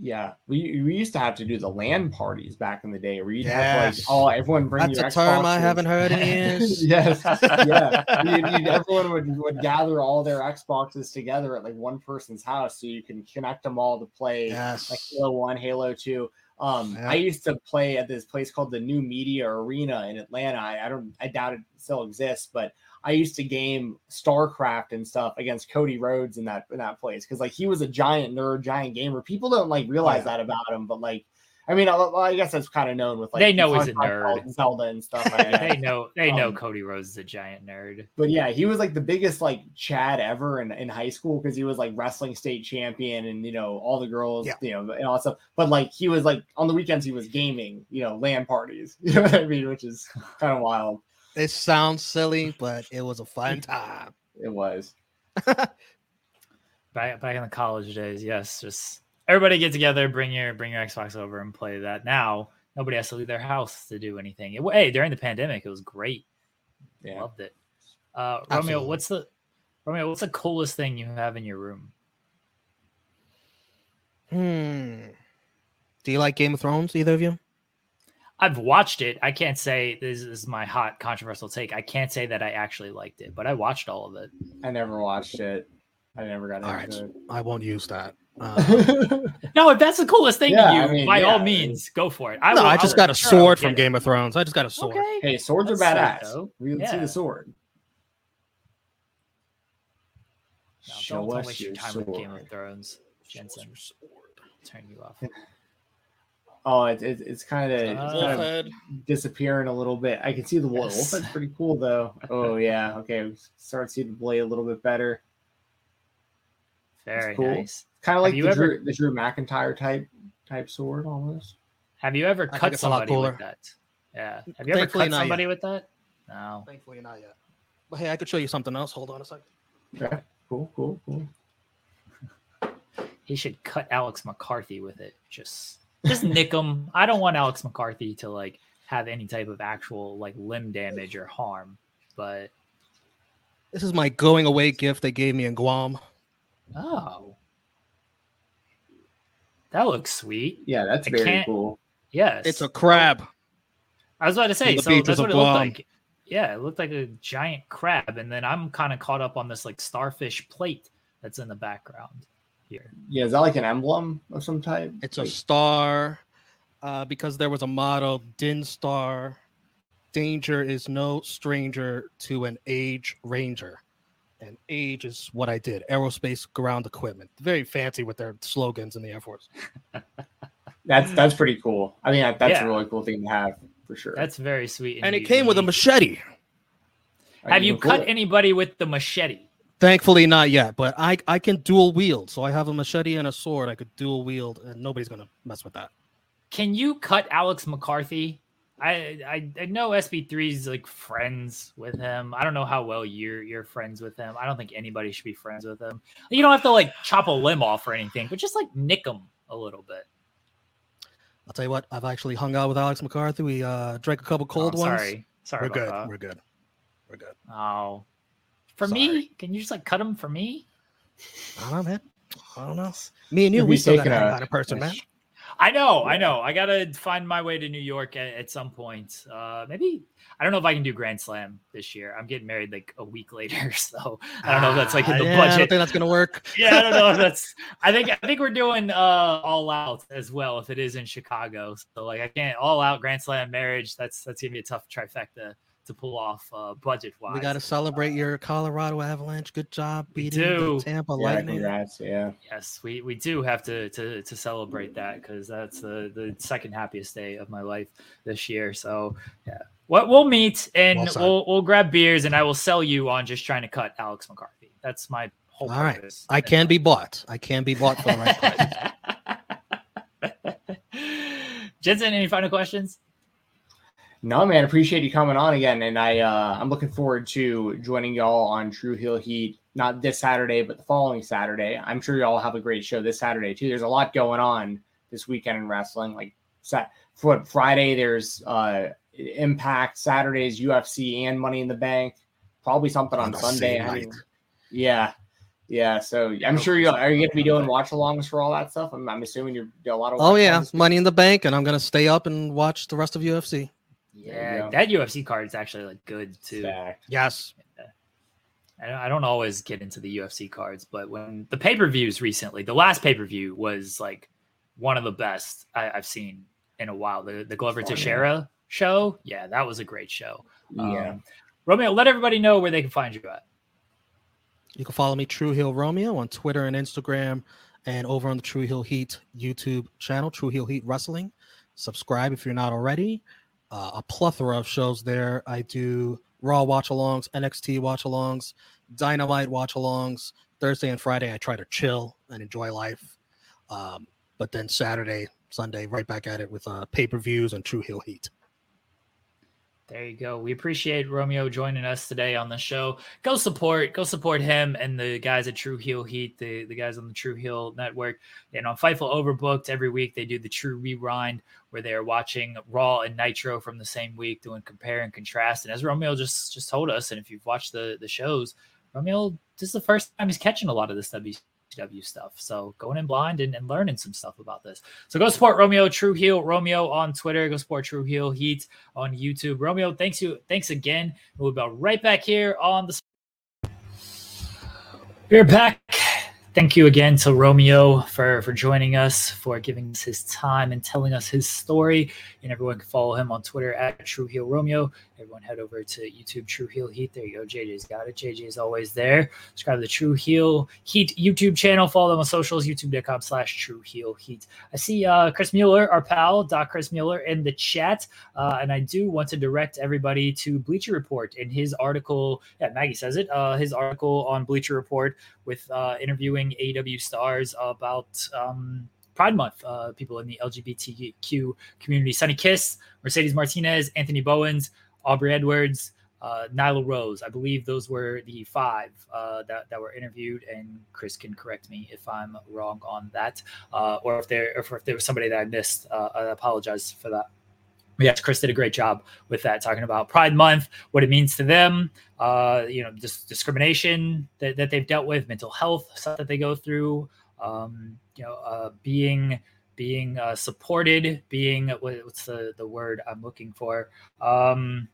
Yeah, we we used to have to do the land parties back in the day where you'd have Yes. to like, oh, everyone bring That's a term I haven't heard in years. yes, yeah. You'd- you'd- everyone would, would gather all their Xboxes together at like one person's house, so you can connect them all to play Yes. like Halo One, Halo Two. Um, Yeah. I used to play at this place called the New Media Arena in Atlanta. I, I don't, I doubt it still exists, but I used to game StarCraft and stuff against Cody Rhodes in that in that place because like he was a giant nerd, giant gamer. People don't like realize yeah. that about him, but like. I mean, I, I guess that's kind of known with like They know he's a nerd. Zelda and stuff like that. they know they know Um, Cody Rhodes is a giant nerd. But yeah, he was like the biggest like Chad ever in, in high school because he was like wrestling state champion and you know all the girls, Yeah. you know, and all that stuff. But like he was like on the weekends he was gaming, you know, LAN parties. You know what I mean? Which is kind of wild. It sounds silly, but it was a fun time. It was. Back back in the college days, yes, just everybody get together, bring your bring your Xbox over and play that. Now nobody has to leave their house to do anything. It, hey, during the pandemic, it was great. Yeah. Loved it. Uh, Romeo, Absolutely. what's the Romeo? What's the coolest thing you have in your room? Hmm. Do you like Game of Thrones, either of you? I've watched it. I can't say this is my hot controversial take. I can't say that I actually liked it, but I watched all of it. I never watched it. I never got it. All right. into I won't use that. Uh. No, if that's the coolest thing Yeah, to you, I mean, by all means, go for it. I no, will- I I just will- got a sword get from. Game of Thrones. I just got a sword. Okay. hey, swords are That's sick, badass. though. We can see the sword. No, Show don't, don't us waste your your time with Game of. Thrones, Jensen. Turn you off. Oh, it, it, it's kind of kind of disappearing a little bit. I can see the wolf. Yes. That's pretty cool though. Oh yeah. Okay. Start to see the blade a little bit better. Very cool. nice. Kind of like you the, ever- Drew, the Drew McIntyre type type sword almost. Have you ever think cut it's a lot somebody with that? Yeah. Have you ever Thankfully cut somebody yet. with that? No. Thankfully, not yet. But hey, I could show you something else. Hold on a second. Okay. Cool. Cool. Cool. He should cut Alex McCarthy with it. Just just nick him. I don't want Alex McCarthy to like have any type of actual like limb damage or harm. But This is my going away gift they gave me in Guam. oh. That looks sweet. Yeah, that's I very cool. Yes. It's a crab. I was about to say, so that's what of it looked Guam. like. Yeah, it looked like a giant crab, and then I'm kind of caught up on this like starfish plate that's in the background here. Yeah, is that like an emblem of some type? It's a star uh, because there was a motto Din Star Danger is no stranger to an age ranger. And age is what I did aerospace ground equipment. Very fancy with their slogans in the Air Force. that's that's pretty cool. I mean, that's Yeah. a really cool thing to have for sure. That's very sweet. And it came with a machete. Have you cut cooler. anybody with the machete? Thankfully, not yet, but I, I can dual wield. So I have a machete and a sword. I could dual wield, and nobody's going to mess with that. Can you cut Alex McCarthy? I I, I know SP3's like friends with him. I don't know how well you're you're friends with him. I don't think anybody should be friends with him. You don't have to like chop a limb off or anything, but just like nick him a little bit. I'll tell you what, I've actually hung out with Alex McCarthy. We uh, drank a couple cold Oh, ones. Sorry, sorry. We're good. that. We're good. We're good. Oh, for Sorry. me, can you just like cut them for me? I don't know, man. I don't know. Me and you, Could we still got to taking hang a- out in person, man. I know, I know. I gotta find my way to New York at, at some point. Uh, maybe I don't know if I can do Grand Slam this year. I'm getting married like a week later, so I don't know if that's like in Ah, the yeah, I don't think that's gonna work. yeah, I don't know if that's. I think I think we're doing uh all out as well if it is in Chicago. So like I can't all out Grand Slam marriage. That's that's gonna be a tough trifecta to pull off uh budget wise. We got to celebrate your Colorado Avalanche. Good job We beating do. the Tampa Yeah, Lightning. congrats. Yeah. Yes, we, we do have to to to celebrate that because that's the the second happiest day of my life this year. So yeah, what we'll meet and Well we'll we'll grab beers and I will sell you on just trying to cut Alex McCarthy. That's my whole All right. purpose. I can be bought. I can be bought for the right price. Jensen, any final questions? No, man, appreciate you coming on again, and I uh, I'm looking forward to joining y'all on True Heel Heat. Not this Saturday, but the following Saturday. I'm sure y'all have a great show this Saturday too. There's a lot going on this weekend in wrestling. Like Sat for Friday, there's uh, Impact. Saturdays UFC and Money in the Bank. Probably something on, On Sunday. I mean, yeah, yeah. So I'm sure you are you going to be doing watch-alongs for all that stuff. I'm, I'm assuming you're doing a lot of. Oh yeah. Money in the Bank, and I'm gonna stay up and watch the rest of UFC. There you Yeah, that UFC card is actually like good too. Stacked. Yes. I don't, I don't always get into the UFC cards, but when the pay per views recently, the last pay per view was like one of the best I, I've seen in a while. The the Glover Fun, yeah. Teixeira show, yeah, that was a great show. Yeah. Um, Romeo, let everybody know where they can find you at. You can follow me, True Heel Romeo, on Twitter and Instagram, and over on the True Heel Heat YouTube channel, True Heel Heat Wrestling. Subscribe if you're not already. Uh, a plethora of shows there. I do Raw watch alongs, NXT watch alongs, Dynamite watch alongs. Thursday and Friday, I try to chill and enjoy life. Um, but then Saturday, Sunday, right back at it with uh, pay per views and True Heel Heat. There you go. We appreciate Romeo joining us today on the show. Go support, go support him and the guys at True Heel Heat, the, the guys on the True Heel Network. And on Fightful Overbooked, every week they do the True Rewind, where they are watching Raw and Nitro from the same week, doing compare and contrast. And as Romeo just just told us, and if you've watched the the shows, Romeo, this is the first time he's catching a lot of this WCW stuff. So going in blind and, and learning some stuff about this. So go support Romeo True Heel Romeo on Twitter. Go support True Heel Heat on YouTube. Romeo, thanks you, thanks again. We'll be right back here on the. We're back. Thank you again to Romeo for for joining us, for giving us his time and telling us his story. And everyone can follow him on Twitter at True Heel Romeo. Everyone head over to YouTube True Heel Heat. There you go. JJ's got it. JJ is always there. Subscribe to the True Heel Heat YouTube channel. Follow them on socials, youtube.com slash True Heel Heat. I see uh, Chris Mueller, our pal, Doc Chris Mueller, in the chat. Uh, and I do want to direct everybody to Bleacher Report in his article. Yeah, Maggie says it. Uh, his article on Bleacher Report with uh, interviewing AEW stars about um, Pride Month, uh, people in the LGBTQ community. Sonny Kiss, Mercedes Martinez, Anthony Bowens, Aubrey Edwards, uh, Nyla Rose. I believe those were the five uh, that, that were interviewed, and Chris can correct me if I'm wrong on that, uh, or if there if, if there was somebody that I missed. Uh, I apologize for that. Yes, Chris did a great job with that, talking about Pride Month, what it means to them, uh, you know, dis- discrimination that, that they've dealt with, mental health stuff that they go through, um, you know, uh, being being uh, supported, being what, what's the the word I'm looking for, um,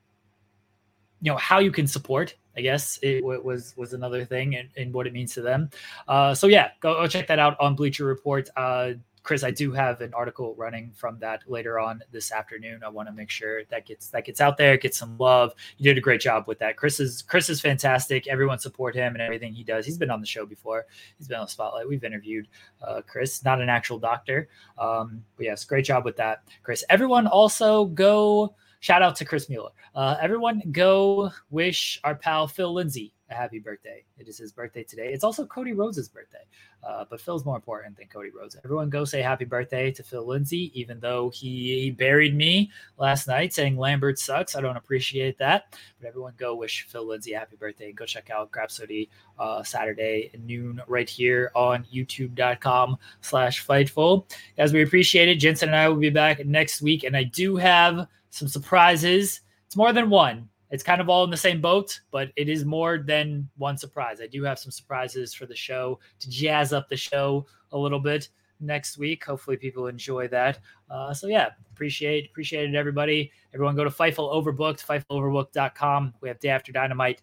you know, how you can support. I guess it was was another thing and, and what it means to them. Uh, so yeah, go, go check that out on Bleacher Report. Uh, Chris, I do have an article running from that later on this afternoon. I want to make sure that gets that gets out there, gets some love. You did a great job with that. Chris is Chris is fantastic. Everyone support him and everything he does. He's been on the show before. He's been on the spotlight. We've interviewed uh, Chris, not an actual doctor. Um, but yes, great job with that, Chris. Everyone also go shout out to Chris Mueller. Uh, everyone go wish our pal Phil Lindsay a happy birthday. It is his birthday today. It's also Cody Rhodes' birthday, uh, but Phil's more important than Cody Rhodes. Everyone go say happy birthday to Phil Lindsay, even though he, buried me last night saying Lambert sucks. I don't appreciate that, but everyone go wish Phil Lindsay a happy birthday. Go check out Grapsody uh, Saturday noon right here on youtube.com slash fightful. Guys, we appreciate it. Jensen and I will be back next week, and I do have some surprises. It's more than one. It's kind of all in the same boat, but it is more than one surprise. I do have some surprises for the show to jazz up the show a little bit next week. Hopefully, people enjoy that. Uh, so yeah, appreciate appreciate it, everybody. Everyone go to Fightful Overbooked, FightfulOverbooked.com. We have Day After Dynamite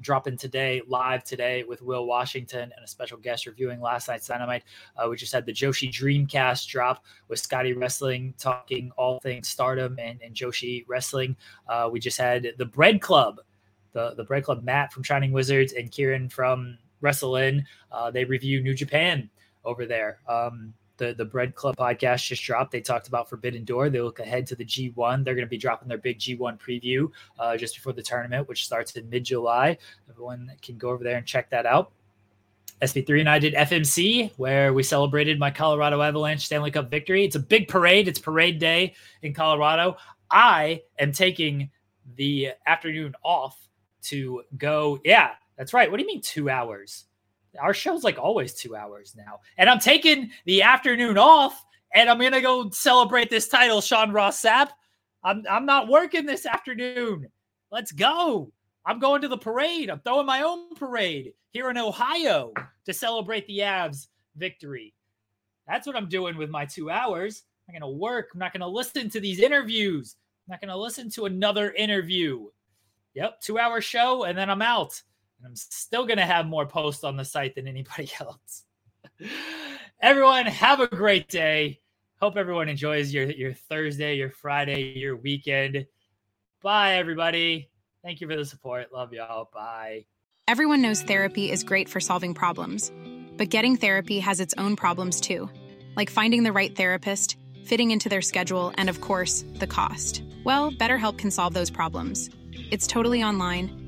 dropping today live today with Will Washington and a special guest reviewing last night's Dynamite. Uh, we just had the Joshi Dreamcast drop with Scotty Wrestling talking all things Stardom and, and Joshi Wrestling. Uh, we just had the Bread Club, the the Bread Club Matt from Shining Wizards and Kieran from Wrestle In. Uh, they review New Japan over there. Um, the the Bread Club podcast just dropped. They talked about Forbidden Door. They look ahead to the G1. They're going to be dropping their big G1 preview uh, just before the tournament, which starts in mid July. Everyone can go over there and check that out. SP3 and I did FMC, where we celebrated my Colorado Avalanche Stanley Cup victory. It's a big parade. It's parade day in Colorado. I am taking the afternoon off to go. Yeah, that's right. What do you mean two hours? Our show's like always two hours now. And I'm taking the afternoon off and I'm to go celebrate this title, Sean Ross Sapp. I'm, I'm not working this afternoon. Let's go. I'm going to the parade. I'm throwing my own parade here in Ohio to celebrate the Avs victory. That's what I'm doing with my two hours. I'm to work. I'm not to listen to these interviews. I'm not to listen to another interview. Yep, two hour show, and then I'm out. And I'm still going to have more posts on the site than anybody else. everyone, have a great day. Hope everyone enjoys your, your Thursday, your Friday, your weekend. Bye, everybody. Thank you for the support. Love y'all. Bye. Everyone knows therapy is great for solving problems, but getting therapy has its own problems too, like finding the right therapist, fitting into their schedule, and of course, the cost. Well, BetterHelp can solve those problems. It's totally online